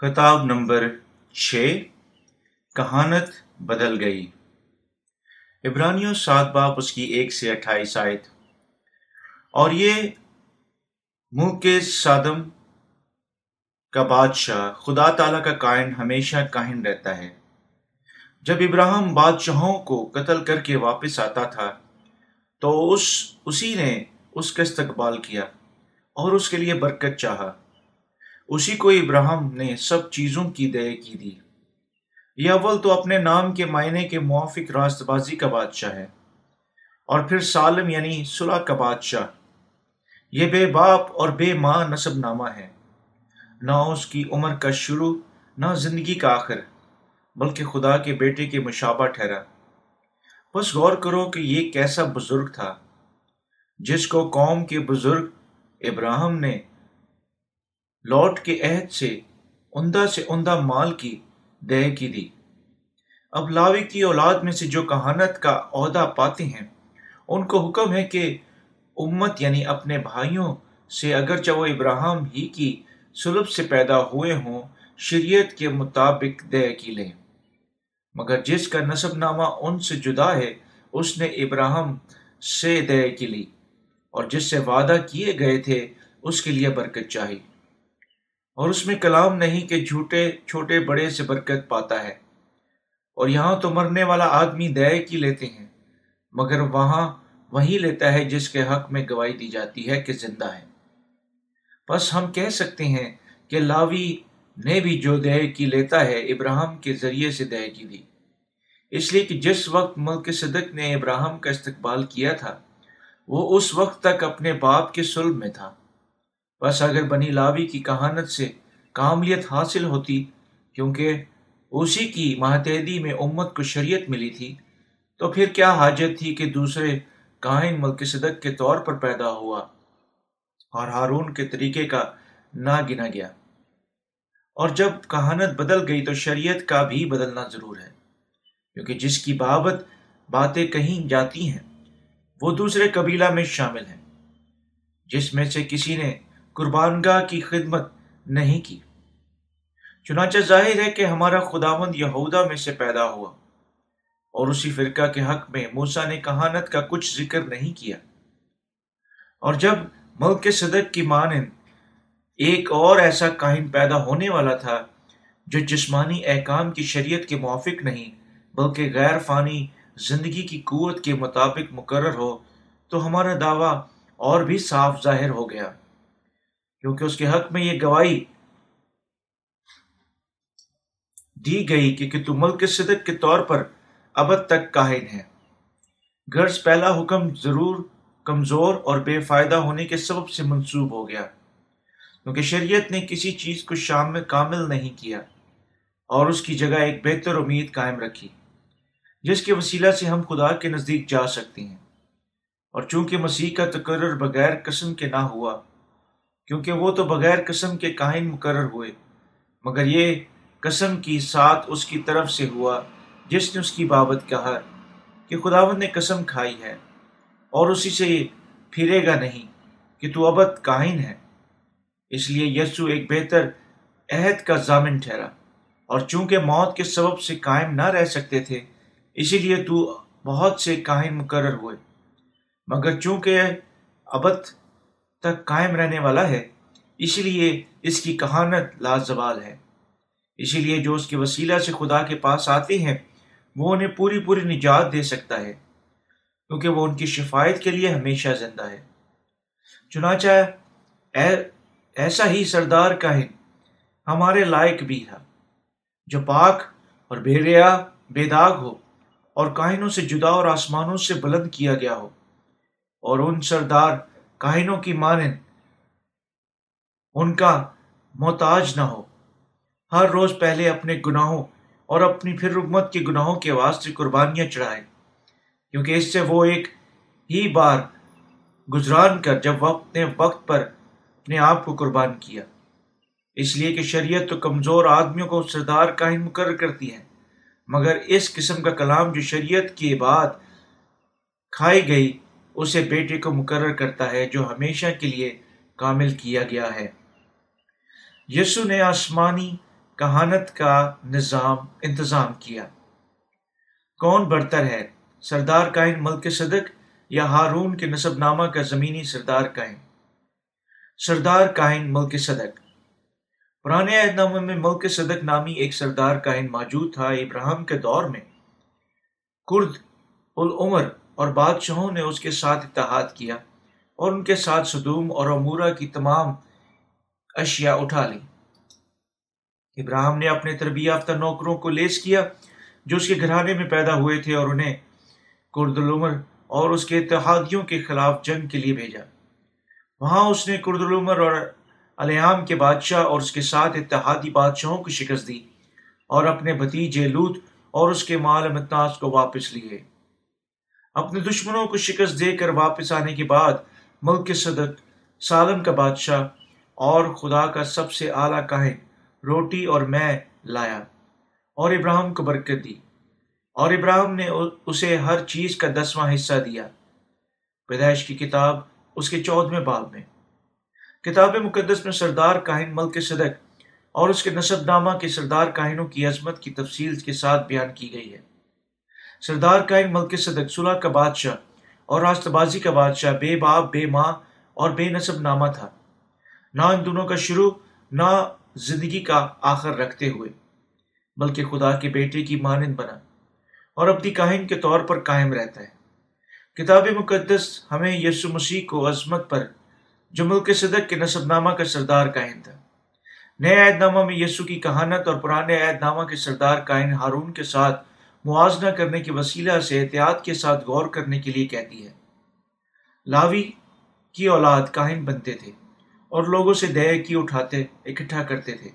خطاب نمبر چھ، کہانت بدل گئی۔ عبرانیوں سات باپ، اس کی ایک سے اٹھائیس آیت۔ اور یہ منہ کے صادم کا بادشاہ، خدا تعالیٰ کا کائن ہمیشہ کائن رہتا ہے۔ جب ابراہم بادشاہوں کو قتل کر کے واپس آتا تھا، تو اس، اسی نے اس کا استقبال کیا اور اس کے لیے برکت چاہا۔ اسی کو ابراہم نے سب چیزوں کی دے کی دی۔ یہ اول تو اپنے نام کے معنی کے موافق راست بازی کا بادشاہ ہے۔ اور پھر سالم یعنی صلح کا بادشاہ۔ یہ بے باپ اور بے ماں نصب نامہ ہے۔ نہ اس کی عمر کا شروع، نہ زندگی کا آخر، بلکہ خدا کے بیٹے کے مشابہ ٹھہرا۔ بس غور کرو کہ یہ کیسا بزرگ تھا۔ جس کو قوم کے بزرگ ابراہم نے لوٹ کے عہد سے عمدہ سے عمدہ مال کی دہ کی دی۔ اب لاوی کی اولاد میں سے جو کہانت کا عہدہ پاتے ہیں، ان کو حکم ہے کہ امت یعنی اپنے بھائیوں سے اگرچہ وہ ابراہم ہی کی سلب سے پیدا ہوئے ہوں، شریعت کے مطابق دے کی لیں۔ مگر جس کا نصب نامہ ان سے جدا ہے، اس نے ابراہم سے دے کی لی۔ اور جس سے وعدہ کیے گئے تھے، اس کے لیے برکت چاہی۔ اور اس میں کلام نہیں کہ جھوٹے، چھوٹے، بڑے سے برکت پاتا ہے۔ اور یہاں تو مرنے والا آدمی دے کی لیتے ہیں، مگر وہاں وہی لیتا ہے جس کے حق میں گواہی دی جاتی ہے کہ زندہ ہے۔ بس ہم کہہ سکتے ہیں کہ لاوی نے بھی جو دہ کی لیتا ہے، ابراہم کے ذریعے سے دہ کی دی۔ اس لیے کہ جس وقت ملک صدق نے ابراہم کا استقبال کیا تھا، وہ اس وقت تک اپنے باپ کے سلب میں تھا۔ بس اگر بنی لاوی کی کہانت سے کاملیت حاصل ہوتی، کیونکہ اسی کی ماتحدی میں امت کو شریعت ملی تھی، تو پھر کیا حاجت تھی کہ دوسرے کائن ملک صدق کے طور پر پیدا ہوا اور ہارون کے طریقے کا نہ گنا گیا؟ اور جب کہانت بدل گئی تو شریعت کا بھی بدلنا ضرور ہے، کیونکہ جس کی بابت باتیں کہیں جاتی ہیں، وہ دوسرے قبیلہ میں شامل ہیں، جس میں سے کسی نے قربان گاہ کی خدمت نہیں کی۔ چنانچہ ظاہر ہے کہ ہمارا خداوند یہودا میں سے پیدا ہوا اور اسی فرقہ کے حق میں موسا نے کہانت کا کچھ ذکر نہیں کیا۔ اور جب ملک صدق کی مانند ایک اور ایسا کاہن پیدا ہونے والا تھا جو جسمانی احکام کی شریعت کے موافق نہیں، بلکہ غیر فانی زندگی کی قوت کے مطابق مقرر ہو، تو ہمارا دعویٰ اور بھی صاف ظاہر ہو گیا۔ کیونکہ اس کے حق میں یہ گواہی دی گئی کہ تو ملک صدق کے طور پر ابد تک کاہن ہے۔ غرض پہلا حکم ضرور کمزور اور بے فائدہ ہونے کے سبب سے منسوب ہو گیا، کیونکہ شریعت نے کسی چیز کو شام میں کامل نہیں کیا اور اس کی جگہ ایک بہتر امید قائم رکھی، جس کے وسیلہ سے ہم خدا کے نزدیک جا سکتے ہیں۔ اور چونکہ مسیح کا تقرر بغیر قسم کے نہ ہوا کیونکہ وہ تو بغیر قسم کے کائن مقرر ہوئے۔ مگر یہ قسم کی ساتھ اس کی طرف سے ہوا جس نے اس کی بابت کہا کہ خداون نے قسم کھائی ہے اور اسی سے پھرے گا نہیں کہ تو ابد کائن ہے۔ اس لیے یسو ایک بہتر عہد کا ضامن ٹھہرا اور چونکہ موت کے سبب سے قائم نہ رہ سکتے تھے، اسی لیے تو بہت سے کائن مقرر ہوئے۔ مگر چونکہ ابد تک قائم رہنے والا ہے۔ اسی لیے اس کی کہانت لازوال ہے۔ اسی لیے جو اس کے وسیلہ سے خدا کے پاس آتے ہیں، وہ انہیں پوری پوری نجات دے سکتا ہے، کیونکہ وہ ان کی شفایت کے لیے ہمیشہ زندہ ہے۔ چنانچہ ایسا ہی سردار کاہن ہمارے لائق بھی تھا، جو پاک اور بے ریا، بے داغ ہو اور کاہنوں سے جدا اور آسمانوں سے بلند کیا گیا ہو، اور ان سردار کاہنوں کی مانند ان کا محتاج نہ ہو۔ ہر روز پہلے اپنے گناہوں اور اپنی پھر رکمت کے گناہوں کے واسطے قربانیاں چڑھائے، کیونکہ اس سے وہ ایک ہی بار گزران کر جب وقت نے وقت پر اپنے آپ کو قربان کیا۔ اس لیے کہ شریعت تو کمزور آدمیوں کو سردار کاہن مقرر کرتی ہے، مگر اس قسم کا کلام جو شریعت کے بعد کھائی گئی اسے بیٹے کو مقرر کرتا ہے جو ہمیشہ کے لیے کامل کیا گیا ہے۔ یسو نے آسمانی کہانت کا نظام انتظام کیا۔ کون برتر ہے؟ سردار کائن ملک صدق یا ہارون کے نصب نامہ کا زمینی سردار کائن سردار کائن ملک صدق پرانے عہد نامے میں ملک صدق نامی ایک سردار کائن موجود تھا ابراہم کے دور میں۔ کرد العمر اور بادشاہوں نے اس کے ساتھ اتحاد کیا اور ان کے ساتھ صدوم اور امورہ کی تمام اشیاء اٹھا لی ابراہم نے اپنے تربیت یافتہ نوکروں کو لیس کیا جو اس کے گھرانے میں پیدا ہوئے تھے اور انہیں کرد العمر اور اس کے اتحادیوں کے خلاف جنگ کے لیے بھیجا۔ وہاں اس نے کرد العمر اور علیام کے بادشاہ اور اس کے ساتھ اتحادی بادشاہوں کو شکست دی اور اپنے بھتیجے لوت اور اس کے مال متناس کو واپس لیے۔ اپنے دشمنوں کو شکست دے کر واپس آنے کے بعد ملک کے صدق، سالم کا بادشاہ اور خدا کا سب سے اعلیٰ کاہن روٹی اور میں لایا اور ابراہم کو برکت دی اور ابراہم نے اسے ہر چیز کا دسواں حصہ دیا۔ پیدائش کی کتاب اس کے چودھویں باب میں۔ کتاب مقدس میں سردار کاہن ملک صدق اور اس کے نصب نامہ کے سردار کاہنوں کی عظمت کی تفصیل کے ساتھ بیان کی گئی ہے۔ سردار کاہن ملک صدق صلح کا بادشاہ اور راست بازی کا بادشاہ، بے باپ، بے ماں اور بے نصب نامہ تھا۔ نہ ان دونوں کا شروع، نہ زندگی کا آخر رکھتے ہوئے، بلکہ خدا کے بیٹے کی مانند بنا اور اپنی کاہن کے طور پر قائم رہتا ہے۔ کتاب مقدس ہمیں یسو مسیح کو عظمت پر، جو ملک صدق کے نصب نامہ کا سردار کائن تھا۔ نئے عہد نامہ میں یسو کی کہانت اور پرانے عہد نامہ کے سردار کائن ہارون کے ساتھ موازنہ کرنے کے وسیلہ سے احتیاط کے ساتھ غور کرنے کے لیے کہتی ہے۔ لاوی کی اولاد کاہن بنتے تھے اور لوگوں سے دیا کی اٹھاتے، اکٹھا کرتے تھے۔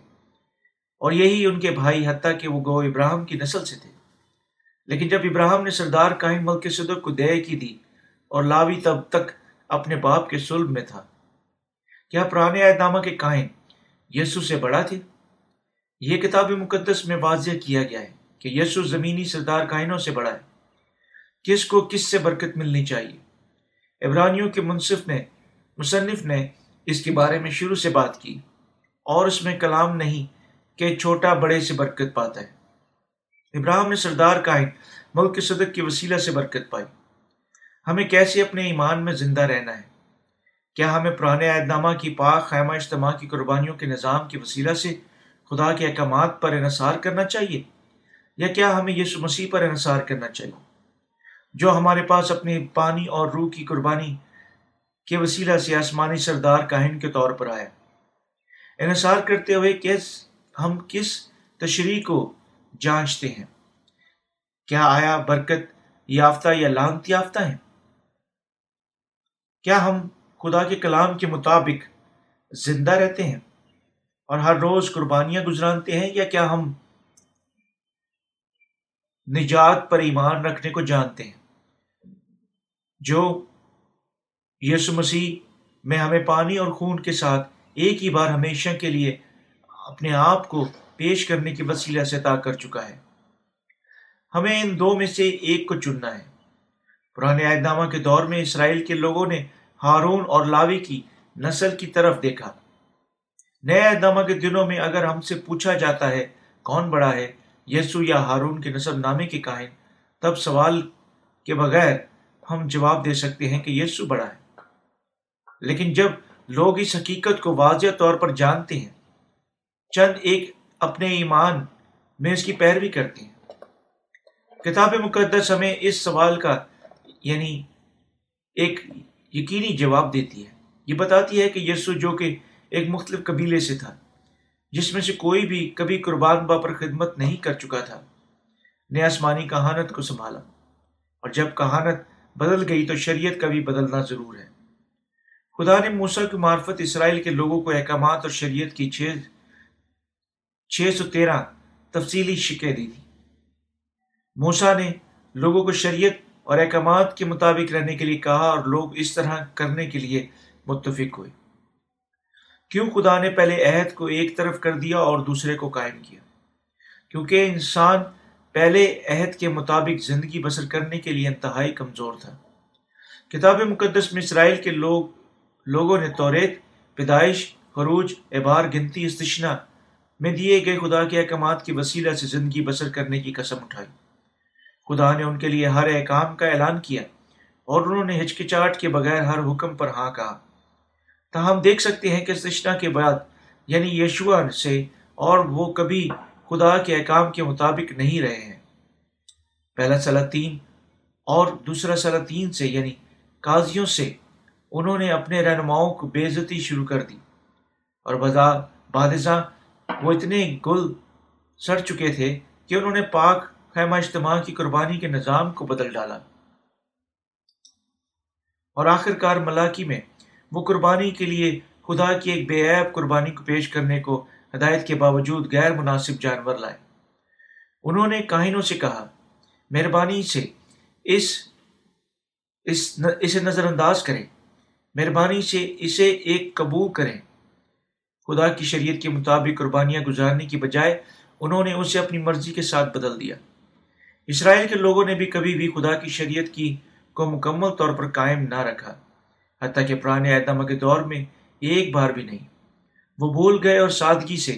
اور یہی ان کے بھائی، حتیٰ کہ وہ گو ابراہم کی نسل سے تھے۔ لیکن جب ابراہم نے سردار کائن ملک صدق کو دے کی دی اور لاوی تب تک اپنے باپ کے سلب میں تھا۔ کیا پرانے عہد نامہ کے کائن یسو سے بڑا تھے؟ یہ کتاب مقدس میں واضح کیا گیا ہے۔ کہ یسو زمینی سردار کائنوں سے بڑا ہے۔ کس کو کس سے برکت ملنی چاہیے؟ عبرانیوں کے منصف نے مصنف نے اس کے بارے میں شروع سے بات کی، اور اس میں کلام نہیں کہ چھوٹا بڑے سے برکت پاتا ہے۔ ابراہم نے سردار کائن ملک صدق کے وسیلہ سے برکت پائی۔ ہمیں کیسے اپنے ایمان میں زندہ رہنا ہے؟ کیا ہمیں پرانے عہد نامہ کی پاک خیمہ اجتماع کی قربانیوں کے نظام کے وسیلہ سے خدا کے احکامات پر انحصار کرنا چاہیے؟ یا کیا ہمیں یسو مسیح پر انحصار کرنا چاہیے؟ جو ہمارے پاس اپنی پانی اور روح کی قربانی کے وسیلہ سے آسمانی سردار کاہن کے طور پر آیا۔ انحصار کرتے ہوئے کس ہم کس تشریح کو جانچتے ہیں؟ کیا آیا برکت یافتہ یا لانت یافتہ ہیں؟ کیا ہم خدا کے کلام کے مطابق زندہ رہتے ہیں اور ہر روز قربانیاں گزرانتے ہیں یا کیا ہم نجات پر ایمان رکھنے کو جانتے ہیں۔ جو یسو مسیح میں ہمیں پانی اور خون کے ساتھ ایک ہی بار ہمیشہ کے لیے اپنے آپ کو پیش کرنے کی وسیلہ سے طے کر چکا ہے۔ ہمیں ان دو میں سے ایک کو چننا ہے۔ پرانے نامہ کے دور میں اسرائیل کے لوگوں نے ہارون اور لاوی کی نسل کی طرف دیکھا۔ نئے نامہ کے دنوں میں اگر ہم سے پوچھا جاتا ہے کون بڑا ہے یسو یا ہارون کے نصب نامے کے کائن تب سوال کے بغیر ہم جواب دے سکتے ہیں کہ یسو بڑا ہے۔ لیکن جب لوگ اس حقیقت کو واضح طور پر جانتے ہیں، چند ایک اپنے ایمان میں اس کی پیروی کرتے ہیں۔ کتاب مقدس ہمیں اس سوال کا یعنی ایک یقینی جواب دیتی ہے۔ یہ بتاتی ہے کہ یسو جو کہ ایک مختلف قبیلے سے تھا۔ جس میں سے کوئی بھی کبھی قربان با پر خدمت نہیں کر چکا تھا۔ نے آسمانی کہانت کو سنبھالا۔ اور جب کہانت بدل گئی تو شریعت کا بھی بدلنا ضرور ہے۔ خدا نے موسا کی معرفت اسرائیل کے لوگوں کو احکامات اور شریعت کی چھ چھ سو تیرہ تفصیلی شکے دی تھی۔ موسا نے لوگوں کو شریعت اور احکامات کے مطابق رہنے کے لیے کہا اور لوگ اس طرح کرنے کے لیے متفق ہوئے۔ کیوں خدا نے پہلے عہد کو ایک طرف کر دیا اور دوسرے کو قائم کیا؟ کیونکہ انسان پہلے عہد کے مطابق زندگی بسر کرنے کے لیے انتہائی کمزور تھا۔ کتاب مقدس میں اسرائیل کے لوگ لوگوں نے توریت، پیدائش، خروج، اعبار، گنتی استشنا میں دیے گئے خدا کے احکامات کی وسیلہ سے زندگی بسر کرنے کی قسم اٹھائی۔ خدا نے ان کے لیے ہر احکام کا اعلان کیا اور انہوں نے ہچکچاہٹ کے بغیر ہر حکم پر ہاں کہا۔ تاہم دیکھ سکتے ہیں کہ سشنا کے بعد یعنی یشوا سے، اور وہ کبھی خدا کے احکام کے مطابق نہیں رہے ہیں۔ پہلا سلاطین اور دوسرا سلاطین سے یعنی قاضیوں سے، انہوں نے اپنے رہنماؤں کو بے عزتی شروع کر دی۔ اور بذا بادشاہ وہ اتنے گل سڑ چکے تھے کہ انہوں نے پاک خیمہ اجتماع کی قربانی کے نظام کو بدل ڈالا۔ اور آخر کار ملاقی میں وہ قربانی کے لیے خدا کی ایک بے عیب قربانی کو پیش کرنے کو ہدایت کے باوجود غیر مناسب جانور لائے۔ انہوں نے کاہنوں سے کہا، مہربانی سے اس اس، اسے نظر انداز کریں۔ مہربانی سے اسے ایک قبول کریں۔ خدا کی شریعت کے مطابق قربانیاں گزارنے کی بجائے انہوں نے اسے اپنی مرضی کے ساتھ بدل دیا۔ اسرائیل کے لوگوں نے بھی کبھی بھی خدا کی شریعت کی کو مکمل طور پر قائم نہ رکھا۔ حتیٰ کہ پرانے اعتماد کے دور میں ایک بار بھی نہیں۔ وہ بھول گئے اور سادگی سے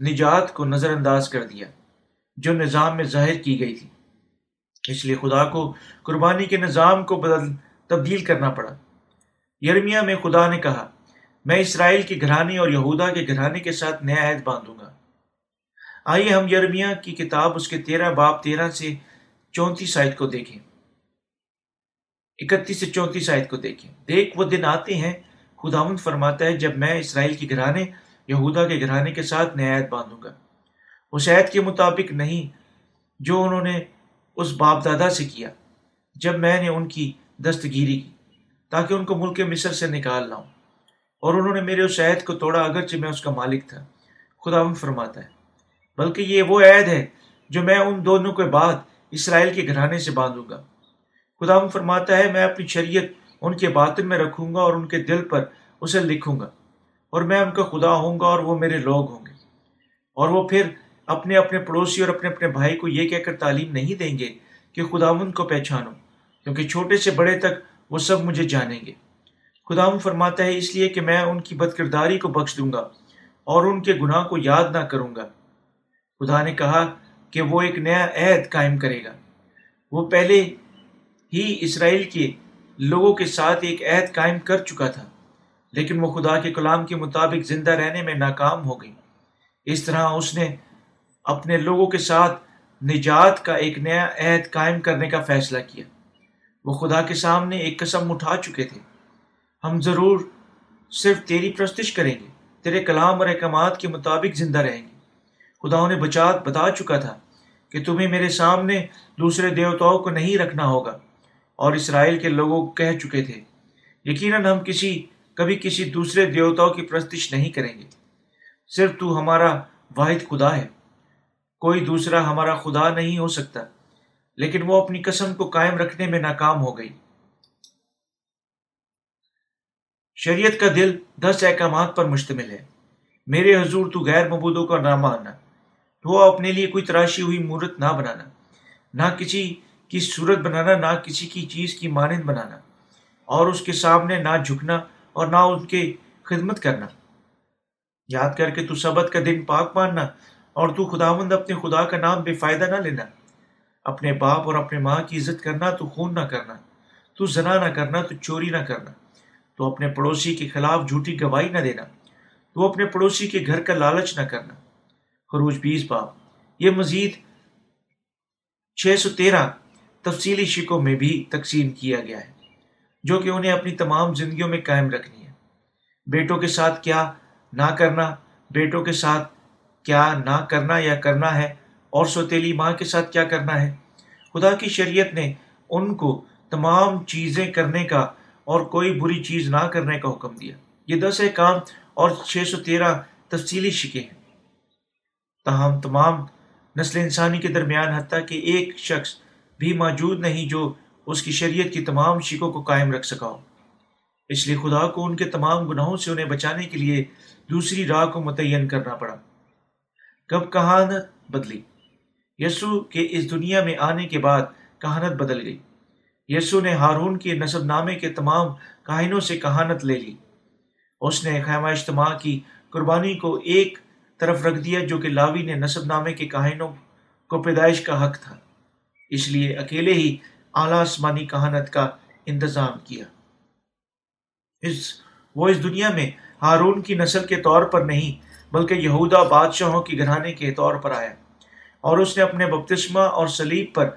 نجات کو نظر انداز کر دیا، جو نظام میں ظاہر کی گئی تھی۔ اس لیے خدا کو قربانی کے نظام کو بدل تبدیل کرنا پڑا۔ یرمیا میں خدا نے کہا، میں اسرائیل کے گھرانے اور یہودا کے گھرانے کے ساتھ نیا عہد باندھوں گا۔ آئیے ہم یرمیا کی کتاب اس کے تیرہ باپ تیرہ سے چونتیس آیت کو دیکھیں۔ اکتیس سے چونتیس آیت کو دیکھیں۔ دیکھ، وہ دن آتے ہیں خداون فرماتا ہے، جب میں اسرائیل کے گھرانے، یہودا کے گھرانے کے ساتھ نیا باندھوں گا۔ اس عہد کے مطابق نہیں، جو انہوں نے اس باپ دادا سے کیا، جب میں نے ان کی دستگیری کی، تاکہ ان کو ملک مصر سے نکال لاؤں۔ اور انہوں نے میرے اس عہد کو توڑا، اگرچہ میں اس کا مالک تھا۔ خدا فرماتا ہے، بلکہ یہ وہ عہد ہے جو میں ان دونوں کے بعد اسرائیل کے گھرانے سے باندھوں گا۔ خدا فرماتا ہے، میں اپنی شریعت ان کے باطن میں رکھوں گا اور ان کے دل پر اسے لکھوں گا۔ اور میں ان کا خدا ہوں گا اور وہ میرے لوگ ہوں گے۔ اور وہ پھر اپنے اپنے پڑوسی اور اپنے اپنے بھائی کو یہ کہہ کر تعلیم نہیں دیں گے کہ خداون کو پہچانو کیونکہ چھوٹے سے بڑے تک وہ سب مجھے جانیں گے۔ خداون فرماتا ہے اس لیے کہ میں ان کی بد کرداری کو بخش دوں گا اور ان کے گناہ کو یاد نہ کروں گا۔ خدا نے کہا کہ وہ ایک نیا عہد قائم کرے گا۔ وہ پہلے ہی اسرائیل کے لوگوں کے ساتھ ایک عہد قائم کر چکا تھا، لیکن وہ خدا کے کلام کے مطابق زندہ رہنے میں ناکام ہو گئی۔ اس طرح اس نے اپنے لوگوں کے ساتھ نجات کا ایک نیا عہد قائم کرنے کا فیصلہ کیا۔ وہ خدا کے سامنے ایک قسم اٹھا چکے تھے۔ ہم ضرور صرف تیری پرستش کریں گے، تیرے کلام اور احکامات کے مطابق زندہ رہیں گے۔ خدا انہیں بچات بتا چکا تھا کہ تمہیں میرے سامنے دوسرے دیوتاؤں کو نہیں رکھنا ہوگا۔ اور اسرائیل کے لوگوں کو کہہ چکے تھے، یقیناً ہم کسی، کبھی کسی دوسرے دیوتاؤں کی پرستش نہیں کریں گے۔ صرف تو ہمارا واحد خدا ہے۔ کوئی دوسرا ہمارا خدا نہیں ہو سکتا، لیکن وہ اپنی قسم کو قائم رکھنے میں ناکام ہو گئی۔ شریعت کا دل دس احکامات پر مشتمل ہے۔ میرے حضور، تو غیر مبودوں کا نہ ماننا، تو اپنے لیے کوئی تراشی ہوئی مورت نہ بنانا، نہ کسی کی صورت بنانا، نہ کسی کی چیز کی مانند بنانا، اور اس کے سامنے نہ جھکنا اور نہ ان کے خدمت کرنا۔ یاد کر کے تو سبت کا دن پاک ماننا اور تو خداوند اپنے خدا کا نام بے فائدہ نہ لینا۔ اپنے باپ اور اپنے ماں کی عزت کرنا تو خون نہ کرنا، تو زنا نہ کرنا، تو چوری نہ کرنا۔ تو اپنے پڑوسی کے خلاف جھوٹی گواہی نہ دینا، تو اپنے پڑوسی کے گھر کا لالچ نہ کرنا۔ خروج بیس باپ، یہ مزید چھ سو تیرہ تفصیلی شکوں میں بھی تقسیم کیا گیا ہے، جو کہ انہیں اپنی تمام زندگیوں میں قائم رکھنی ہے۔ بیٹوں کے ساتھ کیا نہ کرنا، بیٹوں کے ساتھ کیا نہ کرنا یا کرنا ہے، اور سوتیلی ماں کے ساتھ کیا کرنا ہے؟ خدا کی شریعت نے ان کو تمام چیزیں کرنے کا اور کوئی بری چیز نہ کرنے کا حکم دیا۔ یہ دس کام اور چھ سو تیرہ تفصیلی شکے ہیں۔ تاہم، تمام نسل انسانی کے درمیان حتیٰ کہ ایک شخص بھی موجود نہیں جو اس کی شریعت کی تمام شکوں کو قائم رکھ سکا ہو۔ اس لیے خدا کو ان کے تمام گناہوں سے انہیں بچانے کے لیے دوسری راہ کو متعین کرنا پڑا۔ کب کہانت بدلی؟ یسو کے اس دنیا میں آنے کے بعد کہانت بدل گئی۔ یسو نے ہارون کے نصب نامے کے تمام کہانوں سے کہانت لے لی۔ اس نے خیمہ اجتماع کی قربانی کو ایک طرف رکھ دیا جو کہ لاوی نے نصب نامے کے کہانوں کو پیدائش کا حق تھا۔ اس لیے اکیلے ہی اعلیٰ آسمانی کہانت کا انتظام کیا۔ اس وہ اس دنیا میں ہارون کی نسل کے طور پر نہیں، بلکہ یہودا بادشاہوں کی گھرانے کے طور پر آیا۔ اور اس نے اپنے بپتسمہ اور سلیب پر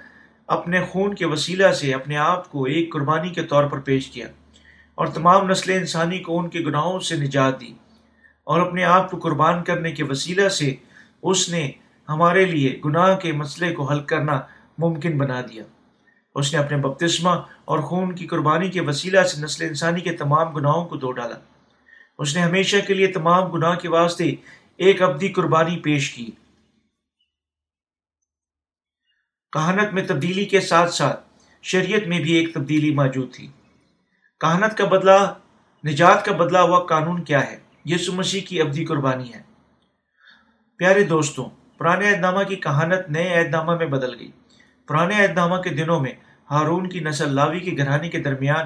اپنے خون کے وسیلہ سے اپنے آپ کو ایک قربانی کے طور پر پیش کیا اور تمام نسل انسانی کو ان کے گناہوں سے نجات دی اور اپنے آپ کو قربان کرنے کے وسیلہ سے اس نے ہمارے لیے گناہ کے مسئلے کو حل کرنا ممکن بنا دیا۔ اس نے اپنے بپتسمہ اور خون کی قربانی کے وسیلہ سے نسل انسانی کے تمام گناہوں کو دھو ڈالا۔ اس نے ہمیشہ کے لیے تمام گناہ کے واسطے ایک ابدی قربانی پیش کی۔ کہانت میں تبدیلی کے ساتھ ساتھ شریعت میں بھی ایک تبدیلی موجود تھی۔ کہانت کا بدلہ، نجات کا بدلہ ہوا قانون کیا ہے؟ یسو مسیح کی ابدی قربانی ہے۔ پیارے دوستوں، پرانے نامہ کی کہانت نئے نامہ میں بدل گئی۔ پرانے نامہ کے دنوں میں ہارون کی نسل لاوی کے گھرانے کے درمیان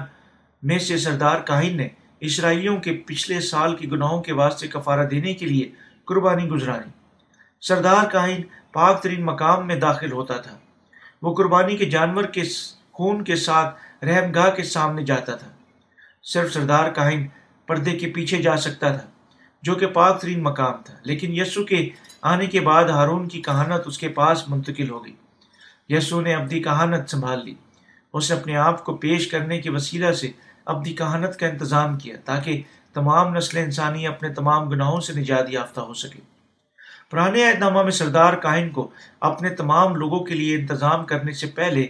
میں سے سردار کاہن نے اسرائیلیوں کے پچھلے سال کی گناہوں کے واسطے کفارہ دینے کے لیے قربانی گزرانی سردار کاہن پاک ترین مقام میں داخل ہوتا تھا۔ وہ قربانی کے جانور کے خون کے ساتھ رحم گاہ کے سامنے جاتا تھا۔ صرف سردار کاہن پردے کے پیچھے جا سکتا تھا، جو کہ پاک ترین مقام تھا۔ لیکن یسو کے آنے کے بعد ہارون کی کہانت اس کے پاس منتقل ہو گئی۔ یسو نے ابدی کہانت سنبھال لی۔ اس نے اپنے آپ کو پیش کرنے کے وسیلہ سے ابدی کہانت کا انتظام کیا تاکہ تمام نسل انسانی اپنے تمام گناہوں سے نجات یافتہ ہو سکے پرانے عہد نامہ میں سردار کائن کو اپنے تمام لوگوں کے لیے انتظام کرنے سے پہلے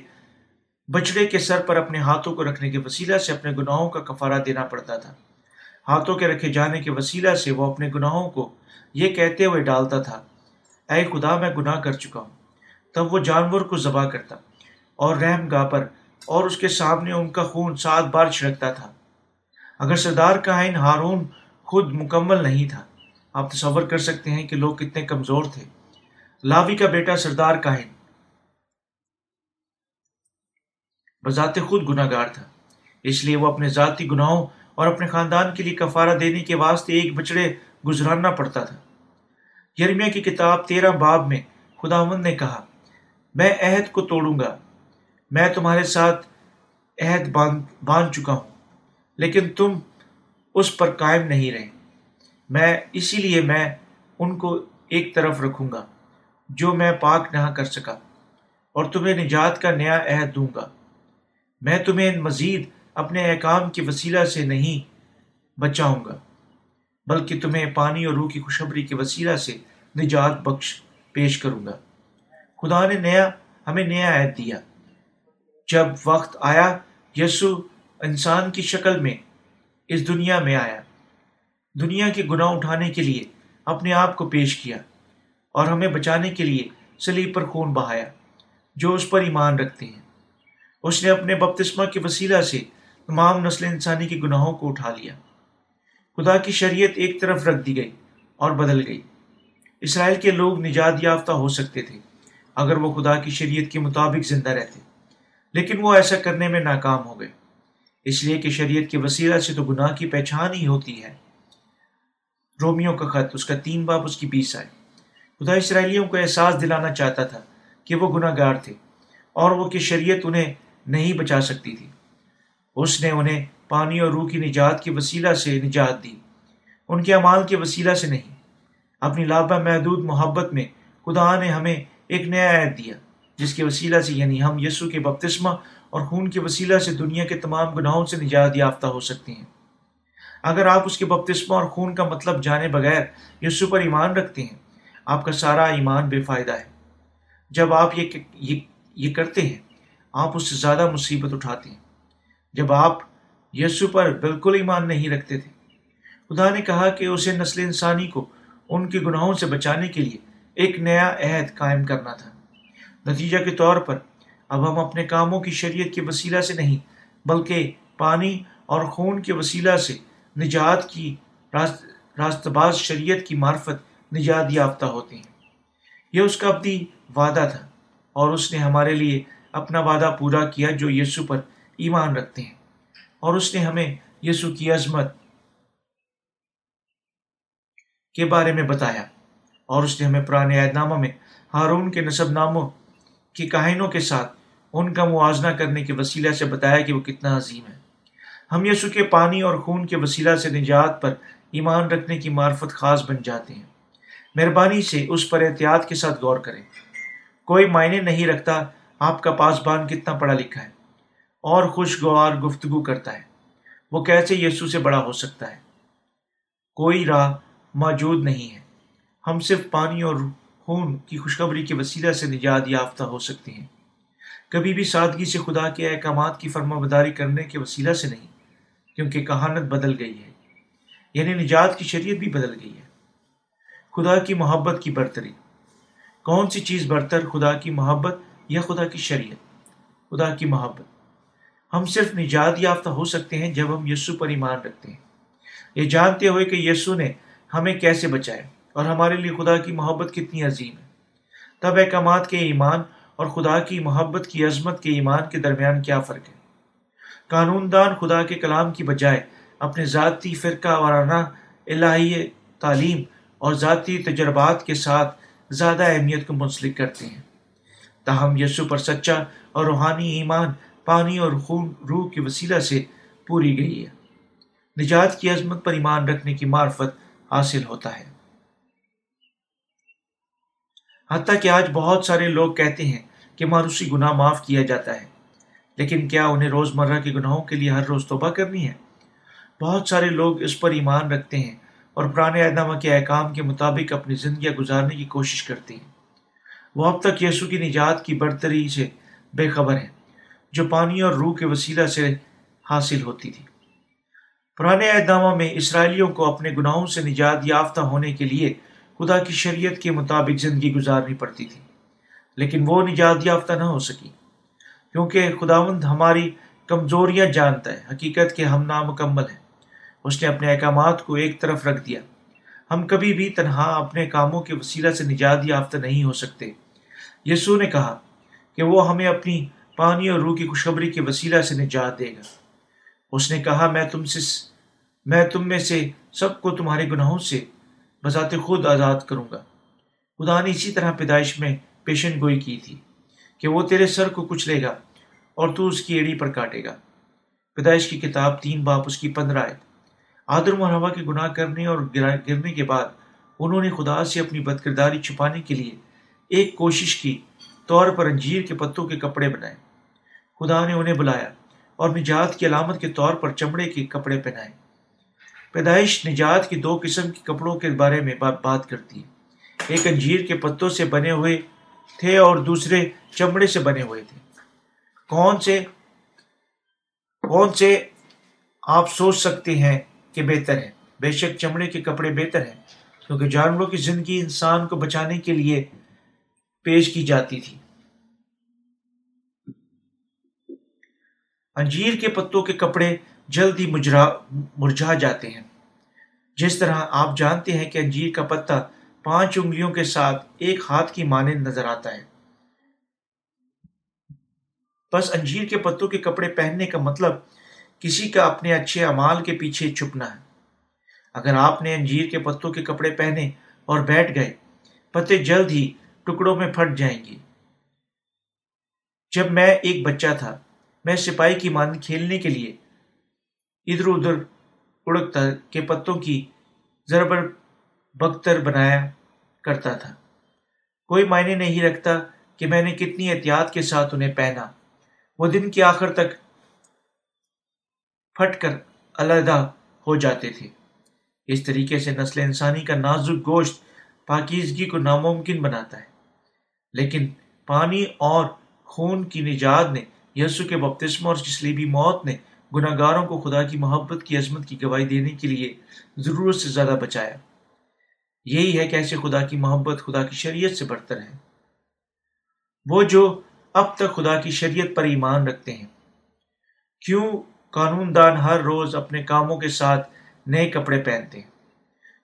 بچڑے کے سر پر اپنے ہاتھوں کو رکھنے کے وسیلہ سے اپنے گناہوں کا کفارہ دینا پڑتا تھا۔ ہاتھوں کے رکھے جانے کے وسیلہ سے وہ اپنے گناہوں کو یہ کہتے ہوئے ڈالتا تھا، اے خدا، میں گناہ کر چکا ہوں۔ تب وہ جانور کو ذبح کرتا اور رحم گاہ پر اور اس کے سامنے ان کا خون سات بار چھڑکتا تھا۔ اگر سردار کا آئین ہارون خود مکمل نہیں تھا، آپ تصور کر سکتے ہیں کہ لوگ کتنے کمزور تھے۔ لاوی کا بیٹا سردار کاہن۔ بذات خود گناہ گار تھا، اس لیے وہ اپنے ذاتی گناہوں اور اپنے خاندان کے لیے کفارہ دینے کے واسطے ایک بچڑے گزرانا پڑتا تھا۔ یرمیا کی کتاب تیرہ باب میں خداون نے کہا میں عہد کو توڑوں گا۔ میں تمہارے ساتھ عہد باندھ چکا ہوں، لیکن تم اس پر قائم نہیں رہے۔ میں اسی لیے میں ان کو ایک طرف رکھوں گا جو میں پاک نہ کر سکا، اور تمہیں نجات کا نیا عہد دوں گا۔ میں تمہیں مزید اپنے احکام کے وسیلہ سے نہیں بچاؤں گا، بلکہ تمہیں پانی اور روح کی خوشبری کے وسیلہ سے نجات بخش، پیش کروں گا۔ خدا نے نیا، ہمیں نیا عہد دیا۔ جب وقت آیا یسو انسان کی شکل میں اس دنیا میں آیا۔ دنیا کے گناہ اٹھانے کے لیے اپنے آپ کو پیش کیا اور ہمیں بچانے کے لیے سلیب پر خون بہایا، جو اس پر ایمان رکھتے ہیں۔ اس نے اپنے بپتسمہ کے وسیلہ سے تمام نسل انسانی کے گناہوں کو اٹھا لیا۔ خدا کی شریعت ایک طرف رکھ دی گئی اور بدل گئی۔ اسرائیل کے لوگ نجات یافتہ ہو سکتے تھے۔ اگر وہ خدا کی شریعت کے مطابق زندہ رہتے۔ لیکن وہ ایسا کرنے میں ناکام ہو گئے۔ اس لیے کہ شریعت کے وسیلہ سے تو گناہ کی پہچان ہی ہوتی ہے۔ رومیو کا خط، اس کا تین باپ، اس کی بیس آئے۔ خدا اسرائیلیوں کو احساس دلانا چاہتا تھا کہ وہ گناہ گار تھے اور وہ کہ شریعت انہیں نہیں بچا سکتی تھی۔ اس نے انہیں پانی اور روح کی نجات کے وسیلہ سے نجات دی۔ ان کے اعمال کے وسیلہ سے نہیں۔ اپنی لابہ محدود محبت میں خدا نے ہمیں ایک نیا عید دیا، جس کے وسیلہ سے یعنی ہم یسو کے بپتسمہ اور خون کے وسیلہ سے دنیا کے تمام گناہوں سے نجات یافتہ ہو سکتے ہیں۔ اگر آپ اس کے بپتسمہ اور خون کا مطلب جانے بغیر یسو پر ایمان رکھتے ہیں، آپ کا سارا ایمان بے فائدہ ہے۔ جب آپ یہ یہ یہ کرتے ہیں، آپ اس سے زیادہ مصیبت اٹھاتے ہیں۔ جب آپ یسو پر بالکل ایمان نہیں رکھتے تھے، خدا نے کہا کہ اسے نسل انسانی کو ان کے گناہوں سے بچانے کے لیے ایک نیا عہد قائم کرنا تھا۔ نتیجہ کے طور پر، اب ہم اپنے کاموں کی شریعت کے وسیلہ سے نہیں، بلکہ پانی اور خون کے وسیلہ سے نجات کی راست باز شریعت کی معرفت نجات یافتہ ہوتے ہیں۔ یہ اس کا اپنی وعدہ تھا اور اس نے ہمارے لیے اپنا وعدہ پورا کیا جو یسو پر ایمان رکھتے ہیں۔ اور اس نے ہمیں یسو کی عظمت کے بارے میں بتایا۔ اور اس نے ہمیں پرانے عہد نامہ میں ہارون کے نصب ناموں کی کہانوں کے ساتھ ان کا موازنہ کرنے کے وسیلہ سے بتایا کہ وہ کتنا عظیم ہے۔ ہم یسو کے پانی اور خون کے وسیلہ سے نجات پر ایمان رکھنے کی معرفت خاص بن جاتے ہیں۔ مہربانی سے اس پر احتیاط کے ساتھ غور کریں۔ کوئی معنی نہیں رکھتا آپ کا پاسبان کتنا پڑھا لکھا ہے اور خوشگوار گفتگو کرتا ہے۔ وہ کیسے یسو سے بڑا ہو سکتا ہے؟ کوئی راہ موجود نہیں ہے۔ ہم صرف پانی اور خون کی خوشخبری کے وسیلہ سے نجات یافتہ ہو سکتے ہیں۔ کبھی بھی سادگی سے خدا کے احکامات کی فرما بداری کرنے کے وسیلہ سے نہیں، کیونکہ کہانت بدل گئی ہے۔ یعنی نجات کی شریعت بھی بدل گئی ہے۔ خدا کی محبت کی برتری۔ کون سی چیز برتر، خدا کی محبت یا خدا کی شریعت؟ خدا کی محبت۔ ہم صرف نجات یافتہ ہو سکتے ہیں جب ہم یسو پر ایمان رکھتے ہیں۔ یہ جانتے ہوئے کہ یسو نے ہمیں کیسے بچائے اور ہمارے لیے خدا کی محبت کتنی عظیم ہے۔ تب احکامات کے ایمان اور خدا کی محبت کی عظمت کے ایمان کے درمیان کیا فرق ہے؟ قانون دان خدا کے کلام کی بجائے اپنے ذاتی فرقہ وارانہ الہی تعلیم اور ذاتی تجربات کے ساتھ زیادہ اہمیت کو منسلک کرتے ہیں۔ تاہم یسو پر سچا اور روحانی ایمان پانی اور خون روح کے وسیلہ سے پوری گئی ہے۔ نجات کی عظمت پر ایمان رکھنے کی معرفت حاصل ہوتا ہے۔ حتیٰ کہ آج بہت سارے لوگ کہتے ہیں کہ مانوسی گناہ معاف کیا جاتا ہے۔ لیکن کیا انہیں روز مرہ کے گناہوں کے لیے ہر روز توبہ کرنی ہے؟ بہت سارے لوگ اس پر ایمان رکھتے ہیں اور پرانے اہدامہ کے احکام کے مطابق اپنی زندگیاں گزارنے کی کوشش کرتے ہیں۔ وہ اب تک یسو کی نجات کی برتری سے بے خبر ہیں، جو پانی اور روح کے وسیلہ سے حاصل ہوتی تھی۔ پرانے اہدامہ میں اسرائیلیوں کو اپنے گناہوں سے نجات یافتہ ہونے کے لیے خدا کی شریعت کے مطابق زندگی گزارنی پڑتی تھی۔ لیکن وہ نجات یافتہ نہ ہو سکی۔ کیونکہ خداوند ہماری کمزوریاں جانتا ہے، حقیقت کے ہم نامکمل ہیں۔ اس نے اپنے احکامات کو ایک طرف رکھ دیا۔ ہم کبھی بھی تنہا اپنے کاموں کے وسیلہ سے نجات یافتہ نہیں ہو سکتے۔ یسو نے کہا کہ وہ ہمیں اپنی پانی اور روح کی خوشخبری کے وسیلہ سے نجات دے گا۔ اس نے کہا، میں تم سے میں تم میں سے سب کو تمہارے گناہوں سے بذات خود آزاد کروں گا۔ خدا نے اسی طرح پیدائش میں پیشن گوئی کی تھی کہ وہ تیرے سر کو کچھ لے گا اور تو اس کی ایڑی پر کاٹے گا۔ پیدائش کی کتاب تین باپ اس کی پندرہ آئے آدر ہوا کے گناہ کرنے اور گرنے کے بعد انہوں نے خدا سے اپنی بد کرداری چھپانے کے لیے ایک کوشش کی، طور پر انجیر کے پتوں کے کپڑے بنائے۔ خدا نے انہیں بلایا اور نجات کی علامت کے طور پر چمڑے کے کپڑے پہنائے۔ پیدائش نجات کی دو قسم کے کپڑوں کے بارے میں بات کرتی ہے۔ ایک انجیر کے پتوں سے بنے ہوئے تھے اور دوسرے چمڑے سے بنے ہوئے تھے۔ کون سے کون سے آپ سوچ سکتے ہیں کہ بہتر ہے بے شک چمڑے کے کپڑے بہتر ہیں، کیونکہ جانوروں کی زندگی انسان کو بچانے کے لیے پیش کی جاتی تھی۔ انجیر کے پتوں کے کپڑے جلد ہی مجرا مرجھا جاتے ہیں۔ جس طرح آپ جانتے ہیں کہ انجیر کا پتا پانچ انگلیوں کے ساتھ ایک ہاتھ کی مانند نظر آتا ہے۔ بس انجیر کے پتوں کے کپڑے پہننے کا مطلب کسی کا اپنے اچھے امال کے پیچھے چھپنا ہے۔ اگر آپ نے انجیر کے پتوں کے کپڑے پہنے اور بیٹھ گئے، پتے جلد ہی ٹکڑوں میں پھٹ جائیں گے۔ جب میں ایک بچہ تھا، میں سپاہی کی مان کھیلنے کے لیے ادھر ادھر اڑکتا کے پتوں کی زربر بختر بنایا کرتا تھا۔ کوئی معنی نہیں رکھتا کہ میں نے کتنی احتیاط کے ساتھ انہیں پہنا۔ وہ دن کے آخر تک پھٹ کر علیحدہ ہو جاتے تھے۔ اس طریقے سے نسل انسانی کا نازک گوشت پاکیزگی کو ناممکن بناتا ہے۔ لیکن پانی اور خون کی نجات نے یسو کے بپتسم اور جسلیبی موت نے گناہ گاروں کو خدا کی محبت کی عظمت کی گواہی دینے کے لیے ضرورت سے زیادہ بچایا۔ یہی ہے کہ ایسے خدا کی محبت خدا کی شریعت سے برتر ہے وہ جو اب تک خدا کی شریعت پر ایمان رکھتے ہیں۔ کیوں قانون دان ہر روز اپنے کاموں کے ساتھ نئے کپڑے پہنتے ہیں؟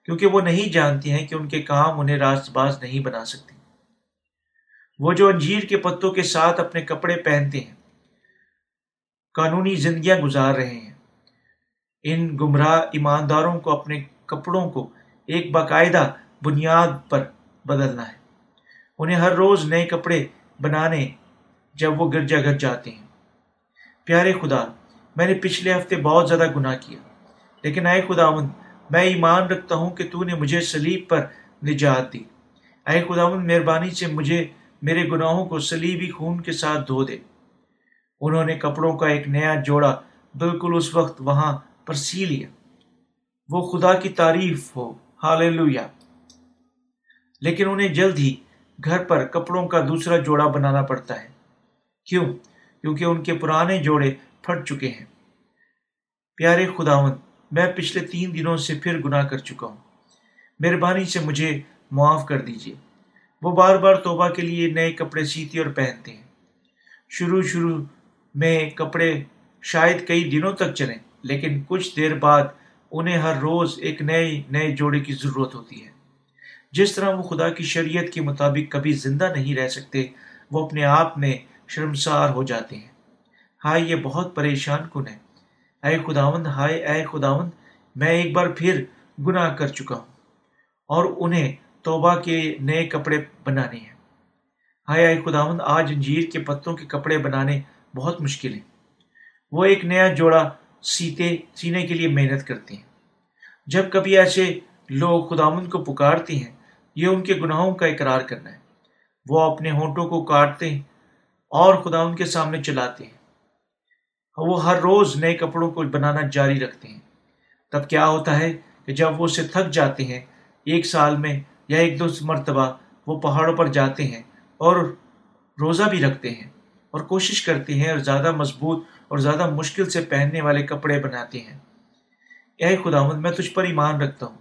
کیونکہ وہ نہیں جانتے ہیں کہ ان کے کام انہیں راست باز نہیں بنا سکتے۔ وہ جو انجیر کے پتوں کے ساتھ اپنے کپڑے پہنتے ہیں قانونی زندگیاں گزار رہے ہیں۔ ان گمراہ ایمانداروں کو، اپنے کپڑوں کو ایک باقاعدہ بنیاد پر بدلنا ہے۔ انہیں ہر روز نئے کپڑے بنانے جب وہ گرجا گھر جاتے ہیں۔ پیارے خدا، میں نے پچھلے ہفتے بہت زیادہ گناہ کیا، لیکن اے خداون میں ایمان رکھتا ہوں کہ تو نے مجھے سلیب پر نجات دی۔ اے خداون مہربانی سے مجھے میرے گناہوں کو سلیبی خون کے ساتھ دھو دے۔ انہوں نے کپڑوں کا ایک نیا جوڑا بالکل اس وقت وہاں پر سی لیا۔ وہ خدا کی تعریف ہو۔ حال لیکن انہیں جلد ہی گھر پر کپڑوں کا دوسرا جوڑا بنانا پڑتا ہے۔ کیوں؟ کیونکہ ان کے پرانے جوڑے پھٹ چکے ہیں۔ پیارے خداون میں پچھلے تین دنوں سے پھر گناہ کر چکا ہوں۔ مہربانی سے مجھے معاف کر دیجیے وہ بار بار توبہ کے لیے نئے کپڑے سیتے اور پہنتے ہیں۔ شروع شروع میں کپڑے شاید کئی دنوں تک چلیں، لیکن کچھ دیر بعد انہیں ہر روز ایک نئے نئے جوڑے کی ضرورت ہوتی ہے۔ جس طرح وہ خدا کی شریعت کے مطابق کبھی زندہ نہیں رہ سکتے، وہ اپنے آپ میں شرمسار ہو جاتے ہیں۔ ہائے، یہ بہت پریشان کن ہے۔ اے خداوند، ہائے، اے خداوند، میں ایک بار پھر گناہ کر چکا ہوں اور انہیں توبہ کے نئے کپڑے بنانے ہیں۔ ہائے، اے خداوند، آج انجیر کے پتوں کے کپڑے بنانے بہت مشکل ہیں۔ وہ ایک نیا جوڑا سیتے، سینے کے لیے محنت کرتے ہیں۔ جب کبھی ایسے لوگ خداوند کو پکارتے ہیں، یہ ان کے گناہوں کا اقرار کرنا ہے۔ وہ اپنے ہونٹوں کو کاٹتے ہیں اور خدا ان کے سامنے چلاتے ہیں۔ وہ ہر روز نئے کپڑوں کو بنانا جاری رکھتے ہیں۔ تب کیا ہوتا ہے کہ جب وہ اسے تھک جاتے ہیں، ایک سال میں یا ایک دو مرتبہ وہ پہاڑوں پر جاتے ہیں اور روزہ بھی رکھتے ہیں۔ اور کوشش کرتے ہیں اور زیادہ مضبوط اور زیادہ مشکل سے پہننے والے کپڑے بناتے ہیں۔ اے خداوند، میں تجھ پر ایمان رکھتا ہوں۔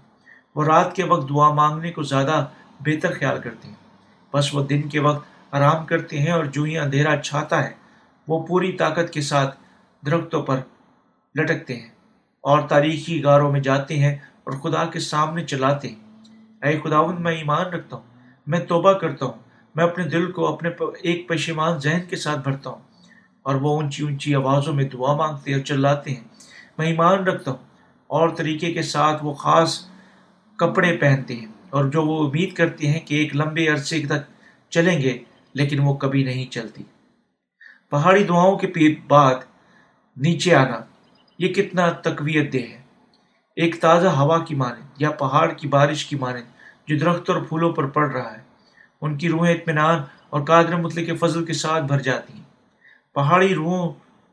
وہ رات کے وقت دعا مانگنے کو زیادہ بہتر خیال کرتے ہیں۔ بس وہ دن کے وقت آرام کرتے ہیں اور جو ہی اندھیرا چھاتا ہے، وہ پوری طاقت کے ساتھ درختوں پر لٹکتے ہیں اور تاریخی غاروں میں جاتے ہیں اور خدا کے سامنے چلاتے ہیں۔ اے خداون میں ایمان رکھتا ہوں۔ میں توبہ کرتا ہوں۔ میں اپنے دل کو اپنے ایک پشیمان ذہن کے ساتھ بھرتا ہوں اور وہ اونچی اونچی آوازوں میں دعا مانگتے اور چلاتے ہیں۔ میں ایمان رکھتا ہوں اور طریقے کے ساتھ وہ خاص کپڑے پہنتے ہیں اور جو وہ امید کرتے ہیں کہ ایک لمبے عرصے تک چلیں گے، لیکن وہ کبھی نہیں چلتی۔ پہاڑی دعاؤں کے بعد نیچے آنا، یہ کتنا تقویت دہ ہے۔ ایک تازہ ہوا کی مانند یا پہاڑ کی بارش کی مانند جو درخت اور پھولوں پر پڑ رہا ہے۔ ان کی روحیں اطمینان اور قادر مطلق کے فضل کے ساتھ بھر جاتی ہیں۔ پہاڑی روحوں،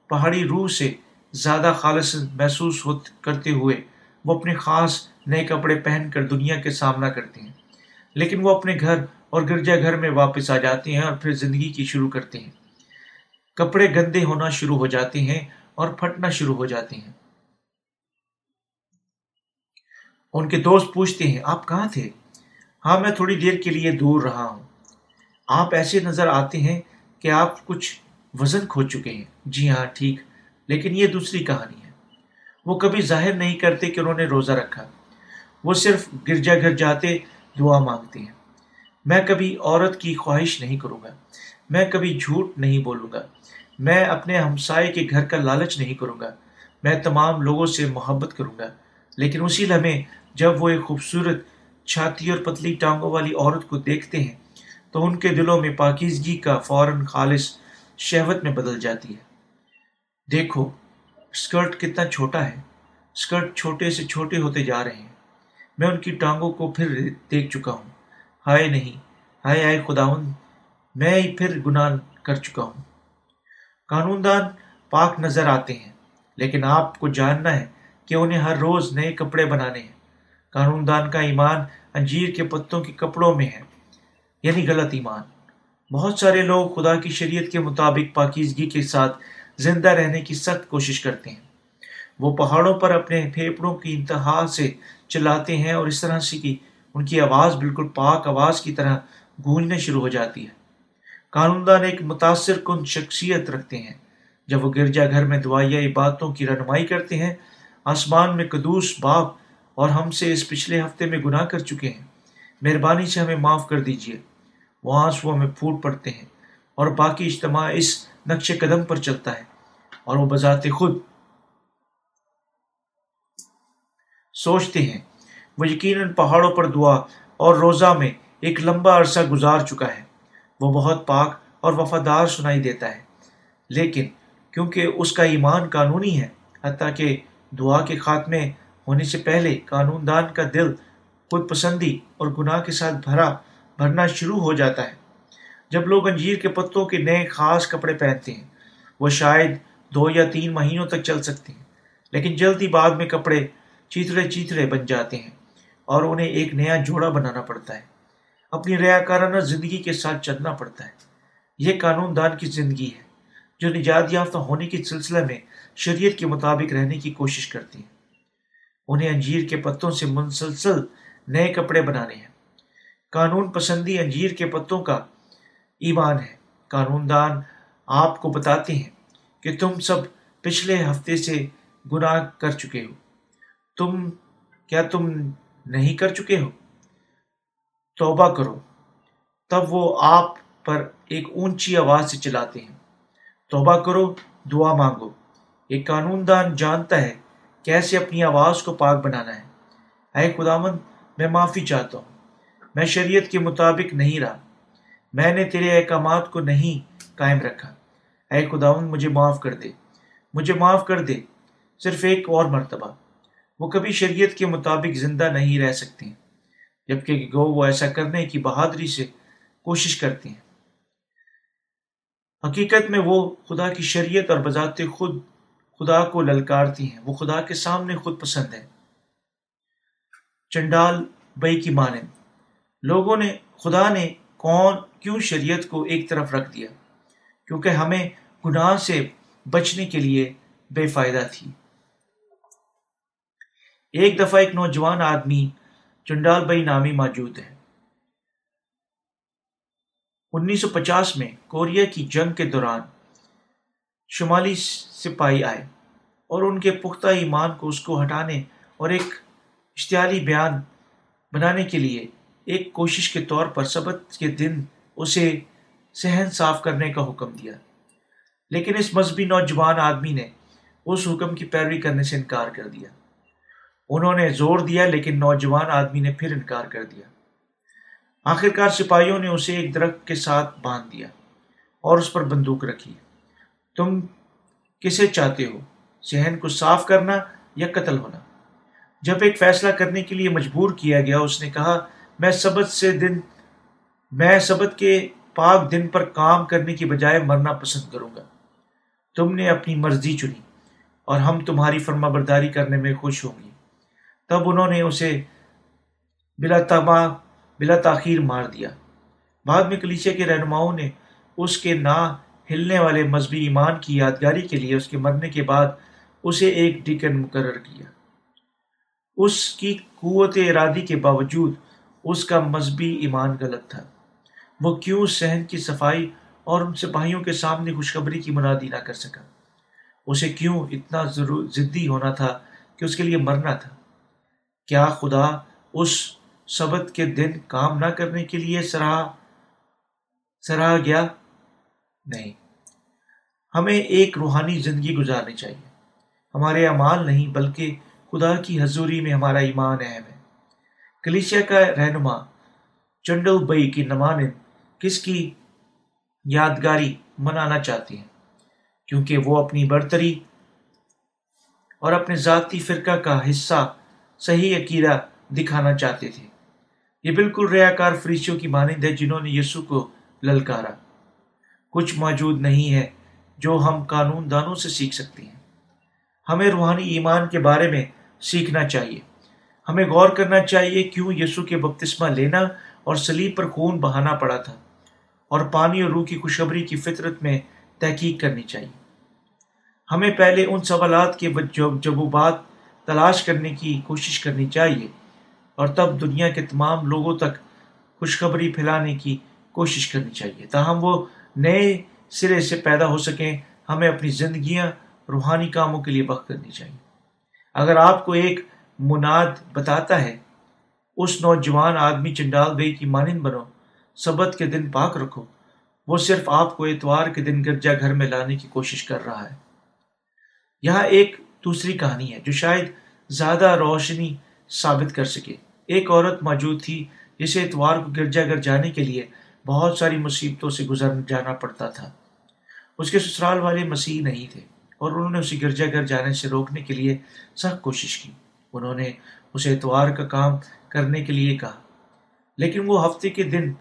پہاڑی روح سے زیادہ خالص محسوس کرتے ہوئے وہ اپنے خاص نئے کپڑے پہن کر دنیا کے سامنا کرتے ہیں۔ لیکن وہ اپنے گھر اور گرجا گھر میں واپس آ جاتے ہیں اور پھر زندگی کی شروع کرتے ہیں۔ کپڑے گندے ہونا شروع ہو جاتے ہیں اور پھٹنا شروع ہو جاتے ہیں۔ ان کے دوست پوچھتے ہیں، آپ کہاں تھے؟ ہاں میں تھوڑی دیر کے لیے دور رہا ہوں۔ آپ ایسے نظر آتے ہیں کہ آپ کچھ وزن کھو چکے ہیں۔ جی ہاں ٹھیک۔ لیکن یہ دوسری کہانی ہے۔ وہ کبھی ظاہر نہیں کرتے کہ انہوں نے روزہ رکھا۔ وہ صرف گرجا گھر جاتے دعا مانگتے ہیں۔ میں کبھی عورت کی خواہش نہیں کروں گا۔ میں کبھی جھوٹ نہیں بولوں گا۔ میں اپنے ہمسائے کے گھر کا لالچ نہیں کروں گا۔ میں تمام لوگوں سے محبت کروں گا۔ لیکن اسی لمحے جب وہ ایک خوبصورت چھاتی اور پتلی ٹانگوں والی عورت کو دیکھتے ہیں تو ان کے دلوں میں پاکیزگی کا فوراً خالص شہوت میں بدل جاتی ہے۔ دیکھو، اسکرٹ کتنا چھوٹا ہے۔ اسکرٹ چھوٹے سے چھوٹے ہوتے جا رہے ہیں۔ میں ان کی ٹانگوں کو پھر دیکھ چکا ہوں۔ ہائے نہیں، ہائے آئے خداون میں ہی پھر گناہ کر چکا ہوں۔ قانون دان پاک نظر آتے ہیں، لیکن آپ کو جاننا ہے کہ انہیں ہر روز نئے کپڑے بنانے ہیں۔ قانون دان کا ایمان انجیر کے پتوں کے کپڑوں میں ہے یعنی غلط ایمان۔ بہت سارے لوگ خدا کی شریعت کے مطابق پاکیزگی کے ساتھ زندہ رہنے کی سخت کوشش کرتے ہیں۔ وہ پہاڑوں پر اپنے پھیپڑوں کی انتہا سے چلاتے ہیں اور اس طرح سے کی ان کی آواز بالکل پاک آواز کی طرح گونجنے شروع ہو جاتی ہے۔ قانون دان ایک متاثر کن شخصیت رکھتے ہیں۔ جب وہ گرجا گھر میں دعائیا باتوں کی رہنمائی کرتے ہیں، آسمان میں قدوس باپ اور ہم سے اس پچھلے ہفتے میں گناہ کر چکے ہیں۔ مہربانی سے ہمیں معاف کر دیجیے وہ آنسو ہمیں پھوٹ پڑتے ہیں اور باقی اجتماع اس نقش قدم پر چلتا ہے اور وہ بذات خود سوچتے ہیں۔ وہ یقیناً پہاڑوں پر دعا اور روزہ میں ایک لمبا عرصہ گزار چکا ہے۔ وہ بہت پاک اور وفادار سنائی دیتا ہے۔ لیکن کیونکہ اس کا ایمان قانونی ہے، حتیٰ کہ دعا کے خاتمے ہونے سے پہلے قانون دان کا دل خود پسندی اور گناہ کے ساتھ بھرا بھرنا شروع ہو جاتا ہے۔ جب لوگ انجیر کے پتوں کے نئے خاص کپڑے پہنتے ہیں، وہ شاید دو یا تین مہینوں تک چل سکتے ہیں، لیکن جلد ہی بعد میں کپڑے چیتڑے چیتڑے بن جاتے ہیں اور انہیں ایک نیا جوڑا بنانا پڑتا ہے۔ اپنی ریا کارانہ زندگی کے ساتھ چلنا پڑتا ہے۔ یہ قانون دان کی زندگی ہے جو نجات یافتہ ہونے کے سلسلے میں شریعت کے مطابق رہنے کی کوشش کرتی ہیں انہیں انجیر کے پتوں سے مسلسل نئے کپڑے بنانے ہیں۔ قانون پسندی انجیر کے پتوں کا ایمان ہے۔ قانون دان آپ کو بتاتے ہیں کہ تم سب پچھلے ہفتے سے گناہ کر چکے ہو۔ تم، کیا تم نہیں کر چکے ہو؟ توبہ کرو۔ تب وہ آپ پر ایک اونچی آواز سے چلاتے ہیں۔ توبہ کرو، دعا مانگو۔ ایک قانون دان جانتا ہے کیسے اپنی آواز کو پاک بنانا ہے۔ اے خداون میں معافی چاہتا ہوں۔ میں شریعت کے مطابق نہیں رہا۔ میں نے تیرے احکامات کو نہیں قائم رکھا۔ اے خداون مجھے معاف کر دے۔ مجھے معاف کر دے۔ صرف ایک اور مرتبہ۔ وہ کبھی شریعت کے مطابق زندہ نہیں رہ سکتے ہیں، جبکہ گو وہ ایسا کرنے کی بہادری سے کوشش کرتے ہیں۔ حقیقت میں وہ خدا کی شریعت اور بذات خود خدا کو للکارتی ہیں۔ وہ خدا کے سامنے خود پسند ہے چنڈال بئی کی مانند۔ لوگوں نے، خدا نے کون، کیوں شریعت کو ایک طرف رکھ دیا؟ کیونکہ ہمیں گناہ سے بچنے کے لیے بے فائدہ تھی۔ ایک دفعہ ایک نوجوان آدمی چنڈال بئی نامی موجود ہے۔ انیس سو پچاس میں کوریا کی جنگ کے دوران شمالی سپاہی آئے اور ان کے پختہ ایمان کو اس کو ہٹانے اور ایک اشتعالی بیان بنانے کے لیے ایک کوشش کے طور پر سبت کے دن اسے صحن صاف کرنے کا حکم دیا۔ لیکن اس مذہبی نوجوان آدمی نے اس حکم کی پیروی کرنے سے انکار کر دیا۔ انہوں نے زور دیا لیکن نوجوان آدمی نے پھر انکار کر دیا۔ آخرکار سپاہیوں نے اسے ایک درخت کے ساتھ باندھ دیا اور اس پر بندوق رکھی۔ تم کسے چاہتے ہو؟ صحن کو صاف کرنا یا قتل ہونا؟ جب ایک فیصلہ کرنے کے لیے مجبور کیا گیا، اس نے کہا، میں سبت سے دن، میں سبت کے پاک دن پر کام کرنے کی بجائے مرنا پسند کروں گا۔ تم نے اپنی مرضی چنی اور ہم تمہاری فرما برداری کرنے میں خوش ہوں گی تب انہوں نے اسے بلا تباہ، بلا تاخیر مار دیا۔ بعد میں کلیچے کے رہنماؤں نے اس کے نہ ہلنے والے مذہبی ایمان کی یادگاری کے لیے اس کے مرنے کے بعد اسے ایک ڈکن مقرر کیا۔ اس کی قوت ارادی کے باوجود اس کا مذہبی ایمان غلط تھا۔ وہ کیوں سہن کی صفائی اور ان سپاہیوں کے سامنے خوشخبری کی منادی نہ کر سکا؟ اسے کیوں اتنا ضرور ضدی ہونا تھا کہ اس کے لیے مرنا تھا؟ کیا خدا اس سبت کے دن کام نہ کرنے کے لیے سراہ سراہ گیا؟ نہیں۔ ہمیں ایک روحانی زندگی گزارنی چاہیے۔ ہمارے اعمال نہیں، بلکہ خدا کی حضوری میں ہمارا ایمان اہم ہے۔ کلیشیا کا رہنما چنڈل بئی کی نمانند کس کی یادگاری منانا چاہتی ہیں؟ کیونکہ وہ اپنی برتری اور اپنے ذاتی فرقہ کا حصہ صحیح عقیدہ دکھانا چاہتے تھے۔ یہ بالکل ریاکار فریشیوں کی مانند ہے جنہوں نے یسو کو للکارا۔ کچھ موجود نہیں ہے جو ہم قانون دانوں سے سیکھ سکتے ہیں۔ ہمیں روحانی ایمان کے بارے میں سیکھنا چاہیے۔ ہمیں غور کرنا چاہیے کیوں یسو کے بپتسمہ لینا اور سلیب پر خون بہانا پڑا تھا اور پانی اور روح کی خوشخبری کی فطرت میں تحقیق کرنی چاہیے۔ ہمیں پہلے ان سوالات کے جوابات تلاش کرنے کی کوشش کرنی چاہیے اور تب دنیا کے تمام لوگوں تک خوشخبری پھیلانے کی کوشش کرنی چاہیے، تاہم وہ نئے سرے سے پیدا ہو سکیں، ہمیں اپنی زندگیاں، روحانی کاموں کے لیے وقت کرنی چاہیے۔ اگر آپ کو ایک مناد بتاتا ہے، اس نوجوان آدمی چنڈال بے کی مانند بنو، سبت کے دن پاک رکھو، وہ صرف آپ کو اتوار کے دن گرجا گھر میں لانے کی کوشش کر رہا ہے۔ یہاں ایک دوسری کہانی ہے جو شاید زیادہ روشنی ثابت کر سکے۔ ایک عورت موجود تھی، جسے اتوار کو گرجا گھر جانے کے لیے بہت ساری مصیبتوں سے گزر جانا پڑتا تھا۔ اس کے سسرال والے مسیح نہیں تھے اور انہوں نے اسے گرجا گھر جانے سے روکنے کے لیے سخت کوشش کی۔ انہوں نے اسے اتوار کا کام کرنے کے لیے کہا۔ لیکن وہ ہفتے کے دن،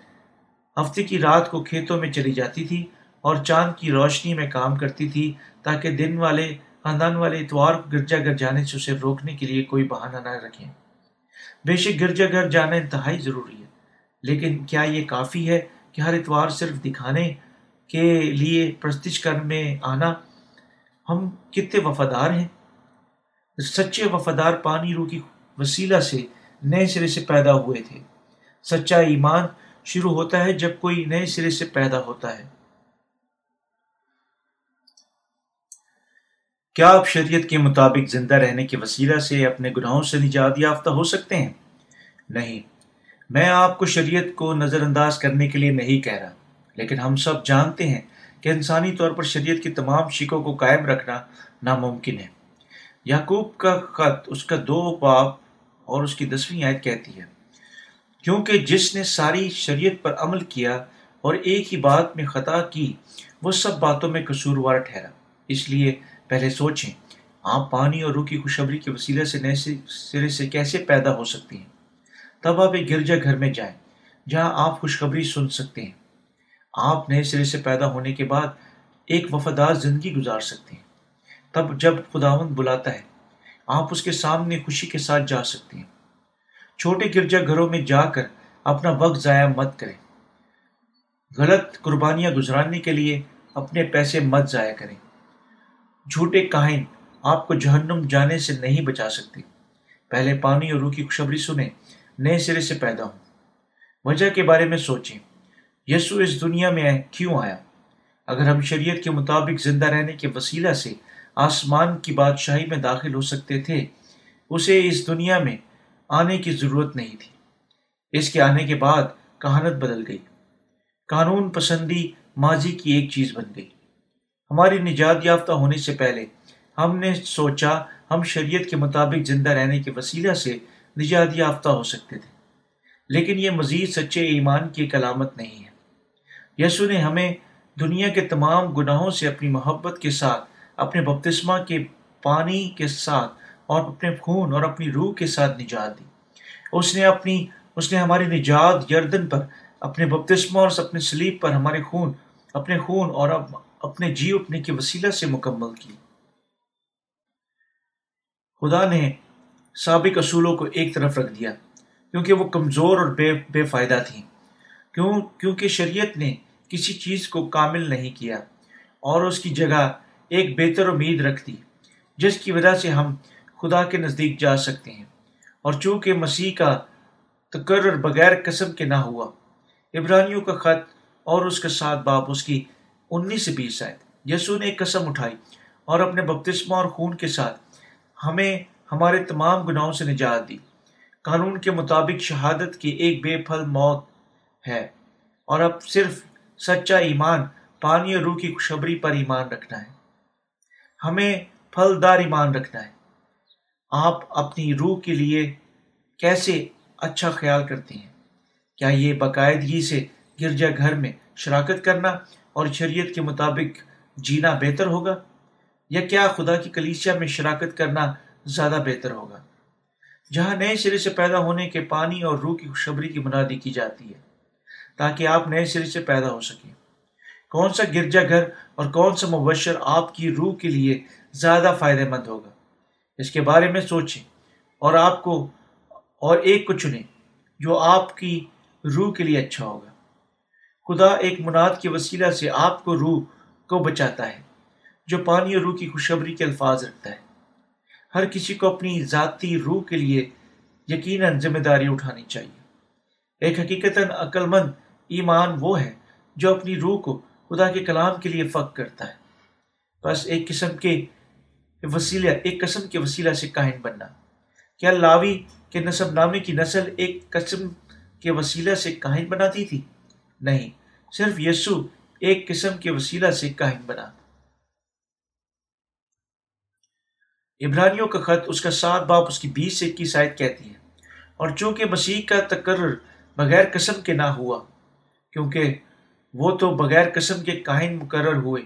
ہفتے کی رات کو کھیتوں میں چلی جاتی تھی اور چاند کی روشنی میں کام کرتی تھی تاکہ دن والے، خاندان والے اتوار کو گرجا گھر جانے سے اسے روکنے کے لیے کوئی بہانہ نہ رکھیں۔ بے شک گرجا گھر جانا انتہائی ضروری ہے، لیکن کیا یہ کافی ہے؟ کہ ہر اتوار صرف دکھانے کے لیے پرستش کرنے آنا، ہم کتنے وفادار ہیں۔ سچے وفادار پانی رو کی وسیلہ سے نئے سرے سے پیدا ہوئے تھے۔ سچا ایمان شروع ہوتا ہے جب کوئی نئے سرے سے پیدا ہوتا ہے۔ کیا آپ شریعت کے مطابق زندہ رہنے کے وسیلہ سے اپنے گناہوں سے نجات یافتہ ہو سکتے ہیں؟ نہیں۔ میں آپ کو شریعت کو نظر انداز کرنے کے لیے نہیں کہہ رہا، لیکن ہم سب جانتے ہیں کہ انسانی طور پر شریعت کی تمام شکوں کو قائم رکھنا ناممکن ہے۔ یعقوب کا خط، اس کا دو باپ اور اس کی دسویں آیت کہتی ہے، کیونکہ جس نے ساری شریعت پر عمل کیا اور ایک ہی بات میں خطا کی، وہ سب باتوں میں قصوروار ٹھہرا۔ اس لیے پہلے سوچیں، آپ پانی اور روح کی خوشبری کے وسیلے سے نئے سرے سے کیسے پیدا ہو سکتے ہیں؟ تب آپ ایک گرجا گھر میں جائیں، جہاں آپ خوشخبری سن سکتے ہیں۔ آپ نئے سرے سے پیدا ہونے کے بعد ایک وفادار زندگی گزار سکتے ہیں۔ تب جب خداوند بلاتا ہے، آپ اس کے سامنے خوشی کے ساتھ جا سکتے ہیں۔ چھوٹے گرجا گھروں میں جا کر اپنا وقت ضائع مت کریں۔ غلط قربانیاں گزارنے کے لیے اپنے پیسے مت ضائع کریں۔ جھوٹے کاہن آپ کو جہنم جانے سے نہیں بچا سکتے۔ پہلے پانی اور روح کی خوشبری سنیں۔ نئے سرے سے پیدا ہوں۔ وجہ کے بارے میں سوچیں۔ یسو اس دنیا میں کیوں آیا؟ اگر ہم شریعت کے مطابق زندہ رہنے کے وسیلہ سے آسمان کی بادشاہی میں داخل ہو سکتے تھے، اسے اس دنیا میں آنے کی ضرورت نہیں تھی۔ اس کے آنے کے بعد کہانت بدل گئی۔ قانون پسندی ماضی کی ایک چیز بن گئی۔ ہماری نجات یافتہ ہونے سے پہلے ہم نے سوچا، ہم شریعت کے مطابق زندہ رہنے کے وسیلہ سے نجات یافتہ ہو سکتے تھے۔ لیکن یہ مزید سچے ایمان کی ایک علامت نہیں ہے۔ یسو نے ہمیں دنیا کے تمام گناہوں سے اپنی محبت کے ساتھ، اپنے بپتسمہ کے پانی کے ساتھ اور اپنے خون اور اپنی روح کے ساتھ نجات دی۔ اس نے اپنی، اس نے ہماری نجات یردن پر، اپنے بپتسمہ اور اپنے سلیب پر ہمارے خون، اپنے خون اور اپنے جی اپنے کے وسیلہ سے مکمل کی۔ خدا نے سابق اصولوں کو ایک طرف رکھ دیا، کیونکہ وہ کمزور اور بے بے فائدہ تھیں۔ کیوں؟ کیونکہ شریعت نے کسی چیز کو کامل نہیں کیا اور اس کی جگہ ایک بہتر امید رکھ دی، جس کی وجہ سے ہم خدا کے نزدیک جا سکتے ہیں۔ اور چونکہ مسیح کا تقرر بغیر قسم کے نہ ہوا ابرانیوں کا خط اور اس کا ساتھ باپ اس کی انیس سے بیس آئے۔ یسو نے ایک قسم اٹھائی اور اپنے بپتسمہ اور خون کے ساتھ ہمیں ہمارے تمام گناہوں سے نجات دی۔ قانون کے مطابق شہادت کی ایک بے پھل موت ہے۔ اور اب صرف سچا ایمان، پانی اور روح کی خوشبری پر ایمان رکھنا ہے۔ ہمیں پھلدار ایمان رکھنا ہے۔ آپ اپنی روح کے لیے کیسے اچھا خیال کرتے ہیں؟ کیا یہ باقاعدگی سے گرجا گھر میں شراکت کرنا اور شریعت کے مطابق جینا بہتر ہوگا؟ یا کیا خدا کی کلیسیا میں شراکت کرنا زیادہ بہتر ہوگا۔ جہاں نئے سرے سے پیدا ہونے کے پانی اور روح کی خوشبری کی منادی کی جاتی ہے، تاکہ آپ نئے سرے سے پیدا ہو سکیں۔ کون سا گرجا گھر اور کون سا مبشر آپ کی روح کے لیے زیادہ فائدہ مند ہوگا؟ اس کے بارے میں سوچیں اور آپ کو اور ایک کو چنیں جو آپ کی روح کے لیے اچھا ہوگا۔ خدا ایک مناد کے وسیلہ سے آپ کو روح کو بچاتا ہے، جو پانی اور روح کی خوشبری کے الفاظ رکھتا ہے۔ ہر کسی کو اپنی ذاتی روح کے لیے یقیناً ذمہ داری اٹھانی چاہیے۔ ایک حقیقت عقل مند ایمان وہ ہے جو اپنی روح کو خدا کے کلام کے لیے فخر کرتا ہے۔ بس ایک قسم کے وسیلہ، ایک قسم کے وسیلہ سے کاہن بننا۔ کیا لاوی کے نصب نامے کی نسل ایک قسم کے وسیلہ سے کاہن بناتی تھی؟ نہیں، صرف یسو ایک قسم کے وسیلہ سے کاہن بنا۔ ابرانیوں کا خط اس کا سات باپ اس کی بیس سے اکیس آیت کہتی ہے۔ اور چونکہ مسیح کا تقرر بغیر قسم کے نہ ہوا، کیونکہ وہ تو بغیر قسم کے کاہن مقرر ہوئے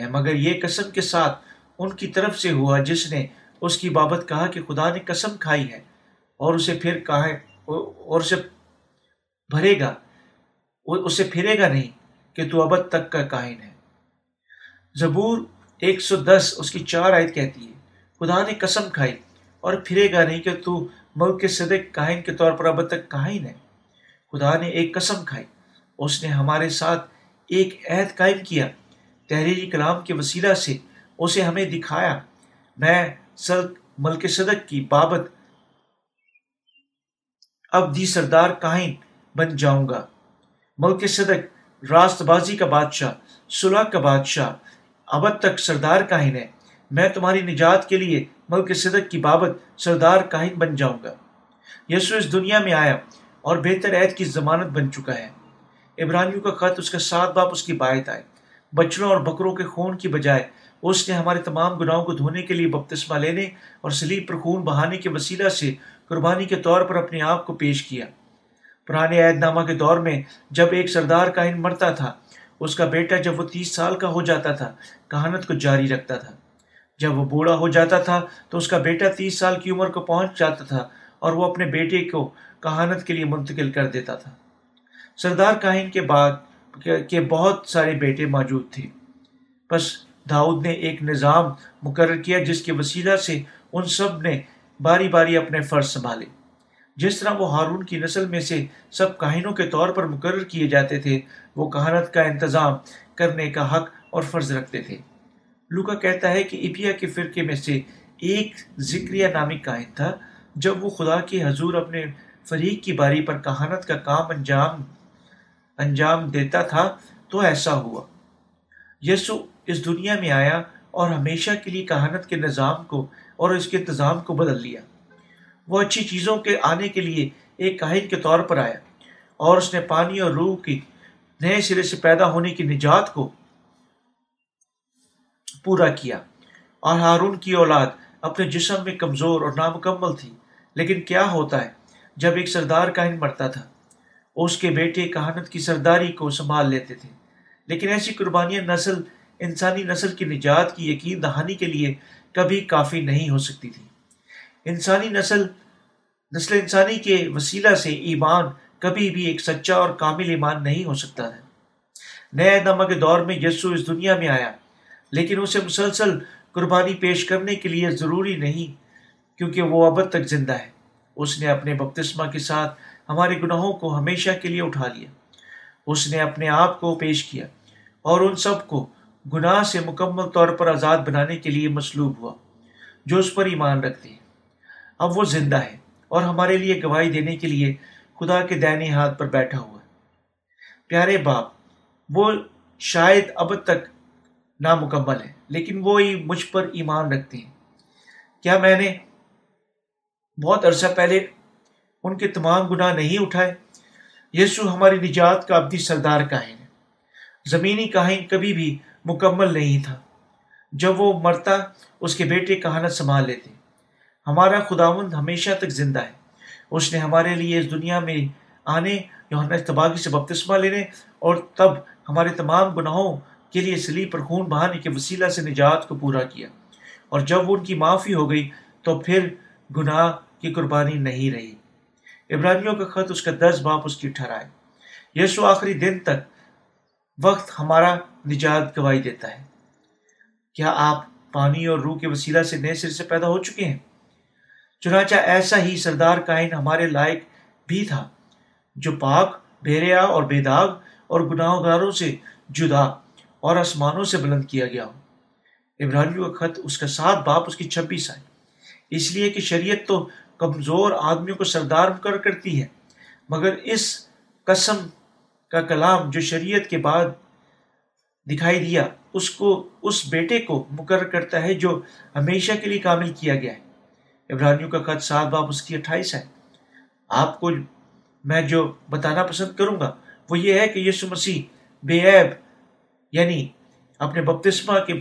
ہیں مگر یہ قسم کے ساتھ ان کی طرف سے ہوا جس نے اس کی بابت کہا کہ خدا نے قسم کھائی ہے اور اسے پھر کہا اور اسے بھرے گا، اسے پھرے گا نہیں کہ تو ابد تک کا کائن ہے۔ زبور ایک سو دس اس کی چار آیت کہتی ہے۔ خدا نے قسم کھائی اور پھرے گا نہیں کہ تو ملک کے صدق کائن کے طور پر اب تک کائن ہے۔ خدا نے ایک قسم کھائی، اس نے ہمارے ساتھ ایک عہد قائم کیا۔ تحریری کلام کے وسیلہ سے اسے ہمیں دکھایا۔ میں ملک صدق کی بابت اب دی سردار کائن بن جاؤں گا۔ ملک صدق راست بازی کا بادشاہ، صلح کا بادشاہ ابد تک سردار کاہن ہے۔ میں تمہاری نجات کے لیے ملک صدق کی بابت سردار کاہن بن جاؤں گا۔ یسو اس دنیا میں آیا اور بہتر عید کی ضمانت بن چکا ہے۔ ابرانیوں کا خط اس کا سات باپ اس کی بایت آئے۔ بچڑوں اور بکروں کے خون کی بجائے اس نے ہمارے تمام گناہوں کو دھونے کے لیے بپتسمہ لینے اور سلیب پر خون بہانے کے وسیلہ سے قربانی کے طور پر اپنے آپ کو پیش کیا۔ پرانے عید نامہ کے دور میں جب ایک سردار کاہن مرتا تھا، اس کا بیٹا جب وہ تیس سال کا ہو جاتا تھا، کہانت کو جاری رکھتا تھا۔ جب وہ بوڑھا ہو جاتا تھا تو اس کا بیٹا تیس سال کی عمر کو پہنچ جاتا تھا اور وہ اپنے بیٹے کو کہانت کے لیے منتقل کر دیتا تھا۔ سردار کاہن کے بعد کے بہت سارے بیٹے موجود تھے۔ بس داؤد نے ایک نظام مقرر کیا جس کے وسیلہ سے ان سب نے باری باری اپنے فرض سنبھالے۔ جس طرح وہ ہارون کی نسل میں سے سب کاہنوں کے طور پر مقرر کیے جاتے تھے، وہ کہانت کا انتظام کرنے کا حق اور فرض رکھتے تھے۔ لوکا کہتا ہے کہ ابیا کے فرقے میں سے ایک ذکریہ نامی کائن تھا، جب وہ خدا کے حضور اپنے فریق کی باری پر کہانت کا کام انجام انجام دیتا تھا تو ایسا ہوا۔ یسو اس دنیا میں آیا اور ہمیشہ کے لیے کہانت کے نظام کو اور اس کے انتظام کو بدل لیا۔ وہ اچھی چیزوں کے آنے کے لیے ایک کاہن کے طور پر آیا اور اس نے پانی اور روح کی نئے سرے سے پیدا ہونے کی نجات کو پورا کیا۔ اور ہارون کی اولاد اپنے جسم میں کمزور اور نامکمل تھی، لیکن کیا ہوتا ہے جب ایک سردار کاہن مرتا تھا؟ اس کے بیٹے کہانت کی سرداری کو سنبھال لیتے تھے۔ لیکن ایسی قربانیاں نسل، انسانی نسل کی نجات کی یقین دہانی کے لیے کبھی کافی نہیں ہو سکتی تھی۔ انسانی نسل نسل انسانی کے وسیلہ سے ایمان کبھی بھی ایک سچا اور کامل ایمان نہیں ہو سکتا ہے نئے نما کے دور میں یسو اس دنیا میں آیا۔ لیکن اسے مسلسل قربانی پیش کرنے کے لیے ضروری نہیں، کیونکہ وہ ابد تک زندہ ہے۔ اس نے اپنے بپتسمہ کے ساتھ ہمارے گناہوں کو ہمیشہ کے لیے اٹھا لیا۔ اس نے اپنے آپ کو پیش کیا اور ان سب کو گناہ سے مکمل طور پر آزاد بنانے کے لیے مصلوب ہوا، جو اس پر ایمان رکھتے ہیں۔ اب وہ زندہ ہے اور ہمارے لیے گواہی دینے کے لیے خدا کے دینی ہاتھ پر بیٹھا ہوا ہے۔ پیارے باپ، وہ شاید اب تک نامکمل ہے۔ لیکن وہ ہی مجھ پر ایمان رکھتے ہیں۔ کیا میں نے بہت عرصہ پہلے ان کے تمام گناہ نہیں اٹھائے؟ یسو ہماری نجات کا ابدی سردار کاہن ہے۔ زمینی کاہن کبھی بھی مکمل نہیں تھا۔ جب وہ مرتا، اس کے بیٹے کہانت سنبھال لیتے۔ ہمارا خداوند ہمیشہ تک زندہ ہے۔ اس نے ہمارے لیے اس دنیا میں آنے، یوحنا تباغی سے بپتسمہ لینے اور تب ہمارے تمام گناہوں کے لیے سلی پر خون بہانے کے وسیلہ سے نجات کو پورا کیا۔ اور جب ان کی معافی ہو گئی تو پھر گناہ کی قربانی نہیں رہی۔ ابراہیمیوں کا خط اس کا دس باپ اس کی ٹھہرائے۔ یسو آخری دن تک وقت ہمارا نجات گواہی دیتا ہے۔ کیا آپ پانی اور روح کے وسیلہ سے نئے سر سے پیدا ہو چکے ہیں؟ چنانچہ ایسا ہی سردار کائن ہمارے لائق بھی تھا، جو پاک بھیریا اور بے داغ اور گناہ گاروں سے جدا اور آسمانوں سے بلند کیا گیا ہو۔ ابراہیمیوں کا خط اس کا سات باپ اس کی چھبیس آئے اس لیے کہ شریعت تو کمزور آدمیوں کو سردار مقرر کرتی ہے، مگر اس قسم کا کلام جو شریعت کے بعد دکھائی دیا، اس کو، اس بیٹے کو مقرر کرتا ہے جو ہمیشہ کے لیے کامل کیا گیا ہے۔ ابراہیمیوں کا خط سات باپ اس کی اٹھائیس ہے۔ آپ کو میں جو بتانا پسند کروں گا، وہ یہ ہے کہ یسو مسیح بے عیب یعنی اپنے بپتسمہ کے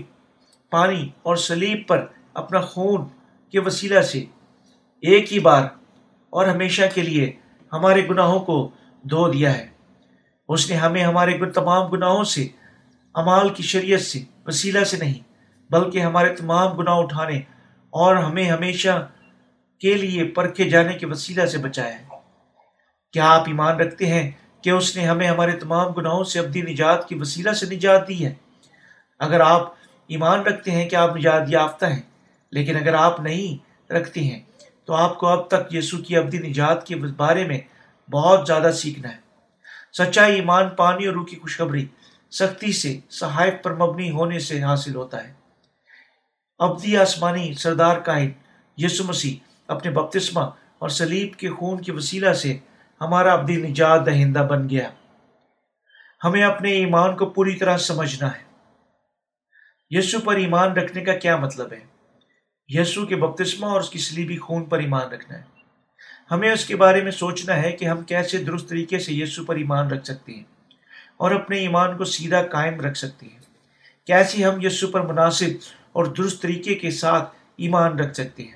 پانی اور سلیب پر اپنا خون کے وسیلہ سے ایک ہی بار اور ہمیشہ کے لیے ہمارے گناہوں کو دھو دیا ہے۔ اس نے ہمیں ہمارے تمام گناہوں سے، امال کی شریعت سے وسیلہ سے نہیں، بلکہ ہمارے تمام گناہ اٹھانے اور ہمیں ہمیشہ کے لیے پرکھے جانے کے وسیلہ سے بچایا ہے۔ کیا آپ ایمان رکھتے ہیں کہ اس نے ہمیں ہمارے تمام گناہوں سے ابدی نجات کی وسیلہ سے نجات دی ہے۔ اگر آپ ایمان رکھتے ہیں کہ آپ نجات یافتہ ہیں، لیکن اگر آپ نہیں رکھتے ہیں، تو آپ کو اب تک یسو کی ابدی نجات کے بارے میں بہت زیادہ سیکھنا ہے۔ سچائی ایمان، پانی اور روح کی خوشخبری سختی سے، صحائف پر مبنی ہونے سے حاصل ہوتا ہے۔ ابدی آسمانی سردار کائن یسو مسیح اپنے بپتسمہ اور سلیب کے خون کے وسیلہ سے ہمارا ابدی نجات دہندہ بن گیا ہمیں اپنے ایمان کو پوری طرح سمجھنا ہے۔ یسو پر ایمان رکھنے کا کیا مطلب ہے؟ یسو کے بپتسمہ اور اس کی سلیبی خون پر ایمان رکھنا ہے۔ ہمیں اس کے بارے میں سوچنا ہے کہ ہم کیسے درست طریقے سے یسو پر ایمان رکھ سکتے ہیں اور اپنے ایمان کو سیدھا قائم رکھ سکتے ہیں۔ کیسے ہم یسو پر مناسب اور درست طریقے کے ساتھ ایمان رکھ سکتے ہیں۔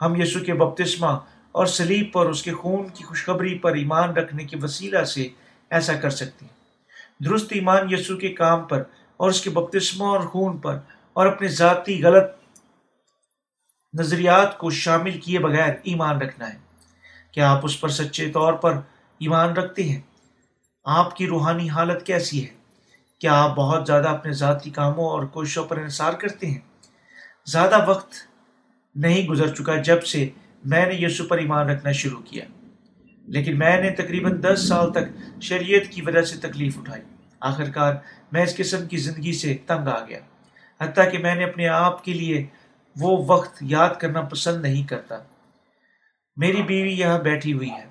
ہم یسو کے بپتسمہ اور سلیب پر اس کے خون کی خوشخبری پر ایمان رکھنے کے وسیلہ سے ایسا کر سکتے ہیں۔ درست ایمان یسو کے کام پر اور اس کے بپتسمہ اور خون پر اور اپنے ذاتی غلط نظریات کو شامل کیے بغیر ایمان رکھنا ہے۔ کیا آپ اس پر سچے طور پر ایمان رکھتے ہیں؟ آپ کی روحانی حالت کیسی ہے؟ کیا آپ بہت زیادہ اپنے ذاتی کاموں اور کوششوں پر انحصار کرتے ہیں؟ زیادہ وقت نہیں گزر چکا جب سے میں نے یسو پر ایمان رکھنا شروع کیا۔ لیکن میں نے تقریباً دس سال تک شریعت کی وجہ سے تکلیف اٹھائی۔ آخر کار میں اس قسم کی زندگی سے تنگ آ گیا۔ حتیٰ کہ میں نے اپنے آپ کے لیے وہ وقت یاد کرنا پسند نہیں کرتا۔ میری بیوی یہاں بیٹھی ہوئی ہے۔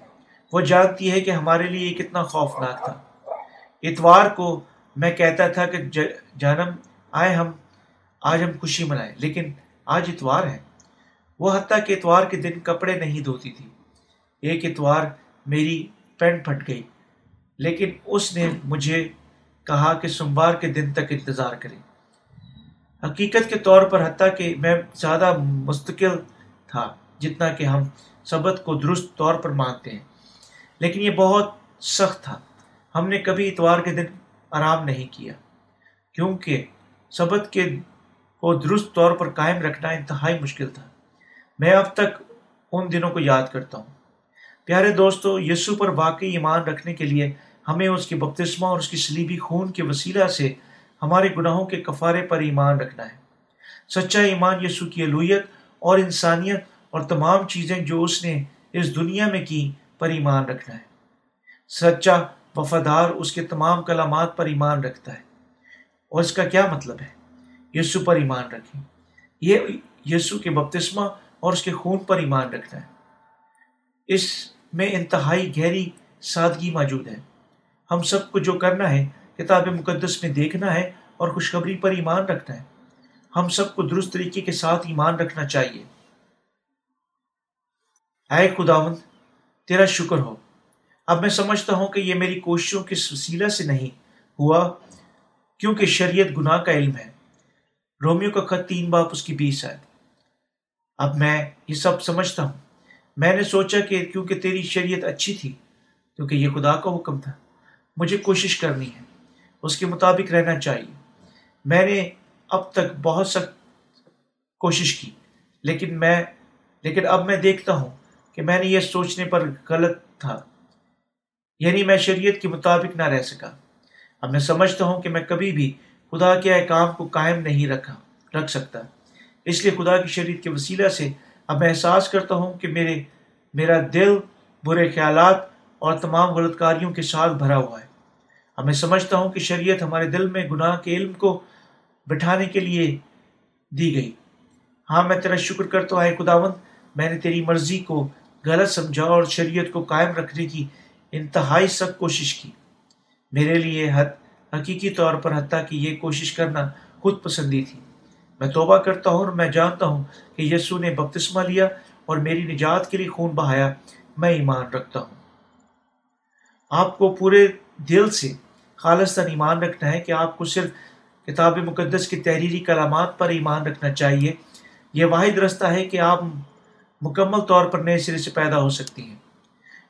وہ جانتی ہے کہ ہمارے لیے یہ کتنا خوفناک تھا۔ اتوار کو میں کہتا تھا کہ جانم، آئے ہم، آج ہم خوشی منائیں۔ لیکن آج اتوار ہے۔ وہ حتیٰ کہ اتوار کے دن کپڑے نہیں دھوتی تھی۔ ایک اتوار میری پینٹ پھٹ گئی، لیکن اس نے مجھے کہا کہ سوموار کے دن تک انتظار کریں۔ حقیقت کے طور پر حتیٰ کہ میں زیادہ مستقل تھا، جتنا کہ ہم سبت کو درست طور پر مانتے ہیں، لیکن یہ بہت سخت تھا۔ ہم نے کبھی اتوار کے دن آرام نہیں کیا، کیونکہ سبت کے کو درست طور پر قائم رکھنا انتہائی مشکل تھا۔ میں اب تک ان دنوں کو یاد کرتا ہوں۔ پیارے دوستو یسو پر واقعی ایمان رکھنے کے لیے ہمیں اس کے بپتسمہ اور اس کی سلیبی خون کے وسیلہ سے ہمارے گناہوں کے کفارے پر ایمان رکھنا ہے۔ سچا ایمان یسو کی علویت اور انسانیت اور تمام چیزیں جو اس نے اس دنیا میں کی پر ایمان رکھنا ہے۔ سچا وفادار اس کے تمام کلامات پر ایمان رکھتا ہے۔ اور اس کا کیا مطلب ہے؟ یسو پر ایمان رکھیں۔ یہ یسو کے بپتسمہ اور اس کے خون پر ایمان رکھنا ہے۔ اس میں انتہائی گہری سادگی موجود ہے۔ ہم سب کو جو کرنا ہے، کتاب مقدس میں دیکھنا ہے اور خوشخبری پر ایمان رکھنا ہے۔ ہم سب کو درست طریقے کے ساتھ ایمان رکھنا چاہیے۔ اے خداوند، تیرا شکر ہو۔ اب میں سمجھتا ہوں کہ یہ میری کوششوں کے وسیلہ سے نہیں ہوا، کیونکہ شریعت گناہ کا علم ہے۔ رومیو کا خط تین باپ اس کی بیس ہے اب میں یہ سب سمجھتا ہوں۔ میں نے سوچا کہ کیونکہ تیری شریعت اچھی تھی، کیونکہ یہ خدا کا حکم تھا، مجھے کوشش کرنی ہے، اس کے مطابق رہنا چاہیے۔ میں نے اب تک بہت سخت کوشش کی، لیکن میں، لیکن اب میں دیکھتا ہوں کہ میں نے یہ سوچنے پر غلط تھا۔ یعنی میں شریعت کے مطابق نہ رہ سکا۔ اب میں سمجھتا ہوں کہ میں کبھی بھی خدا کے احکام کو قائم نہیں رکھا، رکھ سکتا۔ اس لیے خدا کی شریعت کے وسیلہ سے اب میں احساس کرتا ہوں کہ میرے میرا دل برے خیالات اور تمام غلط کاریوں کے ساتھ بھرا ہوا ہے۔ اب میں سمجھتا ہوں کہ شریعت ہمارے دل میں گناہ کے علم کو بٹھانے کے لیے دی گئی۔ ہاں میں تیرا شکر کرتا ہوں خداون میں نے تیری مرضی کو غلط سمجھا اور شریعت کو قائم رکھنے کی انتہائی سخت کوشش کی۔ میرے لیے حد حقیقی طور پر حتیٰ کہ یہ کوشش کرنا خود پسندی تھی۔ میں توبہ کرتا ہوں اور میں جانتا ہوں کہ یسو نے بپتسمہ لیا اور میری نجات کے لیے خون بہایا، میں ایمان رکھتا ہوں۔ آپ کو پورے دل سے خالص ایمان رکھنا ہے کہ آپ کو صرف کتاب مقدس کی تحریری کلامات پر ایمان رکھنا چاہیے۔ یہ واحد رستہ ہے کہ آپ مکمل طور پر نئے سرے سے پیدا ہو سکتی ہیں۔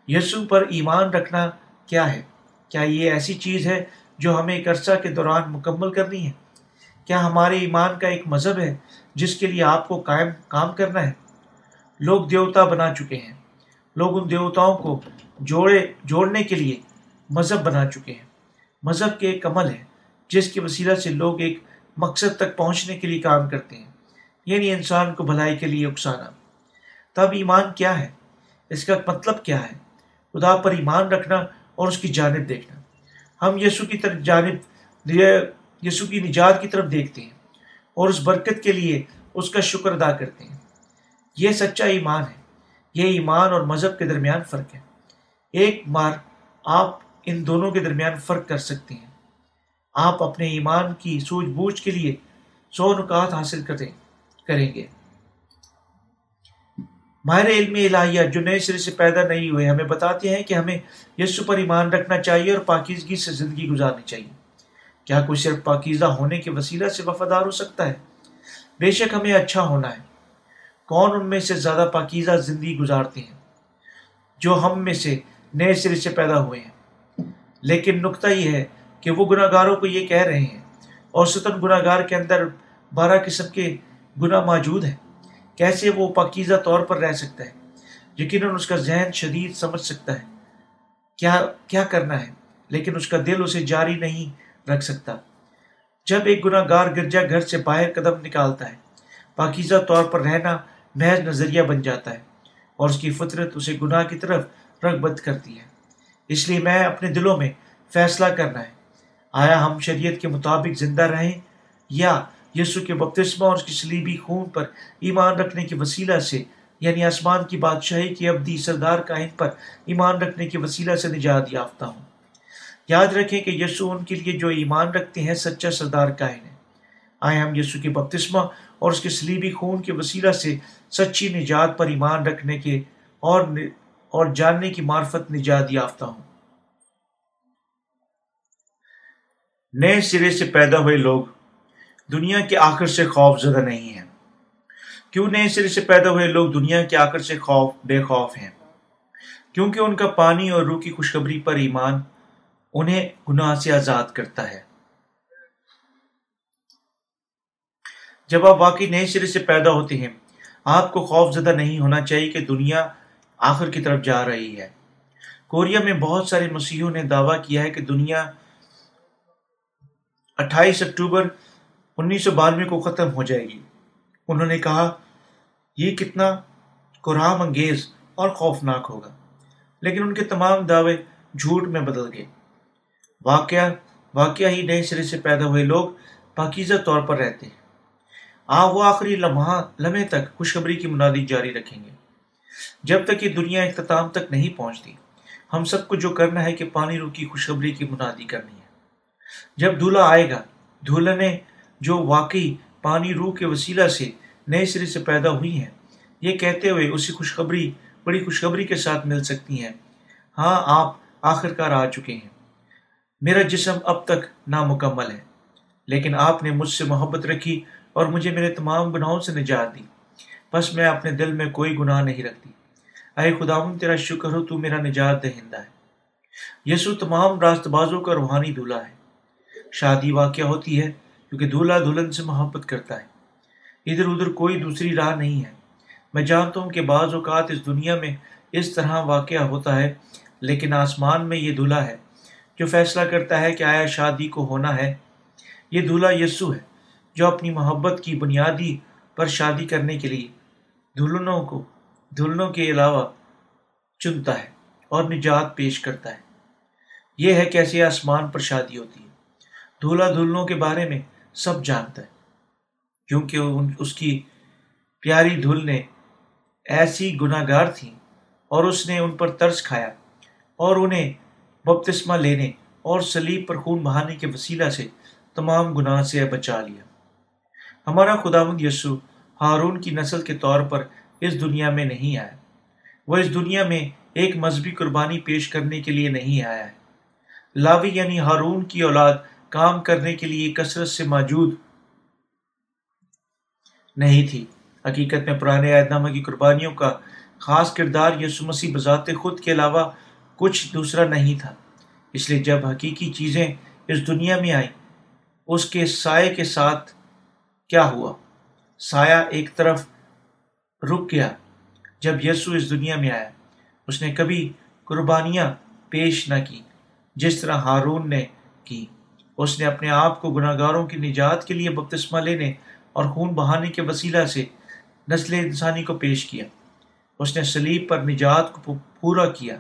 یسو پر ایمان رکھنا کیا ہے؟ کیا یہ ایسی چیز ہے جو ہمیں ایک عرصہ کے دوران مکمل کرنی ہے؟ کیا ہمارے ایمان کا ایک مذہب ہے جس کے لیے آپ کو قائم کام کرنا ہے؟ لوگ دیوتا بنا چکے ہیں۔ لوگ ان دیوتاؤں کو جوڑے، جوڑنے کے لیے مذہب بنا چکے ہیں۔ مذہب کے ایک عمل ہے جس کی وسیلہ سے لوگ ایک مقصد تک پہنچنے کے لیے کام کرتے ہیں یعنی انسان کو بھلائی کے لیے اکسانا۔ تب ایمان کیا ہے؟ اس کا مطلب کیا ہے؟ خدا پر ایمان رکھنا اور اس کی جانب دیکھنا۔ ہم یسو کی طرف جانب یسو کی نجات کی طرف دیکھتے ہیں اور اس برکت کے لیے اس کا شکر ادا کرتے ہیں۔ یہ سچا ایمان ہے۔ یہ ایمان اور مذہب کے درمیان فرق ہے۔ ایک بار آپ ان دونوں کے درمیان فرق کر سکتے ہیں۔ آپ اپنے ایمان کی سوجھ بوجھ کے لیے سو نکات حاصل کریں کریں گے۔ ماہر علم الہیہ جو نئے سرے سے پیدا نہیں ہوئے، ہمیں بتاتے ہیں کہ ہمیں یسو پر ایمان رکھنا چاہیے اور پاکیزگی سے زندگی گزارنی چاہیے۔ کیا کوئی صرف پاکیزہ ہونے کے وسیلہ سے وفادار ہو سکتا ہے؟ بے شک ہمیں اچھا ہونا ہے۔ کون ان میں سے زیادہ پاکیزہ زندگی گزارتے ہیں؟ جو ہم میں سے نئے سرے سے پیدا ہوئے ہیں۔ لیکن نقطہ یہ ہے کہ وہ گناہ گاروں کو یہ کہہ رہے ہیں، اور ستن گناہ گار کے اندر بارہ قسم کے گناہ موجود ہیں۔ کیسے وہ پاکیزہ طور پر رہ سکتا ہے؟ یقیناً اس کا ذہن شدید سمجھ سکتا ہے۔ کیا کیا کرنا ہے؟ لیکن اس کا دل اسے جاری نہیں رکھ سکتا۔ جب ایک گناہ گار گرجا گھر سے باہر قدم نکالتا ہے، پاکیزہ طور پر رہنا محض نظریہ بن جاتا ہے اور اس کی فطرت اسے گناہ کی طرف رغبت کرتی ہے۔ اس لیے میں اپنے دلوں میں فیصلہ کرنا ہے۔ آیا ہم شریعت کے مطابق زندہ رہیں یا یسو کے بپتسمہ اور اس کی سلیبی خون پر ایمان رکھنے کے وسیلہ سے یعنی آسمان کی بادشاہی کی ابدی سردار کائن پر ایمان رکھنے کے وسیلہ سے نجات یافتہ ہوں؟ یاد رکھیں کہ یسو ان کے لیے جو ایمان رکھتے ہیں، سچا سردار کائن ہے آئے ہم یسو کے بپتسمہ اور اس کے سلیبی خون کے وسیلہ سے سچی نجات پر ایمان رکھنے کے اور اور جاننے کی معرفت نجات یافتہ ہوں۔ نئے سرے سے پیدا ہوئے لوگ دنیا کے آخر سے خوف زدہ نہیں ہیں۔ کیوں نئے سرے سے پیدا ہوئے لوگ دنیا کے آخر سے خوف، بے خوف ہیں؟ کیونکہ ان کا پانی اور روح کی خوشخبری پر ایمان انہیں گناہ سے آزاد کرتا ہے۔ جب آپ واقعی نئے سرے سے پیدا ہوتے ہیں، آپ کو خوف زدہ نہیں ہونا چاہیے کہ دنیا آخر کی طرف جا رہی ہے۔ کوریا میں بہت سارے مسیحوں نے دعویٰ کیا ہے کہ دنیا اٹھائیس اکتوبر انیس سو بانوے کو ختم ہو جائے گی۔ انہوں نے کہا، یہ کتنا قرآم انگیز اور خوفناک ہوگا۔ لیکن ان کے تمام دعوے جھوٹ میں بدل گئے۔ واقعہ واقعہ ہی نئے سرے سے پیدا ہوئے لوگ پاکیزہ طور پر رہتے ہیں۔ آ وہ آخری لمحہ، لمحے تک خوشخبری کی منادی جاری رکھیں گے۔ جب تک یہ دنیا اختتام تک نہیں پہنچتی، ہم سب کو جو کرنا ہے کہ پانی رو کی خوشخبری کی منادی کرنی ہے۔ جب دھولا آئے گا، دھولنے جو واقعی پانی روح کے وسیلہ سے نئے سرے سے پیدا ہوئی ہیں، یہ کہتے ہوئے اسی خوشخبری، بڑی خوشخبری کے ساتھ مل سکتی ہیں۔ ہاں آپ آخر کار آ چکے ہیں۔ میرا جسم اب تک نامکمل ہے، لیکن آپ نے مجھ سے محبت رکھی اور مجھے میرے تمام گناہوں سے نجات دی۔ بس میں اپنے دل میں کوئی گناہ نہیں رکھتی۔ اے خداون تیرا شکر ہو، تو میرا نجات دہندہ ہے۔ یسو تمام راست بازوں کا روحانی دولہا ہے۔ شادی واقع ہوتی ہے کیونکہ دولہا دلہن سے محبت کرتا ہے۔ ادھر ادھر کوئی دوسری راہ نہیں ہے۔ میں جانتا ہوں کہ بعض اوقات اس دنیا میں اس طرح واقعہ ہوتا ہے، لیکن آسمان میں یہ دلہا ہے۔ جو فیصلہ کرتا ہے کہ آیا شادی کو ہونا ہے، یہ دلہا یسو ہے جو اپنی محبت کی بنیادی پر شادی کرنے کے لیے دلہنوں کو دلہنوں کے علاوہ چنتا ہے اور نجات پیش کرتا ہے۔ یہ ہے کیسے آسمان پر شادی ہوتی ہے۔ دولہا دلہنوں کے بارے میں سب جانتا ہے، کیونکہ اس کی پیاری دھل نے ایسی گناہ گار تھیں اور اس نے ان پر ترس کھایا اور انہیں بپتسمہ لینے اور سلیب پر خون بہانے کے وسیلہ سے تمام گناہ سے بچا لیا۔ ہمارا خداوند یسو ہارون کی نسل کے طور پر اس دنیا میں نہیں آیا۔ وہ اس دنیا میں ایک مذہبی قربانی پیش کرنے کے لیے نہیں آیا۔ ہے لاوی یعنی ہارون کی اولاد کام کرنے کے لیے کثرت سے موجود نہیں تھی۔ حقیقت میں پرانے عہد نامہ کی قربانیوں کا خاص کردار یسو مسیح بذات خود کے علاوہ کچھ دوسرا نہیں تھا۔ اس لیے جب حقیقی چیزیں اس دنیا میں آئیں، اس کے سائے کے ساتھ کیا ہوا؟ سایہ ایک طرف رک گیا۔ جب یسو اس دنیا میں آیا، اس نے کبھی قربانیاں پیش نہ کی جس طرح ہارون نے کی۔ اس نے اپنے آپ کو گناہ گاروں کی نجات کے لیے بپتسمہ لینے اور خون بہانے کے وسیلہ سے نسل انسانی کو پیش کیا۔ اس نے سلیب پر نجات کو پورا کیا۔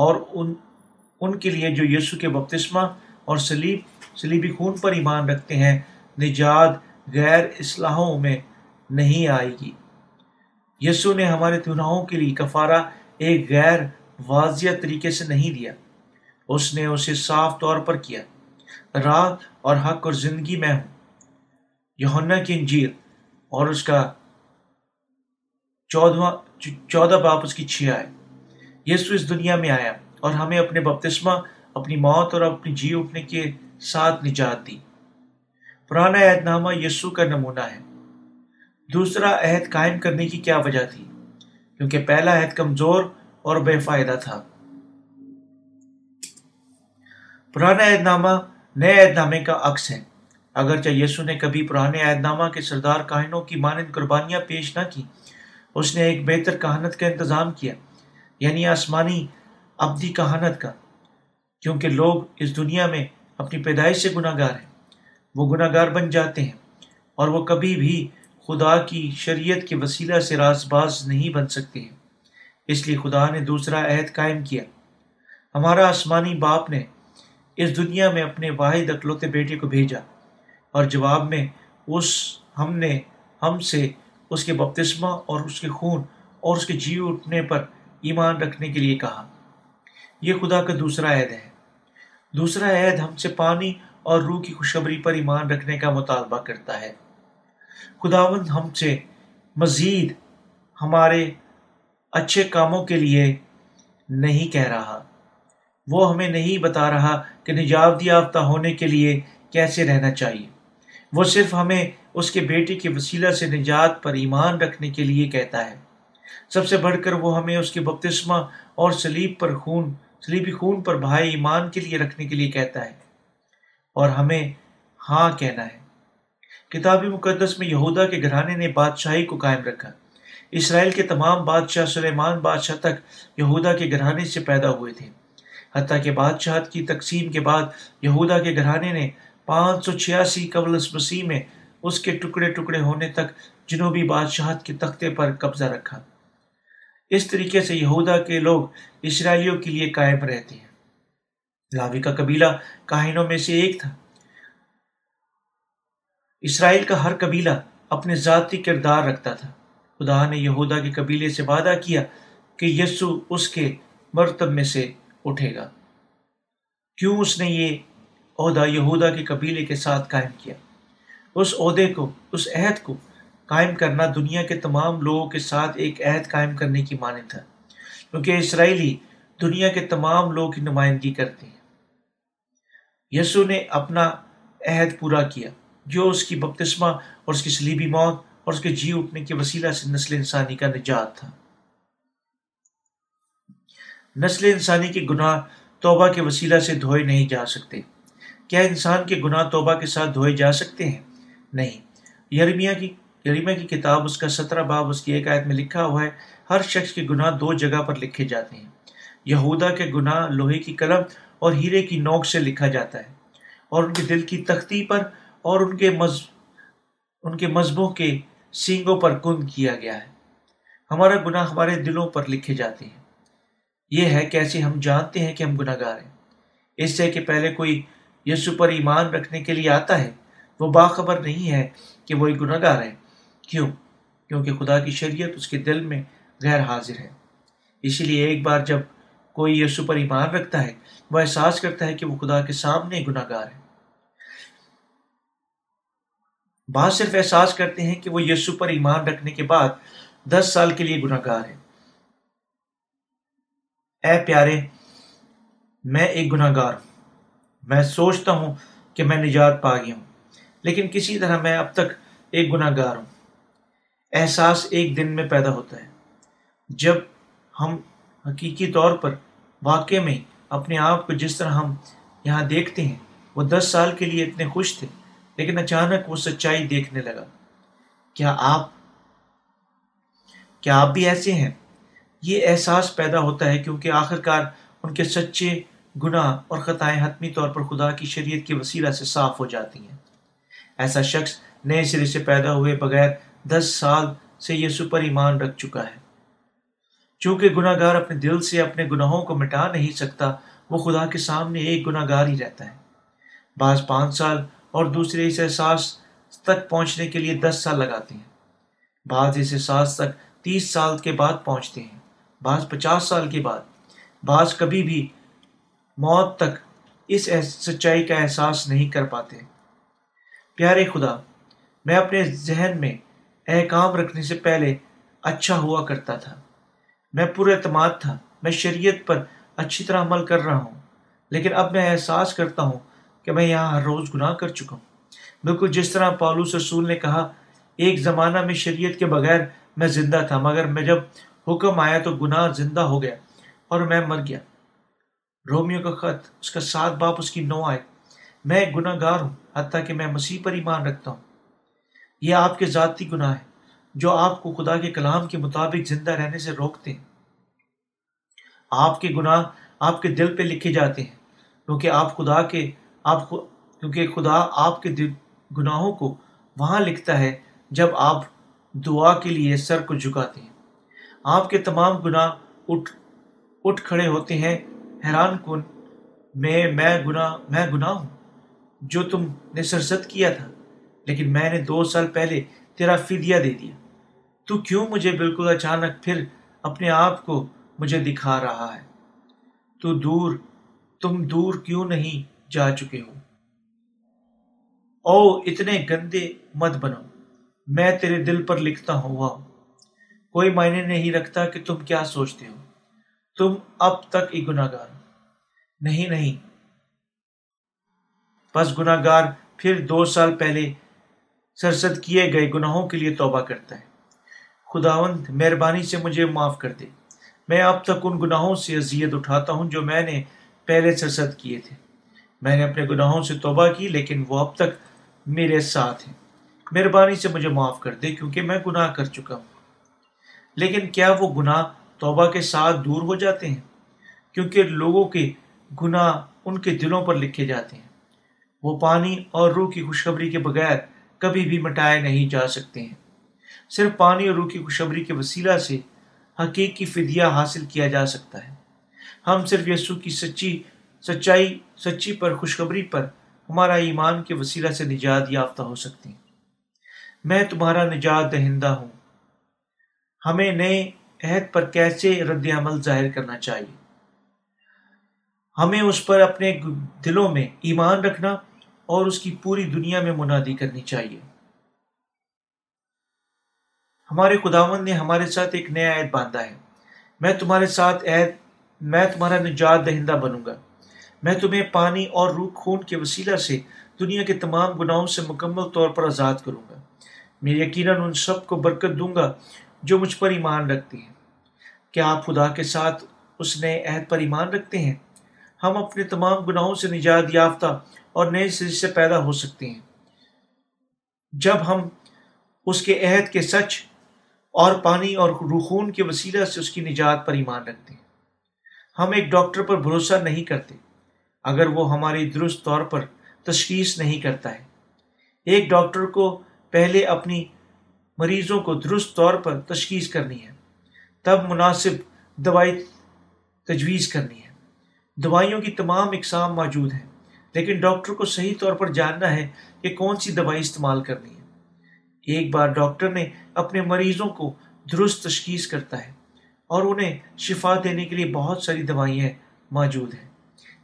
اور ان ان کے لیے جو یسو کے بپتسمہ اور سلیب سلیبی خون پر ایمان رکھتے ہیں، نجات غیر اصلاحوں میں نہیں آئے گی۔ یسو نے ہمارے گناہوں کے لیے کفارہ ایک غیر واضح طریقے سے نہیں دیا۔ اس نے اسے صاف طور پر کیا۔ رات اور حق اور زندگی میں ہوں۔ یونا کی انجیر اور اس کا چودواں، چودہ باپ اس کی چھیا ہے یسو اس دنیا میں آیا اور ہمیں اپنے بپتسمہ، اپنی موت اور اپنی جی اٹھنے کے ساتھ نجات دی۔ پرانا عہد نامہ یسو کا نمونہ ہے۔ دوسرا عہد قائم کرنے کی کیا وجہ تھی؟ کیونکہ پہلا عہد کمزور اور بے فائدہ تھا۔ پرانا عہد نامہ نئے عہد نامے کا عکس ہے۔ اگرچہ یسو نے کبھی پرانے عہد نامہ کے سردار کاہنوں کی مانند قربانیاں پیش نہ کی اس نے ایک بہتر کہانت کا انتظام کیا۔ یعنی آسمانی ابدی کہانت کا، کیونکہ لوگ اس دنیا میں اپنی پیدائش سے گناہ گار ہیں۔ وہ گناہ گار بن جاتے ہیں اور وہ کبھی بھی خدا کی شریعت کے وسیلہ سے راز باز نہیں بن سکتے ہیں۔ اس لیے خدا نے دوسرا عہد قائم کیا۔ ہمارا آسمانی باپ نے اس دنیا میں اپنے واحد اکلوتے بیٹے کو بھیجا اور جواب میں اس ہم نے ہم سے اس کے بپتسمہ اور اس کے خون اور اس کے جی اٹھنے پر ایمان رکھنے کے لیے کہا۔ یہ خدا کا دوسرا عہد ہے۔ دوسرا عہد ہم سے پانی اور روح کی خوشبری پر ایمان رکھنے کا مطالبہ کرتا ہے۔ خداوند ہم سے مزید ہمارے اچھے کاموں کے لیے نہیں کہہ رہا۔ وہ ہمیں نہیں بتا رہا کہ نجات یافتہ ہونے کے لیے کیسے رہنا چاہیے۔ وہ صرف ہمیں اس کے بیٹے کے وسیلہ سے نجات پر ایمان رکھنے کے لیے کہتا ہے۔ سب سے بڑھ کر وہ ہمیں اس کے بپتسمہ اور سلیب پر خون، سلیبی خون پر بھائی ایمان کے لیے رکھنے کے لیے کہتا ہے اور ہمیں ہاں کہنا ہے۔ کتابی مقدس میں یہودا کے گھرانے نے بادشاہی کو قائم رکھا۔ اسرائیل کے تمام بادشاہ سلیمان بادشاہ تک یہودا کے گھرانے سے پیدا ہوئے تھے۔ حتیٰ کہ بادشاہت کی تقسیم کے بعد یہودا کے گھرانے نے پانچ سو چھیاسی قبل مسیح میں اس کے ٹکڑے ٹکڑے ہونے تک جنوبی بادشاہت کے تختے پر قبضہ رکھا۔ اس طریقے سے یہودا کے لوگ اسرائیلیوں کے لیے قائم رہتے ہیں۔ لاوی کا قبیلہ کاہنوں میں سے ایک تھا۔ اسرائیل کا ہر قبیلہ اپنے ذاتی کردار رکھتا تھا۔ خدا نے یہودا کے قبیلے سے وعدہ کیا کہ یسو اس کے مرتب میں سے اٹھے گا۔ کیوں اس نے یہ عہدہ یہودا کے قبیلے کے ساتھ قائم کیا؟ اس عہدے کو، اس عہد کو قائم کرنا دنیا کے تمام لوگوں کے ساتھ ایک عہد قائم کرنے کی معنی تھا کیونکہ اسرائیلی دنیا کے تمام لوگوں کی نمائندگی کرتے ہیں۔ یسو نے اپنا عہد پورا کیا، جو اس کی بپتسمہ اور اس کی سلیبی موت اور اس کے جی اٹھنے کے وسیلہ سے نسل انسانی کا نجات تھا۔ نسل انسانی کے گناہ توبہ کے وسیلہ سے دھوئے نہیں جا سکتے۔ کیا انسان کے گناہ توبہ کے ساتھ دھوئے جا سکتے ہیں؟ نہیں۔ یرمیا کی یرمیا کی کتاب، اس کا سترہ باب، اس کی ایک آیت میں لکھا ہوا ہے، ہر شخص کے گناہ دو جگہ پر لکھے جاتے ہیں۔ یہودا کے گناہ لوہے کی قلم اور ہیرے کی نوک سے لکھا جاتا ہے۔ اور ان کے دل کی تختی پر اور ان کے مز، ان کے مذہبوں کے سینگوں پر کند کیا گیا ہے۔ ہمارا گناہ ہمارے دلوں پر لکھے جاتے ہیں۔ یہ ہے کیسے ہم جانتے ہیں کہ ہم گناہ گار ہیں۔ اس سے کہ پہلے کوئی یسو پر ایمان رکھنے کے لیے آتا ہے، وہ باخبر نہیں ہے کہ وہ ایک گناہ گار ہے کیوں؟ کیونکہ خدا کی شریعت اس کے دل میں غیر حاضر ہے۔ اسی لیے ایک بار جب کوئی یسو پر ایمان رکھتا ہے، وہ احساس کرتا ہے کہ وہ خدا کے سامنے گناہ گار ہے۔ بعض صرف احساس کرتے ہیں کہ وہ یسو پر ایمان رکھنے کے بعد دس سال کے لیے گناہ گار ہے۔ اے پیارے، میں ایک گناہ گار ہوں۔ میں سوچتا ہوں کہ میں نجات پا گیا ہوں، لیکن کسی طرح میں اب تک ایک گناہ گار ہوں۔ احساس ایک دن میں پیدا ہوتا ہے۔ جب ہم حقیقی طور پر واقع میں اپنے آپ کو جس طرح ہم یہاں دیکھتے ہیں، وہ دس سال کے لیے اتنے خوش تھے، لیکن اچانک وہ سچائی دیکھنے لگا۔ کیا آپ کیا آپ بھی ایسے ہیں؟ یہ احساس پیدا ہوتا ہے کیونکہ آخر کار ان کے سچے گناہ اور خطائیں حتمی طور پر خدا کی شریعت کی وسیلہ سے صاف ہو جاتی ہیں۔ ایسا شخص نئے سرے سے پیدا ہوئے بغیر دس سال سے یسو پر ایمان رکھ چکا ہے۔ چونکہ گناہ گار اپنے دل سے اپنے گناہوں کو مٹا نہیں سکتا، وہ خدا کے سامنے ایک گناہ گار ہی رہتا ہے۔ بعض پانچ سال اور دوسرے اس احساس تک پہنچنے کے لیے دس سال لگاتے ہیں۔ بعض اس احساس تک تیس سال کے بعد پہنچتے ہیں، بعض پچاس سال کے بعد۔ بعض کبھی بھی موت تک اس سچائی کا احساس نہیں کر پاتے۔ پیارے خدا، میں اپنے ذہن میں احکام رکھنے سے پہلے اچھا ہوا کرتا تھا۔ میں پورے اعتماد تھا، میں شریعت پر اچھی طرح عمل کر رہا ہوں، لیکن اب میں احساس کرتا ہوں کہ میں یہاں ہر روز گناہ کر چکا ہوں۔ بالکل جس طرح پالوس رسول نے کہا، ایک زمانہ میں شریعت کے بغیر میں زندہ تھا، مگر میں جب حکم آیا تو گناہ زندہ ہو گیا اور میں مر گیا۔ رومیو کا خط، اس کا سات باپ، اس کی نو آئے میں ایک گناہ گار ہوں، حتیٰ کہ میں مسیح پر ایمان رکھتا ہوں۔ یہ آپ کے ذاتی گناہ ہے جو آپ کو خدا کے کلام کے مطابق زندہ رہنے سے روکتے ہیں۔ آپ کے گناہ آپ کے دل پہ لکھے جاتے ہیں، کیونکہ آپ خدا کے، آپ کیونکہ خدا آپ کے دل گناہوں کو وہاں لکھتا ہے جب آپ دعا کے لیے سر کو جھکاتے ہیں۔ آپ کے تمام گناہ اٹھ اٹھ کھڑے ہوتے ہیں۔ حیران کن، میں میں گناہ میں گناہ ہوں، جو تم نے سرزد کیا تھا۔ لیکن میں نے دو سال پہلے تیرا فدیہ دے دیا۔ تو کیوں مجھے بالکل اچانک پھر اپنے آپ کو مجھے دکھا رہا ہے؟ تو دور، تم دور کیوں نہیں جا چکے ہو؟ او اتنے گندے مت بنو۔ میں تیرے دل پر لکھتا ہوا ہوں۔ کوئی معنی نہیں رکھتا کہ تم کیا سوچتے ہو۔ تم اب تک ہی گناہ گار نہیں نہیں۔ بس گناہ گار پھر دو سال پہلے سرسد کیے گئے گناہوں کے لیے توبہ کرتا ہے۔ خداوند مہربانی سے مجھے معاف کر دے۔ میں اب تک ان گناہوں سے اذیت اٹھاتا ہوں جو میں نے پہلے سرسد کیے تھے۔ میں نے اپنے گناہوں سے توبہ کی، لیکن وہ اب تک میرے ساتھ ہیں۔ مہربانی سے مجھے معاف کر دے کیونکہ میں گناہ کر چکا ہوں۔ لیکن کیا وہ گناہ توبہ کے ساتھ دور ہو جاتے ہیں؟ کیونکہ لوگوں کے گناہ ان کے دلوں پر لکھے جاتے ہیں۔ وہ پانی اور روح کی خوشخبری کے بغیر کبھی بھی مٹائے نہیں جا سکتے ہیں۔ صرف پانی اور روح کی خوشخبری کے وسیلہ سے حقیقی فدیہ حاصل کیا جا سکتا ہے۔ ہم صرف یسوع کی سچی، سچائی، سچی پر خوشخبری پر ہمارا ایمان کے وسیلہ سے نجات یافتہ ہو سکتے ہیں۔ میں تمہارا نجات دہندہ ہوں۔ ہمیں نئے عہد پر کیسے رد عمل ظاہر کرنا چاہیے؟ ہمیں اس پر اپنے دلوں میں ایمان رکھنا اور اس کی پوری دنیا میں منادی کرنی چاہیے۔ ہمارے خداون نے ہمارے ساتھ ایک نیا عہد باندھا ہے۔ میں تمہارے ساتھ عہد میں تمہارا نجات دہندہ بنوں گا۔ میں تمہیں پانی اور روح خون کے وسیلہ سے دنیا کے تمام گناہوں سے مکمل طور پر آزاد کروں گا۔ میں یقیناً ان سب کو برکت دوں گا جو مجھ پر ایمان رکھتے ہیں۔ کیا آپ خدا کے ساتھ اس نئے عہد پر ایمان رکھتے ہیں؟ ہم اپنے تمام گناہوں سے نجات یافتہ اور نئے سر سے پیدا ہو سکتے ہیں۔ جب ہم اس کے عہد کے سچ اور پانی اور رخون کے وسیلہ سے اس کی نجات پر ایمان رکھتے ہیں۔ ہم ایک ڈاکٹر پر بھروسہ نہیں کرتے، اگر وہ ہماری درست طور پر تشخیص نہیں کرتا ہے۔ ایک ڈاکٹر کو پہلے اپنی مریضوں کو درست طور پر تشخیص کرنی ہے، تب مناسب دوائی تجویز کرنی ہے۔ دوائیوں کی تمام اقسام موجود ہیں۔ لیکن ڈاکٹر کو صحیح طور پر جاننا ہے کہ کون سی دوائی استعمال کرنی ہے۔ ایک بار ڈاکٹر نے اپنے مریضوں کو درست تشخیص کرتا ہے اور انہیں شفا دینے کے لیے بہت ساری دوائیاں موجود ہیں۔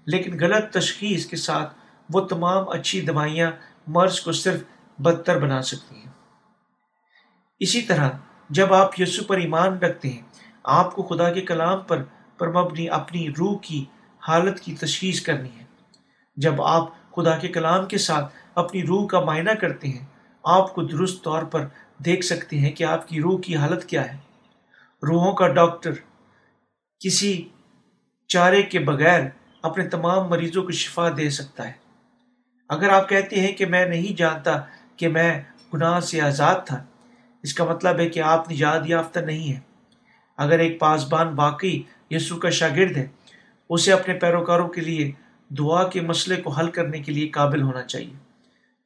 لیکن غلط تشخیص کے ساتھ وہ تمام اچھی دوائیاں مرض کو صرف بدتر بنا سکتی ہیں۔ اسی طرح جب آپ یسو پر ایمان رکھتے ہیں، آپ کو خدا کے کلام پر پر مبنی اپنی روح کی حالت کی تشخیص کرنی ہے۔ جب آپ خدا کے کلام کے ساتھ اپنی روح کا معائنہ کرتے ہیں، آپ کو درست طور پر دیکھ سکتے ہیں کہ آپ کی روح کی حالت کیا ہے۔ روحوں کا ڈاکٹر کسی چارے کے بغیر اپنے تمام مریضوں کو شفا دے سکتا ہے۔ اگر آپ کہتے ہیں کہ میں نہیں جانتا کہ میں گناہ سے آزاد تھا، اس کا مطلب ہے کہ آپ نجات یافتہ نہیں ہیں۔ اگر ایک پاسبان واقعی یسو کا شاگرد ہے، اسے اپنے پیروکاروں کے لیے دعا کے مسئلے کو حل کرنے کے لیے قابل ہونا چاہیے،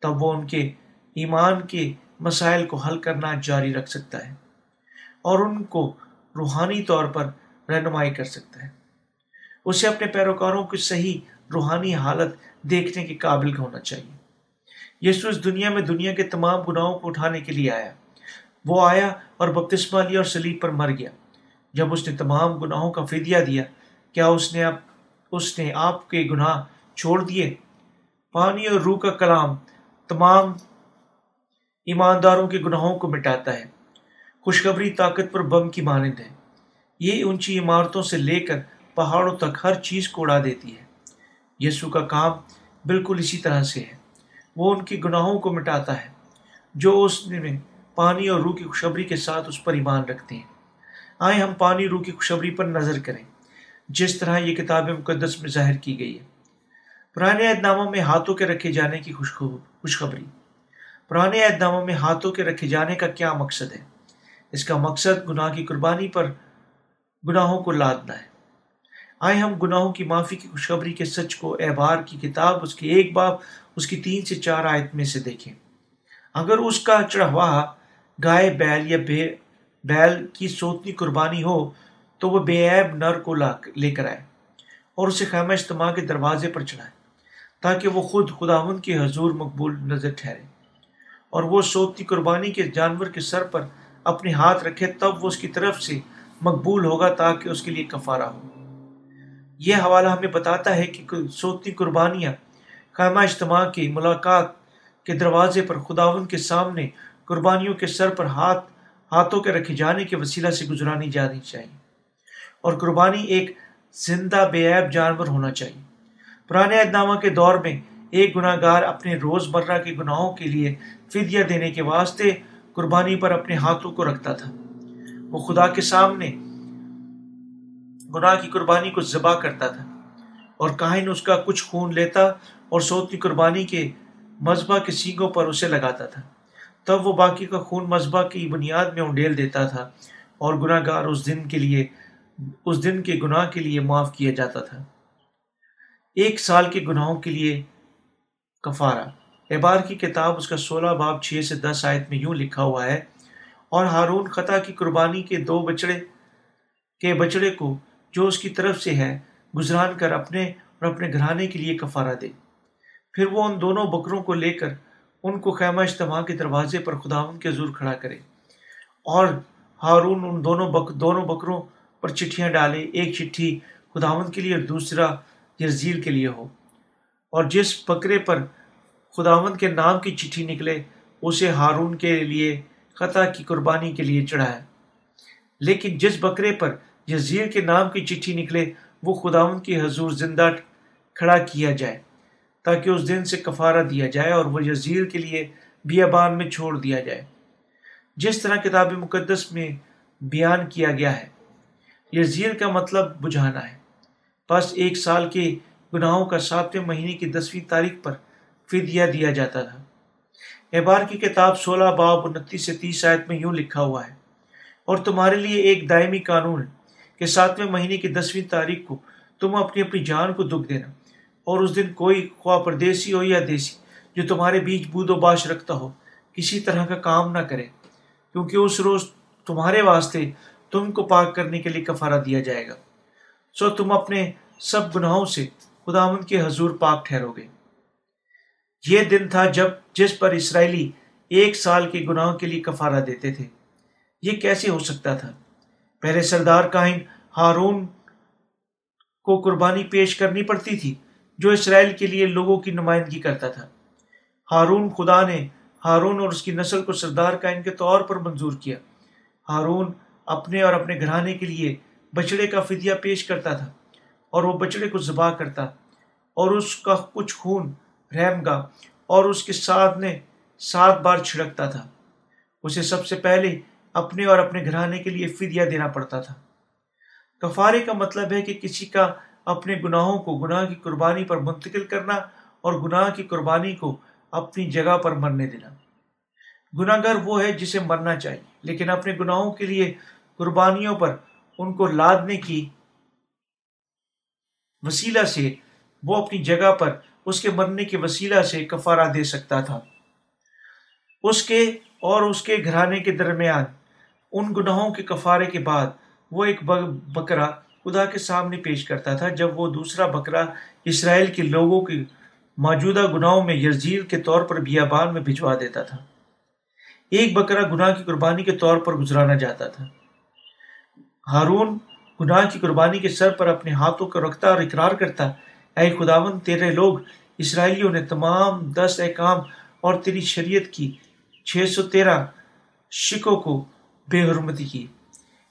تب وہ ان کے ایمان کے مسائل کو حل کرنا جاری رکھ سکتا ہے اور ان کو روحانی طور پر رہنمائی کر سکتا ہے۔ اسے اپنے پیروکاروں کی صحیح روحانی حالت دیکھنے کے قابل ہونا چاہیے۔ یسو اس دنیا میں دنیا کے تمام گناہوں کو اٹھانے کے لیے آیا۔ وہ آیا اور بپتسمہ لیا اور سلیب پر مر گیا۔ جب اس نے تمام گناہوں کا فدیہ دیا، کیا اس نے اب اس نے آپ کے گناہ چھوڑ دیے۔ پانی اور روح کا کلام تمام ایمانداروں کے گناہوں کو مٹاتا ہے۔ خوشخبری طاقت پر بم کی مانند ہے۔ یہ اونچی عمارتوں سے لے کر پہاڑوں تک ہر چیز کو اڑا دیتی ہے۔ یسو کا کام بالکل اسی طرح سے ہے۔ وہ ان کے گناہوں کو مٹاتا ہے، جو اس میں پانی اور روح کی خوشبری کے ساتھ اس پر ایمان رکھتے ہیں۔ آئیں ہم پانی روح کی خوشبری پر نظر کریں۔ جس طرح یہ کتاب مقدس میں ظاہر کی گئی ہے۔ پرانے عہد ناموں میں ہاتھوں کے رکھے جانے کی خوشخبری۔ پرانے عہد ناموں میں ہاتھوں کے رکھے جانے کا کیا مقصد ہے؟ اس کا مقصد گناہ کی قربانی پر گناہوں کو لادنا ہے۔ آئے ہم گناہوں کی معافی کی خوشخبری کے سچ کو احبار کی کتاب، اس کی ایک باب اس کی تین سے چار آیت میں سے دیکھیں۔ اگر اس کا چڑھوا گائے، بیل یا بے، بیل کی سوتنی قربانی ہو تو وہ بے عیب نر کو لے کر آئے اور اسے خیمہ اجتماع کے دروازے پر چڑھائے تاکہ وہ خود خداون کے حضور مقبول نظر ٹھہرے اور وہ سوتی قربانی کے جانور کے سر پر اپنے ہاتھ رکھے تب وہ اس کی طرف سے مقبول ہوگا تاکہ اس کے لیے کفارہ ہو۔ یہ حوالہ ہمیں بتاتا ہے کہ سوتی قربانیاں خیمہ اجتماع کی ملاقات کے دروازے پر خداون کے سامنے قربانیوں کے سر پر ہاتھ ہاتھوں کے رکھے جانے کے وسیلہ سے گزرانی جانی چاہیے۔ اور قربانی ایک زندہ بے عیب جانور ہونا چاہیے۔ پرانے اہدامہ کے دور میں ایک گناہ گار اپنے روز مرہ کے گناہوں کے لیے فدیہ دینے کے واسطے قربانی پر اپنے ہاتھوں کو رکھتا تھا۔ وہ خدا کے سامنے گناہ کی قربانی کو ذبح کرتا تھا اور کاہن اس کا کچھ خون لیتا اور سوتی قربانی کے مذبح کے سینگوں پر اسے لگاتا تھا۔ تب وہ باقی کا خون مذبح کی بنیاد میں انڈیل دیتا تھا اور گناہ گار اس دن کے لیے اس دن کے گناہ کے لیے معاف کیا جاتا تھا۔ ایک سال کے گناہوں کے لیے کفارہ۔ احبار کی کتاب اس کا سولہ باب چھ سے دس آیت میں یوں لکھا ہوا ہے، اور ہارون خطا کی قربانی کے دو بچڑے، کے بچڑے کو جو اس کی طرف سے ہے، گزران کر اپنے اور اپنے گھرانے کے لیے کفارہ دے۔ پھر وہ ان دونوں بکروں کو لے کر ان کو خیمہ اجتماع کے دروازے پر خداون کے زور کھڑا کرے۔ اور ہارون ان دونوں بک، دونوں بکروں پر چٹھیاں ڈالے ایک چٹھی خداون کے لیے اور دوسرا یرزیل کے لیے ہو۔ اور جس بکرے پر خداون کے نام کی چٹھی نکلے، اسے ہارون کے لیے خطا کی قربانی کے لیے چڑھائے۔ لیکن جس بکرے پر یزیر کے نام کی چٹھی نکلے، وہ خداون کی حضور زندہ کھڑا کیا جائے، تاکہ اس دن سے کفارہ دیا جائے اور وہ یزیر کے لیے بیابان میں چھوڑ دیا جائے۔ جس طرح کتاب مقدس میں بیان کیا گیا ہے یزیر کا مطلب بجھانا ہے۔ بس ایک سال کے گناہوں کا ساتویں مہینے کی دسویں تاریخ پر فدیہ دیا جاتا تھا۔ احبار کی کتاب سولہ باب انتیس سے تیس آیت میں یوں لکھا ہوا ہے، اور تمہارے لیے ایک دائمی قانون ہے کہ ساتویں مہینے کی دسویں تاریخ کو تم اپنی اپنی جان کو دکھ دینا، اور اس دن کوئی خواہ پردیسی ہو یا دیسی جو تمہارے بیچ بود و باش رکھتا ہو، کسی طرح کا کام نہ کرے، کیونکہ اس روز تمہارے واسطے تم کو پاک کرنے کے لیے کفارہ دیا جائے گا۔ سو تم اپنے سب گناہوں سے خدا خداون کے حضور پاک ٹھہرو گے۔ یہ دن تھا جب جس پر اسرائیلی ایک سال کے گناہوں کے لیے کفارہ دیتے تھے۔ یہ کیسے ہو سکتا تھا؟ پہلے سردار کائن ہارون کو قربانی پیش کرنی پڑتی تھی، جو اسرائیل کے لیے لوگوں کی نمائندگی کرتا تھا۔ ہارون خدا نے ہارون اور اس کی نسل کو سردار کائن کے طور پر منظور کیا۔ ہارون اپنے اور اپنے گھرانے کے لیے بچڑے کا فدیہ پیش کرتا تھا اور وہ بچڑے کو ذبح کرتا اور اس کا کچھ خون رحم گا اور اس کے ساتھ نے سات بار چھڑکتا تھا۔ اسے سب سے پہلے اپنے اور اپنے گھرانے کے لیے فدیہ دینا پڑتا تھا۔ کفارے کا مطلب ہے کہ کسی کا اپنے گناہوں کو گناہ کی قربانی پر منتقل کرنا اور گناہ کی قربانی کو اپنی جگہ پر مرنے دینا۔ گناہ گر وہ ہے جسے مرنا چاہیے، لیکن اپنے گناہوں کے لیے قربانیوں پر ان کو لادنے کی وسیلہ سے وہ اپنی جگہ پر اس کے مرنے کے وسیلہ سے کفارہ دے سکتا تھا۔ اس کے اور اس کے گھرانے کے درمیان ان گناہوں کے کفارے کے بعد وہ ایک بکرا خدا کے سامنے پیش کرتا تھا، جب وہ دوسرا بکرا اسرائیل کے لوگوں کے موجودہ گناہوں میں یرزیل کے طور پر بیابان میں بھجوا دیتا تھا۔ ایک بکرا گناہ کی قربانی کے طور پر گزرانا جاتا تھا۔ ہارون گناہ کی قربانی کے سر پر اپنے ہاتھوں کو رکھتا اور اقرار کرتا اے خداون تیرے لوگ اسرائیلیوں نے تمام دس احکام اور تیری شریعت کی چھ سو تیرہ شکوں کو بے حرمتی کی۔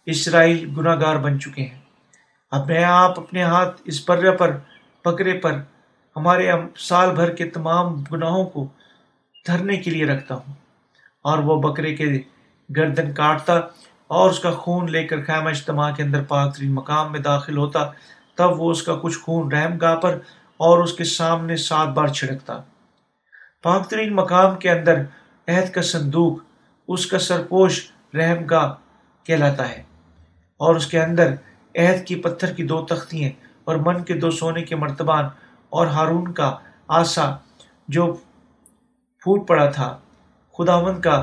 اسرائیل گناہ گار بن چکے ہیں۔ اب میں آپ اپنے ہاتھ اس برے پر، بکرے پر، ہمارے سال بھر کے تمام گناہوں کو دھرنے کے لیے رکھتا ہوں۔ اور وہ بکرے کے گردن کاٹتا اور اس کا خون لے کر خیمہ اجتماع کے اندر پاک ترین مقام میں داخل ہوتا، تب وہ اس کا کچھ خون رحم گاہ پر اور اس کے سامنے سات بار چھڑکتا۔ پاک ترین مقام کے اندر عہد کا صندوق، اس کا سرپوش رحم گاہ کہلاتا ہے اور اس کے اندر عہد کی پتھر کی دو تختیاں اور من کے دو سونے کے مرتبان اور ہارون کا آسا جو پھوٹ پڑا تھا خداون کا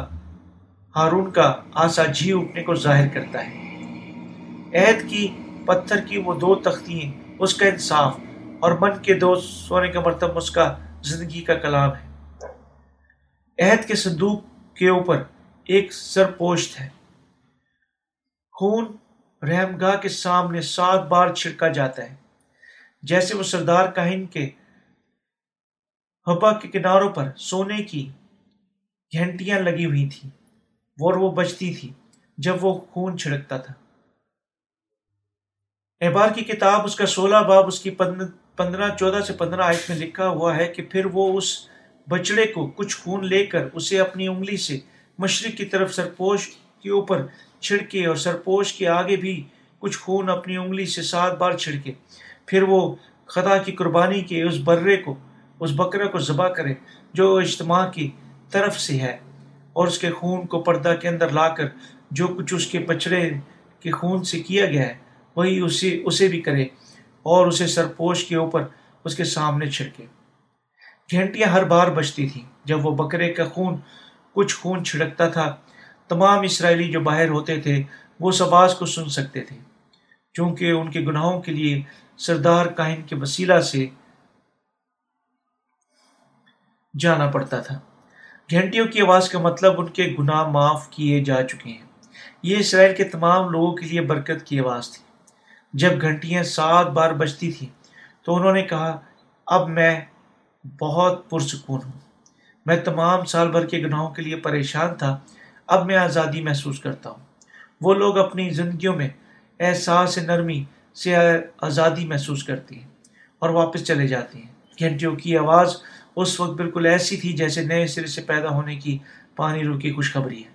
ہارون کا آسا جھی اٹھنے کو ظاہر کرتا ہے۔ عہد کی پتھر کی وہ دو تختیاں، اس کا انصاف اور من کے دو سونے کا مرتب اس کا زندگی کا کلام ہے۔ عہد کے صندوق کے اوپر ایک سر پوشت ہے۔ خون رحم گاہ کے سامنے سات بار چھڑکا جاتا ہے۔ جیسے وہ سردار کاہن کے ہپا کے کناروں پر سونے کی گھنٹیاں لگی ہوئی تھیں۔ اور وہ بچتی تھی جب وہ خون چھڑکتا تھا۔ احبار کی کتاب اس کا سولہ باب اس کی پندرہ چودہ سے پندرہ آیت میں لکھا ہوا ہے کہ پھر وہ اس بچڑے کو کچھ خون لے کر اسے اپنی انگلی سے مشرق کی طرف سرپوش کے اوپر چھڑکے اور سرپوش کے آگے بھی کچھ خون اپنی انگلی سے سات بار چھڑکے۔ پھر وہ خدا کی قربانی کے اس برے کو، اس بکرے کو ذبح کرے جو اجتماع کی طرف سے ہے۔ اور اس کے خون کو پردہ کے اندر لا کر جو کچھ اس کے پچڑے کے خون سے کیا گیا ہے، وہی اسے اسے بھی کرے اور اسے سرپوش کے اوپر اس کے سامنے چھڑکے۔ گھنٹیاں ہر بار بچتی تھیں۔ جب وہ بکرے کا خون کچھ خون چھڑکتا تھا، تمام اسرائیلی جو باہر ہوتے تھے، وہ سباز کو سن سکتے تھے۔ چونکہ ان کے گناہوں کے لیے سردار کاہن کے وسیلہ سے جانا پڑتا تھا۔ گھنٹیوں کی آواز کا مطلب ان کے گناہ معاف کیے جا چکے ہیں۔ یہ اسرائیل کے تمام لوگوں کے لیے برکت کی آواز تھی۔ جب گھنٹیاں سات بار بجتی تھیں تو انہوں نے کہا، اب میں بہت پرسکون ہوں۔ میں تمام سال بھر کے گناہوں کے لیے پریشان تھا۔ اب میں آزادی محسوس کرتا ہوں۔ وہ لوگ اپنی زندگیوں میں احساس نرمی سے آزادی محسوس کرتی ہیں اور واپس چلے جاتی ہیں۔ گھنٹیوں کی آواز اس وقت بالکل ایسی تھی جیسے نئے سرے سے پیدا ہونے کی پانی روح کی خوشخبری ہے۔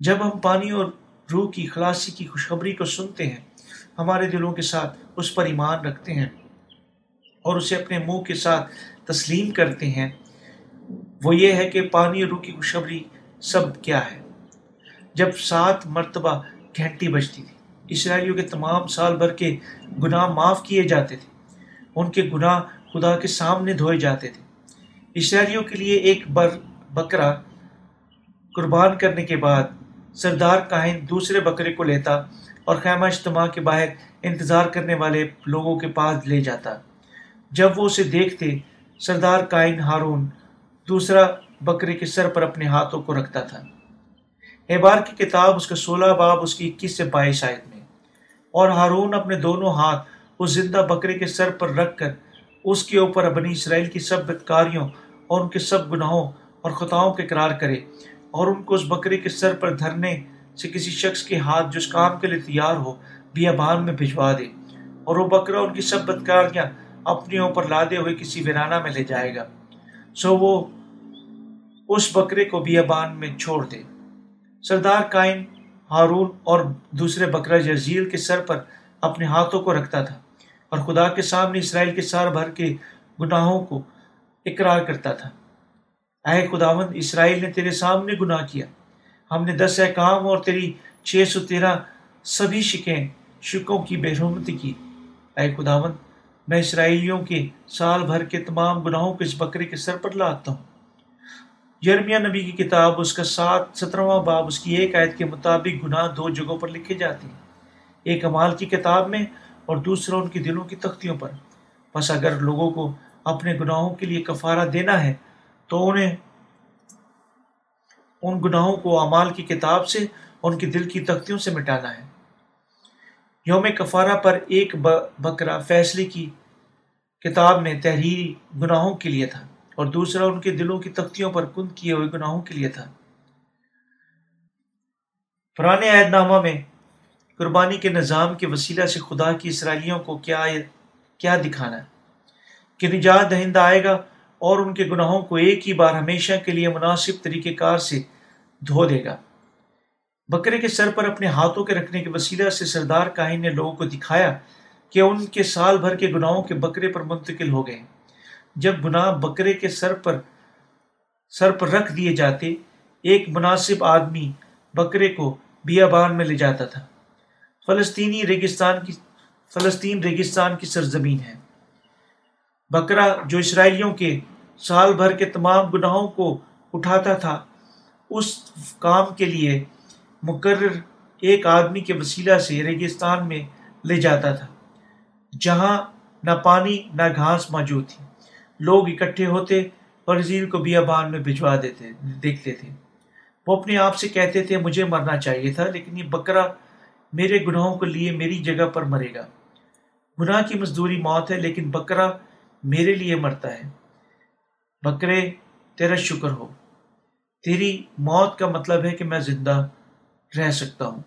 جب ہم پانی اور روح کی خلاصی کی خوشخبری کو سنتے ہیں، ہمارے دلوں کے ساتھ اس پر ایمان رکھتے ہیں اور اسے اپنے منہ کے ساتھ تسلیم کرتے ہیں، وہ یہ ہے کہ پانی اور روح کی خوشخبری سب کیا ہے۔ جب سات مرتبہ گھنٹی بجتی تھی، اسرائیلیوں کے تمام سال بھر کے گناہ معاف کیے جاتے تھے، ان کے گناہ خدا کے سامنے دھوئے جاتے تھے۔ اسرائیلیوں کے لیے ایک بر، بکرا قربان کرنے کے بعد سردار کاہن دوسرے بکرے کو لیتا اور خیمہ اجتماع کے باہر انتظار کرنے والے لوگوں کے پاس لے جاتا۔ جب وہ اسے دیکھتے، سردار کائن ہارون دوسرا بکرے کے سر پر اپنے ہاتھوں کو رکھتا تھا۔ احبار کی کتاب اس کا سولہ باب اس کی اکیس سے بائیس آیت میں، اور ہارون اپنے دونوں ہاتھ اس زندہ بکرے کے سر پر رکھ کر اس کے اوپر بنی اسرائیل کی سب بدکاریوں اور ان کے سب گناہوں اور خطاؤں کے قرار کرے اور ان کو اس بکرے کے سر پر دھرنے سے کسی شخص کے ہاتھ جس کام کے لیے تیار ہو، بیابان میں بھجوا دے اور وہ بکرا ان کی سب بدکاریاں اپنے اوپر لادے ہوئے کسی ویرانہ میں لے جائے گا۔ سو وہ اس بکرے کو بیابان میں چھوڑ دے۔ سردار کائن، ہارون اور دوسرے بکرا جزیل کے سر پر اپنے ہاتھوں کو رکھتا تھا۔ اور خدا کے سامنے اسرائیل کے سار بھر کے گناہوں کو اقرار کرتا تھا۔ اے خداون اسرائیل نے تیرے سامنے گناہ کیا۔ ہم نے دس احکام اور تیری چھ سو تیرہ سبھی شکیں، شکوں کی بے کی۔ اے خداون میں اسرائیلیوں کے سال بھر کے تمام گناہوں کو اس بکرے کے سر پر لاتا ہوں۔ یرمیا نبی کی کتاب، اس کا سات، سترواں باب، اس کی ایک آیت کے مطابق گناہ دو جگہوں پر لکھے جاتے ہیں۔ ایک امال کی کتاب میں اور دوسرا ان کے دلوں کی تختیوں پر۔ بس اگر لوگوں کو اپنے گناہوں کے لیے کفارہ دینا ہے، تو انہیں ان گناہوں کو امال کی کتاب سے ان کے دل کی تختیوں سے مٹانا ہے۔ یوم کفارہ پر ایک بکرا فیصلے کی کتاب میں تحریری گناہوں کے لیے تھا اور دوسرا ان کے دلوں کی تختیوں پر کن کیے ہوئے گناہوں کے لیے تھا۔ پرانے عہد نامہ میں قربانی کے نظام کے وسیلہ سے خدا کی اسرائیلیوں کو کیا کیا دکھانا ہے؟ کہ نجات دہندہ آئے گا اور ان کے گناہوں کو ایک ہی بار ہمیشہ کے لیے مناسب طریقہ کار سے دھو دے گا۔ بکرے کے سر پر اپنے ہاتھوں کے رکھنے کے وسیلہ سے سردار کاہن نے لوگوں کو دکھایا کہ ان کے سال بھر کے گناہوں کے بکرے پر منتقل ہو گئے جب گناہ بکرے کے سر پر سر پر رکھ دیے جاتے، ایک مناسب آدمی بکرے کو بیابان میں لے جاتا تھا۔ فلسطینی ریگستان کی فلسطین ریگستان کی سرزمین ہے۔ بکرا جو اسرائیلیوں کے سال بھر کے تمام گناہوں کو اٹھاتا تھا، اس کام کے لیے مقرر ایک آدمی کے وسیلہ سے ریگستان میں لے جاتا تھا، جہاں نہ پانی نہ گھاس موجود تھی۔ لوگ اکٹھے ہوتے اور عزیز کو بیابان میں بھجوا دیتے دیکھتے تھے۔ وہ اپنے آپ سے کہتے تھے، مجھے مرنا چاہیے تھا، لیکن یہ بکرا میرے گناہوں کو لیے میری جگہ پر مرے گا۔ گناہ کی مزدوری موت ہے، لیکن بکرا میرے لیے مرتا ہے۔ بکرے، تیرا شکر ہو۔ تیری موت کا مطلب ہے کہ میں زندہ رہ سکتا ہوں۔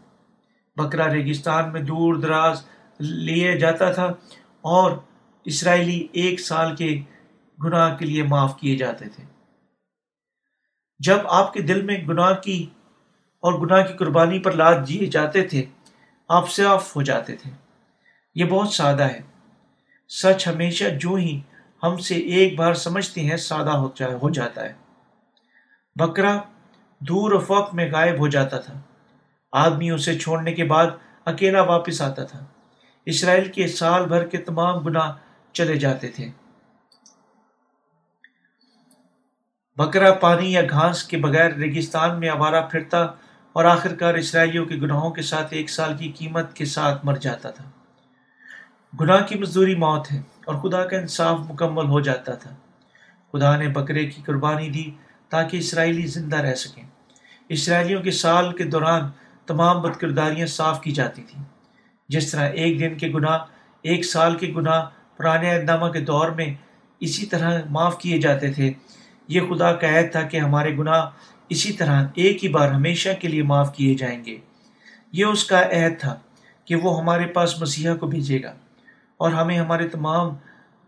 بکرا ریگستان میں دور دراز لیے جاتا تھا اور اسرائیلی ایک سال کے گناہ کے لیے معاف کیے جاتے تھے۔ جب آپ کے دل میں گناہ کی اور گناہ کی قربانی پر لاد دیے جاتے تھے آپ صاف ہو جاتے تھے۔ یہ بہت سادہ ہے۔ سچ ہمیشہ جو ہی ہم سے ایک بار سمجھتے ہیں، سادہ ہو جاتا ہے۔ بکرا دور افق میں غائب ہو جاتا تھا۔ آدمی اسے چھوڑنے کے بعد اکیلا واپس آتا تھا۔ اسرائیل کے سال بھر کے تمام گناہ چلے جاتے تھے۔ بکرا پانی یا گھاس کے بغیر ریگستان میں آوارہ پھرتا اور آخر کار اسرائیلیوں کے گناہوں کے ساتھ ایک سال کی قیمت کے ساتھ مر جاتا تھا۔ گناہ کی مزدوری موت ہے اور خدا کا انصاف مکمل ہو جاتا تھا۔ خدا نے بکرے کی قربانی دی تاکہ اسرائیلی زندہ رہ سکیں۔ اسرائیلیوں کے سال کے دوران تمام بد کرداریاں صاف کی جاتی تھیں۔ جس طرح ایک دن کے گناہ، ایک سال کے گناہ پرانے اہدامہ کے دور میں اسی طرح معاف کیے جاتے تھے، یہ خدا کا عہد تھا کہ ہمارے گناہ اسی طرح ایک ہی بار ہمیشہ کے لیے معاف کیے جائیں گے۔ یہ اس کا عہد تھا کہ وہ ہمارے پاس مسیحا کو بھیجے گا اور ہمیں ہمارے تمام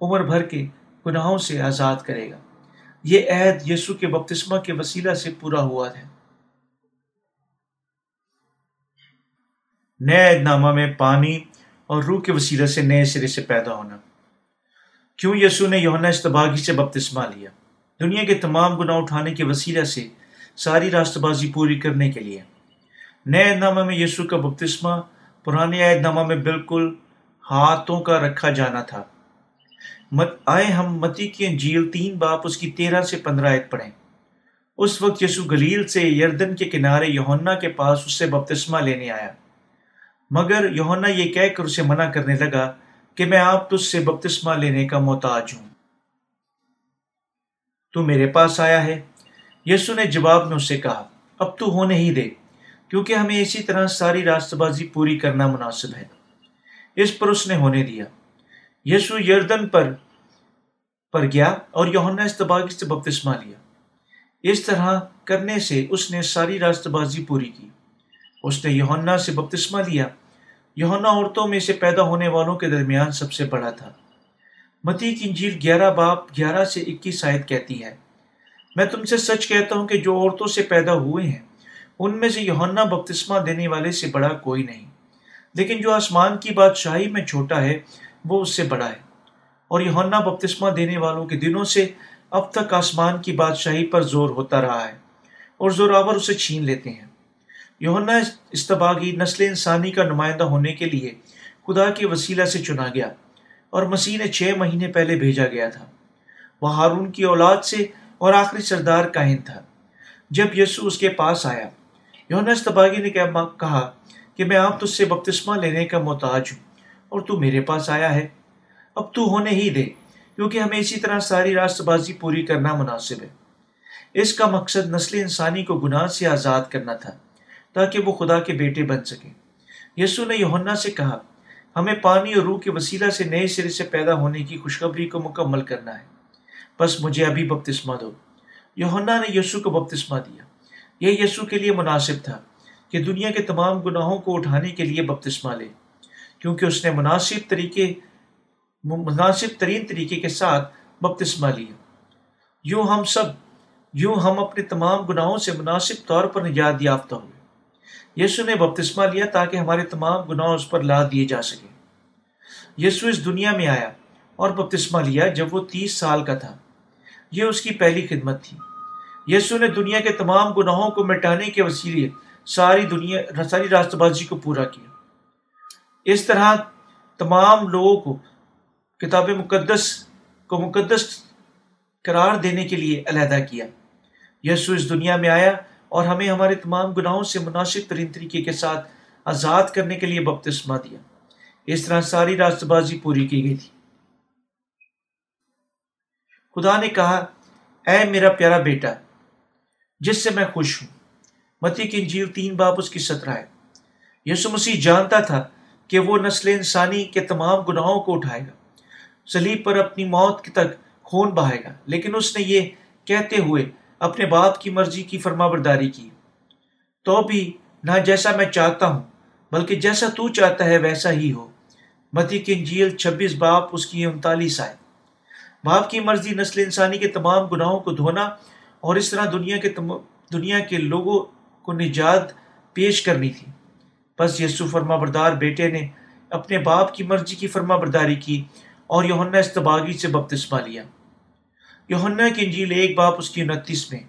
عمر بھر کے گناہوں سے آزاد کرے گا۔ یہ عہد یسو کے بپتسمہ کے وسیلہ سے پورا ہوا ہے۔ نئے عہد نامہ میں پانی اور روح کے وسیلہ سے نئے سرے سے پیدا ہونا۔ کیوں یسو نے یونا استباغی سے بپتسمہ لیا؟ دنیا کے تمام گناہ اٹھانے کے وسیلہ سے ساری راست بازی پوری کرنے کے لیے۔ نئے نامہ میں یسو کا بپتسمہ، پرانے عہد نامہ میں بالکل ہاتھوں کا رکھا جانا تھا۔ آئے ہم متی کی انجیل تین باپ اس کی تیرہ سے پندرہ عید پڑھیں۔ اس وقت یسو گلیل سے یردن کے کنارے یوہنا کے پاس اس سے بپتسمہ لینے آیا۔ مگر یوہنا یہ کہہ کر اسے منع کرنے لگا کہ میں آپ تجھ سے بپتسمہ لینے کا محتاج ہوں۔ تو میرے پاس آیا ہے۔ یسو نے جواب میں اسے کہا، اب تو ہونے ہی دے، کیونکہ ہمیں اسی طرح ساری راست بازی پوری کرنا مناسب ہے۔ اس پر اس نے ہونے دیا۔ یسو یردن پر پر گیا اور یونا استباغی سے بپتسمہ لیا۔ اس طرح کرنے سے اس نے ساری راست بازی پوری کی۔ اس نے یونا سے بپتسمہ لیا۔ یونا عورتوں میں سے پیدا ہونے والوں کے درمیان سب سے بڑا تھا۔ متی کی انجیل گیارہ باپ گیارہ سے اکیس شاید کہتی ہے میں تم سے سچ کہتا ہوں کہ جو عورتوں سے پیدا ہوئے ہیں، ان میں سے یونا بپتسمہ دینے والے سے بڑا کوئی نہیں۔ لیکن جو آسمان کی بادشاہی میں چھوٹا ہے، وہ اس سے بڑا ہے۔ اور یونا بپتسمہ دینے والوں کے دنوں سے اب تک آسمان کی بادشاہی پر زور ہوتا رہا ہے اور زور آور اسے چھین لیتے ہیں۔ یونا استباغی نسل انسانی کا نمائندہ ہونے کے لیے خدا کے وسیلہ سے چنا گیا اور مسیح نے چھ مہینے پہلے بھیجا گیا تھا۔ وہ ہارون کی اولاد سے اور آخری سردار کائن تھا۔ جب یسو اس کے پاس آیا یونا استباغی نے کہا کہ میں آپ تجھ سے بپتسمہ لینے کا محتاج ہوں اور تو میرے پاس آیا ہے۔ اب تو ہونے ہی دے، کیونکہ ہمیں اسی طرح ساری راست بازی پوری کرنا مناسب ہے۔ اس کا مقصد نسل انسانی کو گناہ سے آزاد کرنا تھا، تاکہ وہ خدا کے بیٹے بن سکے۔ یسو نے یونا سے کہا، ہمیں پانی اور روح کے وسیلہ سے نئے سرے سے پیدا ہونے کی خوشخبری کو مکمل کرنا ہے۔ بس مجھے ابھی بپتسمہ دو۔ یونا نے یسو کو بپتسمہ دیا۔ یہ یسو کے لیے مناسب تھا کہ دنیا کے تمام گناہوں کو اٹھانے کے لیے بپتسمہ لے، کیونکہ اس نے مناسب طریقے، مناسب ترین طریقے کے ساتھ بپتسمہ لیا۔ یوں ہم سب، یوں ہم اپنے تمام گناہوں سے مناسب طور پر نجات یافتہ ہوئے یسو نے بپتسمہ لیا تاکہ ہمارے تمام گناہ اس پر لا دیے جا سکے یسو اس دنیا میں آیا اور بپتسمہ لیا جب وہ تیس سال کا تھا۔ یہ اس کی پہلی خدمت تھی۔ یسو نے دنیا کے تمام گناہوں کو مٹانے کے وسیلے ساری دنیا، ساری راست بازی کو پورا کیا۔ اس طرح تمام لوگوں کو کتاب مقدس کو مقدس قرار دینے کے لیے علیحدہ کیا۔ یسو اس دنیا میں آیا اور ہمیں ہمارے تمام گناہوں سے مناسب ترین طریقے کے ساتھ آزاد کرنے کے لیے بپتسمہ دیا۔ اس طرح ساری راست بازی پوری کی گئی تھی۔ خدا نے کہا، اے میرا پیارا بیٹا، جس سے میں خوش ہوں، متی کی انجیل تین باپ اس کی سترہ ہے۔ یسو مسیح جانتا تھا کہ وہ نسل انسانی کے تمام گناہوں کو اٹھائے گا۔ سلیب پر اپنی موت تک خون بہائے گا۔ لیکن اس نے یہ کہتے ہوئے اپنے باپ کی مرضی کی فرما برداری کی۔ تو بھی نہ جیسا میں چاہتا ہوں، بلکہ جیسا تو چاہتا ہے، ویسا ہی ہو۔ متی کی انجیل چھبیس باپ اس کی انتالیس آئے باپ کی مرضی، نسل انسانی کے تمام گناہوں کو دھونا اور اس طرح دنیا کے دنیا کے لوگوں کو نجات پیش کرنی تھی۔ بس یسو فرما بردار بیٹے نے اپنے باپ کی مرضی کی فرما برداری کی اور یوہنا استباغی سے بپتسمہ لیا۔ یوہنا کی انجیل ایک باپ، اس کی انتیس میں۔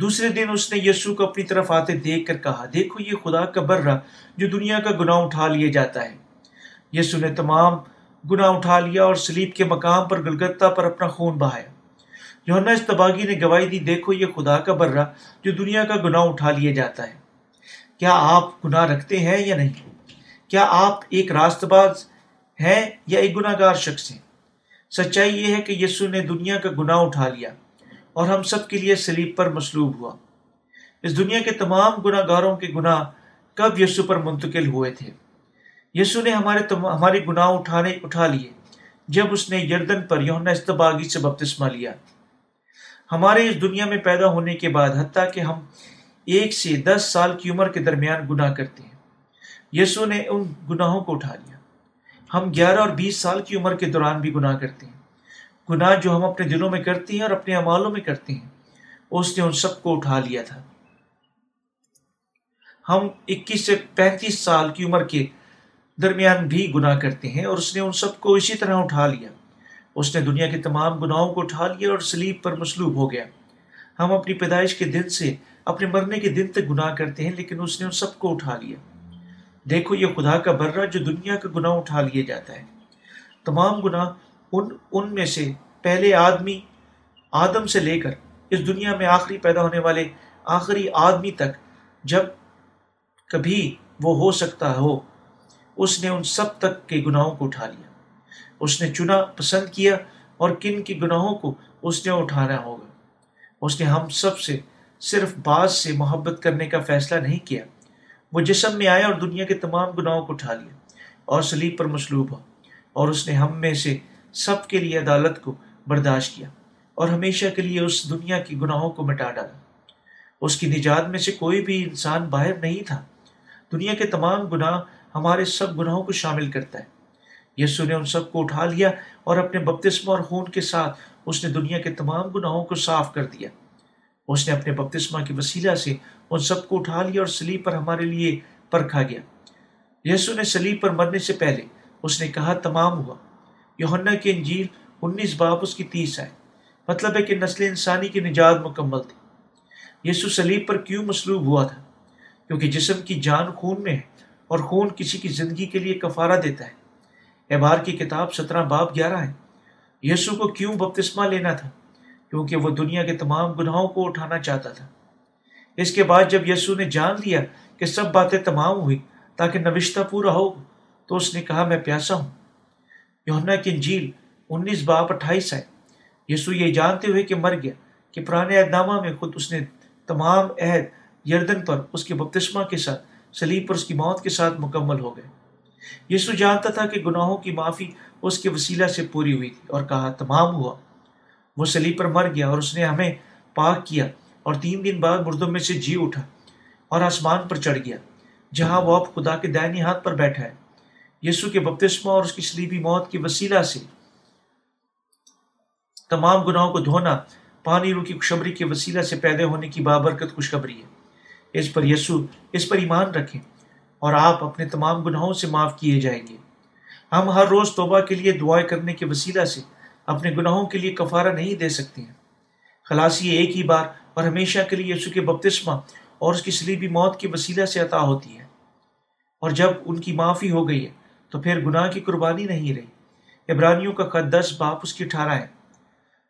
دوسرے دن اس نے یسو کو اپنی طرف آتے دیکھ کر کہا، دیکھو یہ خدا کا برہ جو دنیا کا گناہ اٹھا لیا جاتا ہے۔ یسو نے تمام گناہ اٹھا لیا اور سلیب کے مقام پر گلگتہ پر اپنا خون بہایا۔ یونا استباغی نے گواہی دی، دیکھو یہ خدا کا برہ جو دنیا کا گناہ اٹھا لیا جاتا ہے۔ کیا آپ گناہ رکھتے ہیں یا نہیں؟ کیا آپ ایک راست باز ہیں یا ایک گناہ گار شخص ہیں؟ سچائی یہ ہے کہ یسو نے دنیا کا گناہ اٹھا لیا اور ہم سب کے لیے سلیب پر مسلوب ہوا۔ اس دنیا کے تمام گناہ گاروں کے گناہ کب یسو پر منتقل ہوئے تھے؟ یسو نے ہمارے تم ہمارے گناہ اٹھانے اٹھا لیے۔ جب اس نے یردن پر یونا استباغی سے بپتسمہ لیا۔ ہمارے اس دنیا میں پیدا ہونے کے بعد، حتیٰ کہ ہم ایک سے دس سال کی عمر کے درمیان گناہ کرتے ہیں۔ یسو نے ان گناہوں کو اٹھا لیا۔ ہم گیارہ اور بیس سال کی عمر کے دوران بھی گناہ کرتے ہیں۔ گناہ جو ہم اپنے دلوں میں کرتے ہیں اور اپنے امالوں میں کرتے ہیں، اس نے ان سب کو اٹھا لیا تھا۔ ہم اکیس سے پینتیس سال کی عمر کے درمیان بھی گناہ کرتے ہیں اور اس نے ان سب کو اسی طرح اٹھا لیا۔ اس نے دنیا کے تمام گناہوں کو اٹھا لیا اور سلیب پر مسلوب ہو گیا۔ ہم اپنی پیدائش کے دن سے اپنے مرنے کے دن تک گناہ کرتے ہیں، لیکن اس نے ان سب کو اٹھا لیا۔ دیکھو، یہ خدا کا برہ جو دنیا کا گناہ اٹھا لیا جاتا ہے۔ تمام گناہ ان ان میں سے پہلے آدمی، آدم سے لے کر اس دنیا میں آخری پیدا ہونے والے آخری آدمی تک جب کبھی وہ ہو سکتا ہو اس نے ان سب تک کے گناہوں کو اٹھا لیا۔ اس نے چنا پسند کیا اور کن کے گناہوں کو اس نے اٹھانا ہوگا۔ اس نے ہم سب سے صرف بعض سے محبت کرنے کا فیصلہ نہیں کیا۔ وہ جسم میں آیا اور دنیا کے تمام گناہوں کو اٹھا لیا اور سلیب پر مصلوب ہوا اور اس نے ہم میں سے سب کے لیے عدالت کو برداشت کیا اور ہمیشہ کے لیے اس دنیا کی گناہوں کو مٹا ڈالا۔ اس کی نجات میں سے کوئی بھی انسان باہر نہیں تھا۔ دنیا کے تمام گناہ ہمارے سب گناہوں کو شامل کرتا ہے۔ یسو نے ان سب کو اٹھا لیا اور اپنے بپتسم اور خون کے ساتھ اس نے دنیا کے تمام گناہوں کو صاف کر دیا۔ اس نے اپنے بپتسمہ کی وسیلہ سے ان سب کو اٹھا لیا اور سلیب پر ہمارے لیے پرکھا گیا۔ یسو نے سلیب پر مرنے سے پہلے اس نے کہا، تمام ہوا۔ یوہنا کی انجیل انیس باپ اس کی تیس ہے مطلب ہے کہ نسل انسانی کی نجات مکمل تھی۔ یسو سلیب پر کیوں مسلوب ہوا تھا؟ کیونکہ جسم کی جان خون میں ہے۔ اور خون کسی کی زندگی کے لیے کفارہ دیتا ہے۔ احبار کی کتاب سترہ باپ گیارہ ہے۔ یسو کو کیوں بپتسمہ لینا تھا؟ کیونکہ وہ دنیا کے تمام گناہوں کو اٹھانا چاہتا تھا۔ اس کے بعد جب یسو نے جان لیا کہ سب باتیں تمام ہوئی تاکہ نوشتہ پورا ہو، تو اس نے کہا، میں پیاسا ہوں۔ یونا کی انجیل انیس باپ اٹھائیس ہے۔ یسو یہ جانتے ہوئے کہ مر گیا، کہ پرانے اہدامہ میں خود اس نے تمام عہد یردن پر اس کے بپتسمہ کے ساتھ سلیب پر اس کی موت کے ساتھ مکمل ہو گئے۔ یسو جانتا تھا کہ گناہوں کی معافی اس کے وسیلہ سے پوری ہوئی تھی اور کہا، تمام ہوا۔ وہ سلیب پر مر گیا اور اس نے ہمیں پاک کیا اور تین دن بعد مردوں میں سے جی اٹھا اور آسمان پر چڑھ گیا، جہاں وہ اب خدا کے دائنی ہاتھ پر بیٹھا ہے۔ یسو کے بپتسمہ اور اس کی سلیبی موت کی وسیلہ سے تمام گناہوں کو دھونا، پانی رو کی خوشبری کے وسیلہ سے پیدا ہونے کی بابرکت خوشخبری ہے۔ اس پر یسو اس پر ایمان رکھیں اور آپ اپنے تمام گناہوں سے معاف کیے جائیں گے۔ ہم ہر روز توبہ کے لیے دعائیں کرنے کے وسیلہ سے اپنے گناہوں کے لیے کفارہ نہیں دے سکتے ہیں۔ خلاصی ایک ہی بار اور ہمیشہ کے لیے یسو کے بپتسمہ اور اس کی سلیبی موت کے وسیلہ سے عطا ہوتی ہے۔ اور جب ان کی معافی ہو گئی ہے تو پھر گناہ کی قربانی نہیں رہی۔ عبرانیوں کا خط دس باپ اس کی ٹھارہ ہے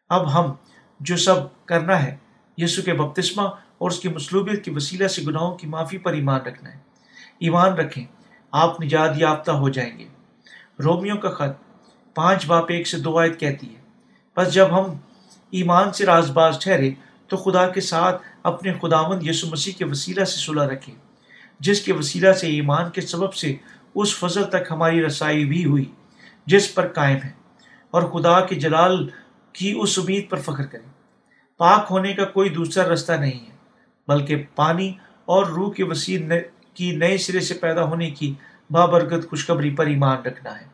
اب ہم جو سب کرنا ہے یسو کے بپتسمہ اور اس کی مصلوبیت کے وسیلہ سے گناہوں کی معافی پر ایمان رکھنا ہے۔ ایمان رکھیں، آپ نجات یافتہ ہو جائیں گے۔ رومیو کا خط، پانچ باپ ایک سے دو آیت کہتی ہے، بس جب ہم ایمان سے راز باز ٹھہرے، تو خدا کے ساتھ اپنے خداوند یسو مسیح کے وسیلہ سے صلح رکھیں۔ جس کے وسیلہ سے ایمان کے سبب سے اس فضل تک ہماری رسائی بھی ہوئی، جس پر قائم ہے اور خدا کے جلال کی اس امید پر فخر کریں۔ پاک ہونے کا کوئی دوسرا رستہ نہیں ہے۔ بلکہ پانی اور روح کے وسیع کی نئے سرے سے پیدا ہونے کی بابرکت خوشخبری پر ایمان رکھنا ہے۔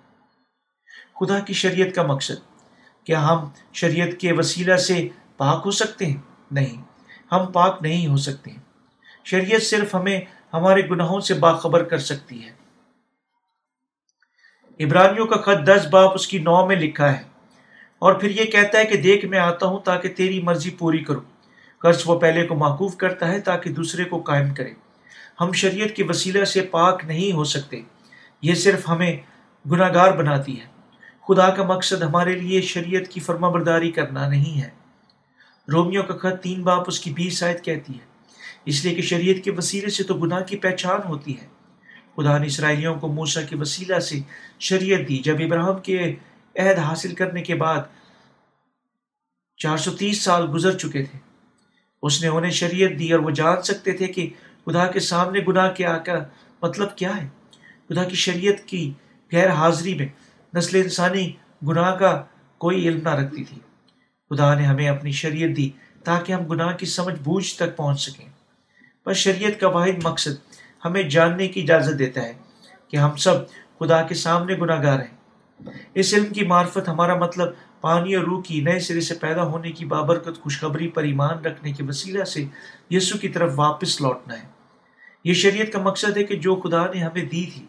خدا کی شریعت کا مقصد، کیا ہم شریعت کے وسیلہ سے پاک ہو سکتے ہیں؟ نہیں، ہم پاک نہیں ہو سکتے شریعت صرف ہمیں ہمارے گناہوں سے باخبر کر سکتی ہے۔ ابراہیوں کا خط دس باپ اس کی نو میں لکھا ہے اور پھر یہ کہتا ہے کہ دیکھ میں آتا ہوں تاکہ تیری مرضی پوری کروں۔ قرض وہ پہلے کو معقوف کرتا ہے تاکہ دوسرے کو قائم کرے۔ ہم شریعت کے وسیلہ سے پاک نہیں ہو سکتے۔ یہ صرف ہمیں گناہ گار بناتی ہے۔ خدا کا مقصد ہمارے لیے شریعت کی فرما برداری کرنا نہیں ہے۔ رومیو کا خط تین باپ اس کی بیس آیت کہتی ہے۔ اس لیے کہ شریعت کے وسیلے سے تو گناہ کی پہچان ہوتی ہے۔ خدا نے اسرائیلیوں کو موسا کے وسیلہ سے شریعت دی۔ جب ابراہم کے عہد حاصل کرنے کے بعد چار سو تیس سال گزر چکے تھے۔ اس نے انہیں شریعت دی اور وہ جان سکتے تھے کہ خدا کے سامنے گناہ کے آ مطلب کیا ہے۔ خدا کی شریعت کی غیر حاضری میں نسل انسانی گناہ کا کوئی علم نہ رکھتی تھی۔ خدا نے ہمیں اپنی شریعت دی تاکہ ہم گناہ کی سمجھ بوجھ تک پہنچ سکیں۔ بس شریعت کا واحد مقصد ہمیں جاننے کی اجازت دیتا ہے کہ ہم سب خدا کے سامنے گناہ گار ہیں۔ اس علم کی معرفت ہمارا مطلب پانی اور روح کی نئے سرے سے پیدا ہونے کی بابرکت خوشخبری پر ایمان رکھنے کے وسیلہ سے یسو کی طرف واپس لوٹنا ہے۔ یہ شریعت کا مقصد ہے کہ جو خدا نے ہمیں دی تھی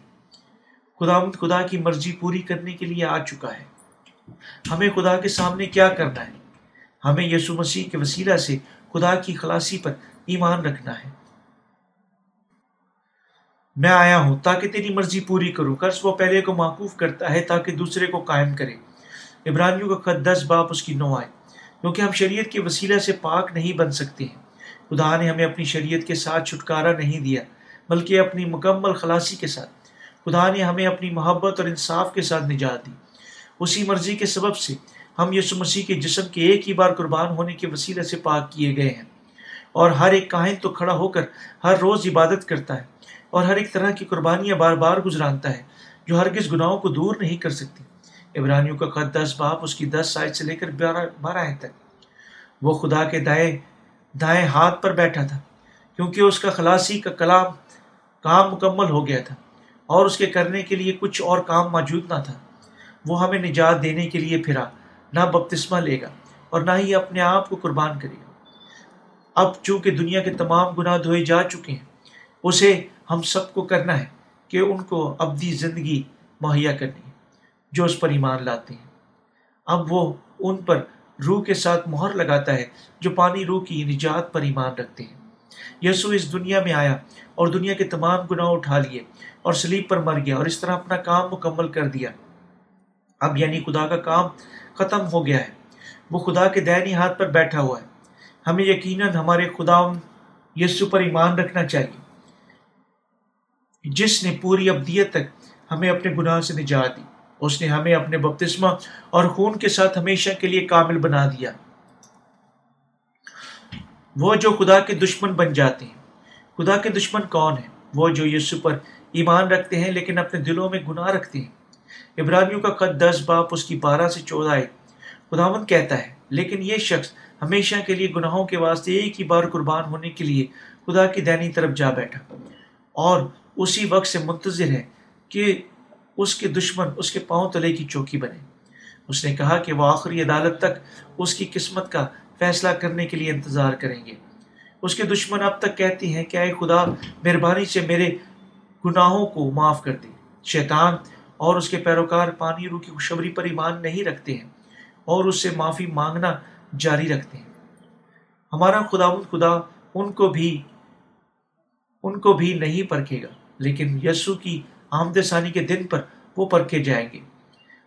خدا خدا کی مرضی پوری کرنے کے لیے آ چکا ہے۔ ہمیں خدا کے سامنے کیا کرنا ہے؟ ہمیں یسو مسیح کے وسیلہ سے خدا کی خلاصی پر ایمان رکھنا ہے۔ میں آیا ہوں تاکہ تیری مرضی پوری کروں۔ قرض وہ پہلے کو معقوف کرتا ہے تاکہ دوسرے کو قائم کرے۔ ابراہیوں کا خط دس باپ اس کی نو آئے کیونکہ ہم شریعت کے وسیلہ سے پاک نہیں بن سکتے ہیں۔ خدا نے ہمیں اپنی شریعت کے ساتھ چھٹکارا نہیں دیا، بلکہ اپنی مکمل خلاصی کے ساتھ۔ خدا نے ہمیں اپنی محبت اور انصاف کے ساتھ نجات دی۔ اسی مرضی کے سبب سے ہم یسو مسیح کے جسم کے ایک ہی بار قربان ہونے کے وسیلے سے پاک کیے گئے ہیں۔ اور ہر ایک کاہن تو کھڑا ہو کر ہر روز عبادت کرتا ہے، اور ہر ایک طرح کی قربانیاں بار بار گزرانتا ہے، جو ہرگز گناہوں کو دور نہیں کر سکتی۔ عبرانیوں کا خط دس باپ، اس کی دس سائز سے لے کر بارہ بارہ تک۔ وہ خدا کے دائیں دائیں ہاتھ پر بیٹھا تھا، کیونکہ اس کا خلاصی کا کلام کام مکمل ہو گیا تھا اور اس کے کرنے کے لیے کچھ اور کام موجود نہ تھا۔ وہ ہمیں نجات دینے کے لیے پھرا، نہ بپتسمہ لے گا اور نہ ہی اپنے آپ کو قربان کرے گا۔ اب چونکہ دنیا کے تمام گناہ دھوئے جا چکے ہیں، اسے ہم سب کو کرنا ہے کہ ان کو ابدی زندگی مہیا کرنی ہے۔ جو اس پر ایمان لاتے ہیں۔ اب وہ ان پر روح کے ساتھ مہر لگاتا ہے جو پانی روح کی نجات پر ایمان رکھتے ہیں۔ یسو اس دنیا میں آیا اور دنیا کے تمام گناہ اٹھا لیے اور سلیب پر مر گیا اور اس طرح اپنا کام مکمل کر دیا۔ اب یعنی خدا کا کام ختم ہو گیا ہے۔ وہ خدا کے دینی ہاتھ پر بیٹھا ہوا ہے۔ ہمیں یقیناً ہمارے خدا یسو پر ایمان رکھنا چاہیے۔ جس نے پوری ابدیت تک ہمیں اپنے گناہ سے نجات دی۔ اس نے ہمیں اپنے بپتسمہ اور خون کے ساتھ ہمیشہ کے لیے کامل بنا دیا۔ وہ جو خدا کے دشمن بن جاتے ہیں۔ خدا کے دشمن کون ہیں؟ وہ جو یسو پر ایمان رکھتے ہیں لیکن اپنے دلوں میں گناہ رکھتے ہیں۔ ابراہیمیوں کا قد دس باپ اس کی بارہ سے چودہ ہے خداون کہتا ہے، لیکن یہ شخص ہمیشہ کے لیے گناہوں کے واسطے ایک ہی بار قربان ہونے کے لیے خدا کی دینی طرف جا بیٹھا۔ اور اسی وقت سے منتظر ہے کہ اس کے دشمن، اس کے پاؤں تلے کی چوکی بنے۔ اس نے کہا کہ وہ آخری عدالت تک اس کی قسمت کا فیصلہ کرنے کے لیے انتظار کریں گے۔ اس کے دشمن اب تک کہتی ہیں کہ اے خدا، مہربانی سے میرے گناہوں کو معاف کر دے۔ شیطان اور اس کے پیروکار پانی روح کی خوشبری پر ایمان نہیں رکھتے ہیں اور اس سے معافی مانگنا جاری رکھتے ہیں۔ ہمارا خدا خدا ان کو بھی، ان کو بھی نہیں پرکھے گا، لیکن یسو کی آمد ثانی کے دن پر وہ پرکھے جائیں گے۔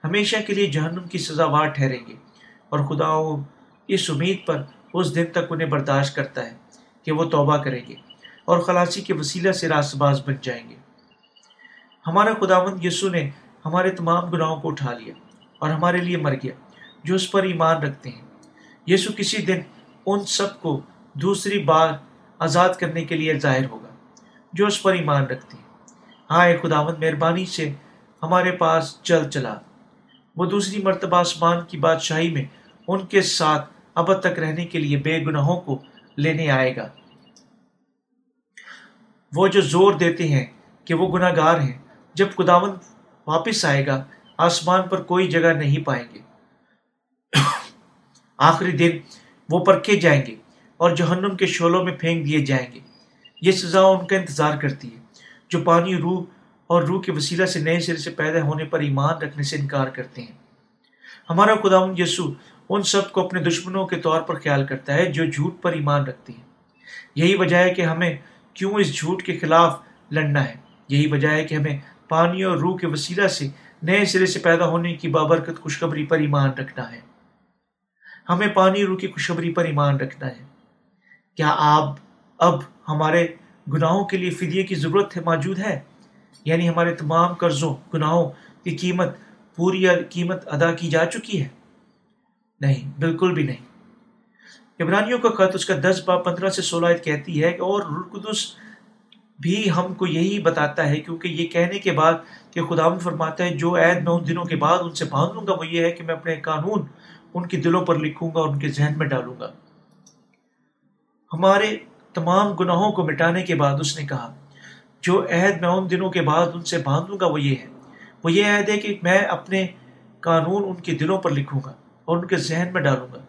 ہمیشہ کے لیے جہنم کی سزاوار ٹھہریں گے۔ اور خدا اس امید پر اس دن تک انہیں برداشت کرتا ہے کہ وہ توبہ کریں گے اور خلاصی کے وسیلہ سے راست باز بن جائیں گے۔ ہمارا خداوند یسو نے ہمارے تمام گناہوں کو اٹھا لیا اور ہمارے لیے مر گیا، جو اس پر ایمان رکھتے ہیں۔ یسو کسی دن ان سب کو دوسری بار آزاد کرنے کے لیے ظاہر ہوگا، جو اس پر ایمان رکھتے ہیں۔ ہاں خداوند مہربانی سے ہمارے پاس چل چلا۔ وہ دوسری مرتبہ آسمان کی بادشاہی میں ان کے ساتھ اب تک رہنے کے لیے بے گناہوں کو لینے آئے گا۔ وہ جو زور دیتے ہیں کہ وہ گناہ گار ہیں، جب خداون واپس آئے گا، آسمان پر کوئی جگہ نہیں پائیں گے۔ آخری دن وہ پرکھے جائیں گے اور جہنم کے شولوں میں پھینک دیے جائیں گے۔ یہ سزا ان کا انتظار کرتی ہے۔ جو پانی روح اور روح کے وسیلہ سے نئے سرے سے پیدا ہونے پر ایمان رکھنے سے انکار کرتے ہیں۔ ہمارا خدا یسو ان سب کو اپنے دشمنوں کے طور پر خیال کرتا ہے جو جھوٹ پر ایمان رکھتے ہیں۔ یہی وجہ ہے کہ ہمیں کیوں اس جھوٹ کے خلاف لڑنا ہے؟ یہی وجہ ہے کہ ہمیں پانی اور روح کے وسیلہ سے نئے سرے سے پیدا ہونے کی بابرکت خوشخبری پر ایمان رکھنا ہے۔ ہمیں پانی روح کی خوشخبری پر ایمان رکھنا ہے۔ کیا آپ اب ہمارے گناہوں کے لیے فدیے کی ضرورت ہے، موجود ہے۔ یعنی ہمارے تمام قرضوں، گناہوں کی قیمت، پوری قیمت ادا کی جا چکی ہے۔ نہیں، بالکل بھی نہیں۔ عبرانیوں کا خط اس کا دس با پندرہ سے سولہ کہتی ہے کہ اور رلقدس بھی ہم کو یہی بتاتا ہے، کیونکہ یہ کہنے کے بعد کہ خدا فرماتا ہے، جو عید میں ان دنوں کے بعد ان سے باندھ لوں گا، وہ یہ ہے کہ میں اپنے قانون ان کے دلوں پر لکھوں گا اور ان کے ذہن میں ڈالوں گا۔ ہمارے تمام گناہوں کو مٹانے کے بعد اس نے کہا، جو عہد میں ان دنوں کے بعد ان سے باندھوں گا وہ یہ ہے۔ وہ یہ عہد ہے کہ میں اپنے قانون ان کے دلوں پر لکھوں گا اور ان کے ذہن میں ڈالوں گا۔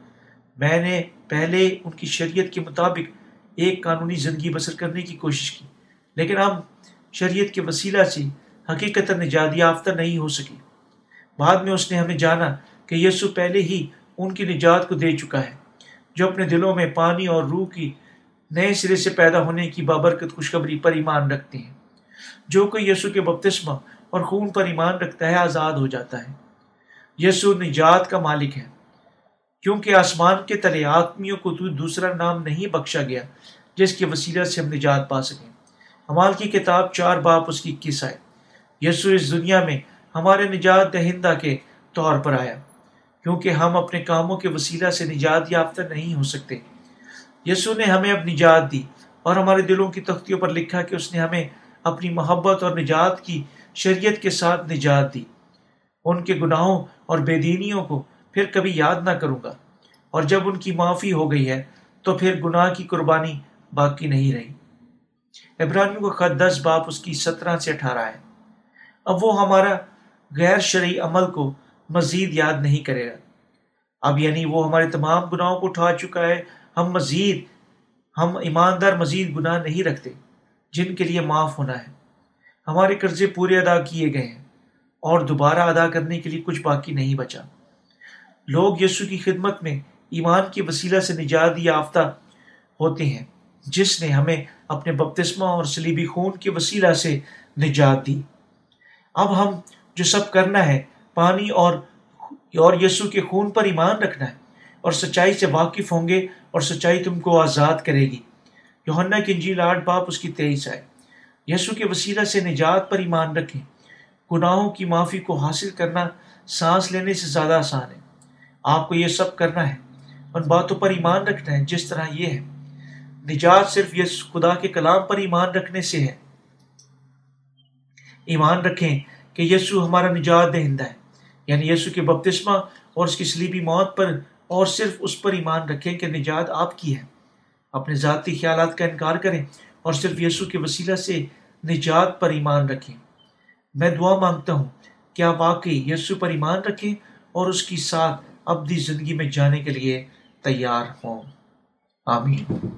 میں نے پہلے ان کی شریعت کے مطابق ایک قانونی زندگی بسر کرنے کی کوشش کی، لیکن اب شریعت کے وسیلہ سے حقیقت نجات یافتہ نہیں ہو سکی۔ بعد میں اس نے ہمیں جانا کہ یسو پہلے ہی ان کی نجات کو دے چکا ہے، جو اپنے دلوں میں پانی اور روح کی نئے سرے سے پیدا ہونے کی بابرکت خوشخبری پر ایمان رکھتے ہیں۔ جو کوئی یسو کے بپتسمہ اور خون پر ایمان رکھتا ہے، آزاد ہو جاتا ہے۔ یسو نجات کا مالک ہے۔ کیونکہ آسمان کے تلے آدمیوں کو تو دوسرا نام نہیں بخشا گیا، جس کے وسیلہ سے ہم نجات پا سکیں۔ ہمال کی کتاب چار باپ اس کی اکیس آئے یسو اس دنیا میں ہمارے نجات دہندہ کے طور پر آیا، کیونکہ ہم اپنے کاموں کے وسیلہ سے نجات یافتہ نہیں ہو سکتے۔ یسو نے ہمیں اب نجات دی اور ہمارے دلوں کی تختیوں پر لکھا کہ اس نے ہمیں اپنی محبت اور نجات کی شریعت کے ساتھ نجات دی۔ ان کے گناہوں اور بے دینیوں کو پھر کبھی یاد نہ کروں گا۔ اور جب ان کی معافی ہو گئی ہے تو پھر گناہ کی قربانی باقی نہیں رہی۔ ابراہیم کو خط دس باپ اس کی سترہ سے اٹھارہ ہے۔ اب وہ ہمارا غیر شرعی عمل کو مزید یاد نہیں کرے گا۔ اب یعنی وہ ہمارے تمام گناہوں کو اٹھا چکا ہے ہم مزید، ہم ایماندار مزید گناہ نہیں رکھتے، جن کے لیے معاف ہونا ہے۔ ہمارے قرضے پورے ادا کیے گئے ہیں اور دوبارہ ادا کرنے کے لیے کچھ باقی نہیں بچا۔ لوگ یسو کی خدمت میں ایمان کے وسیلہ سے نجات یافتہ ہوتے ہیں، جس نے ہمیں اپنے بپتسمہ اور سلیبی خون کے وسیلہ سے نجات دی۔ اب ہم جو سب کرنا ہے، پانی اور اور یسو کے خون پر ایمان رکھنا ہے اور سچائی سے واقف ہوں گے اور سچائی تم کو آزاد کرے گی۔ یوہنا کی انجیل آٹھ باپ اس کی تیئیس آئے۔ یسو کے وسیلہ سے نجات پر ایمان رکھیں۔ گناہوں کی معافی کو حاصل کرنا سانس لینے سے زیادہ آسان ہے۔ آپ کو یہ سب کرنا ہے ان باتوں پر ایمان رکھنا ہے جس طرح یہ ہے۔ نجات صرف یس خدا کے کلام پر ایمان رکھنے سے ہے۔ ایمان رکھیں کہ یسو ہمارا نجات دہندہ ہے۔ یعنی یسو کے بپتسمہ اور اس کی سلیبی موت پر اور صرف اس پر ایمان رکھیں کہ نجات آپ کی ہے۔ اپنے ذاتی خیالات کا انکار کریں اور صرف یسو کے وسیلہ سے نجات پر ایمان رکھیں۔ میں دعا مانگتا ہوں کہ آپ واقعی یسو پر ایمان رکھیں اور اس کی ساتھ ابدی زندگی میں جانے کے لیے تیار ہوں۔ آمین۔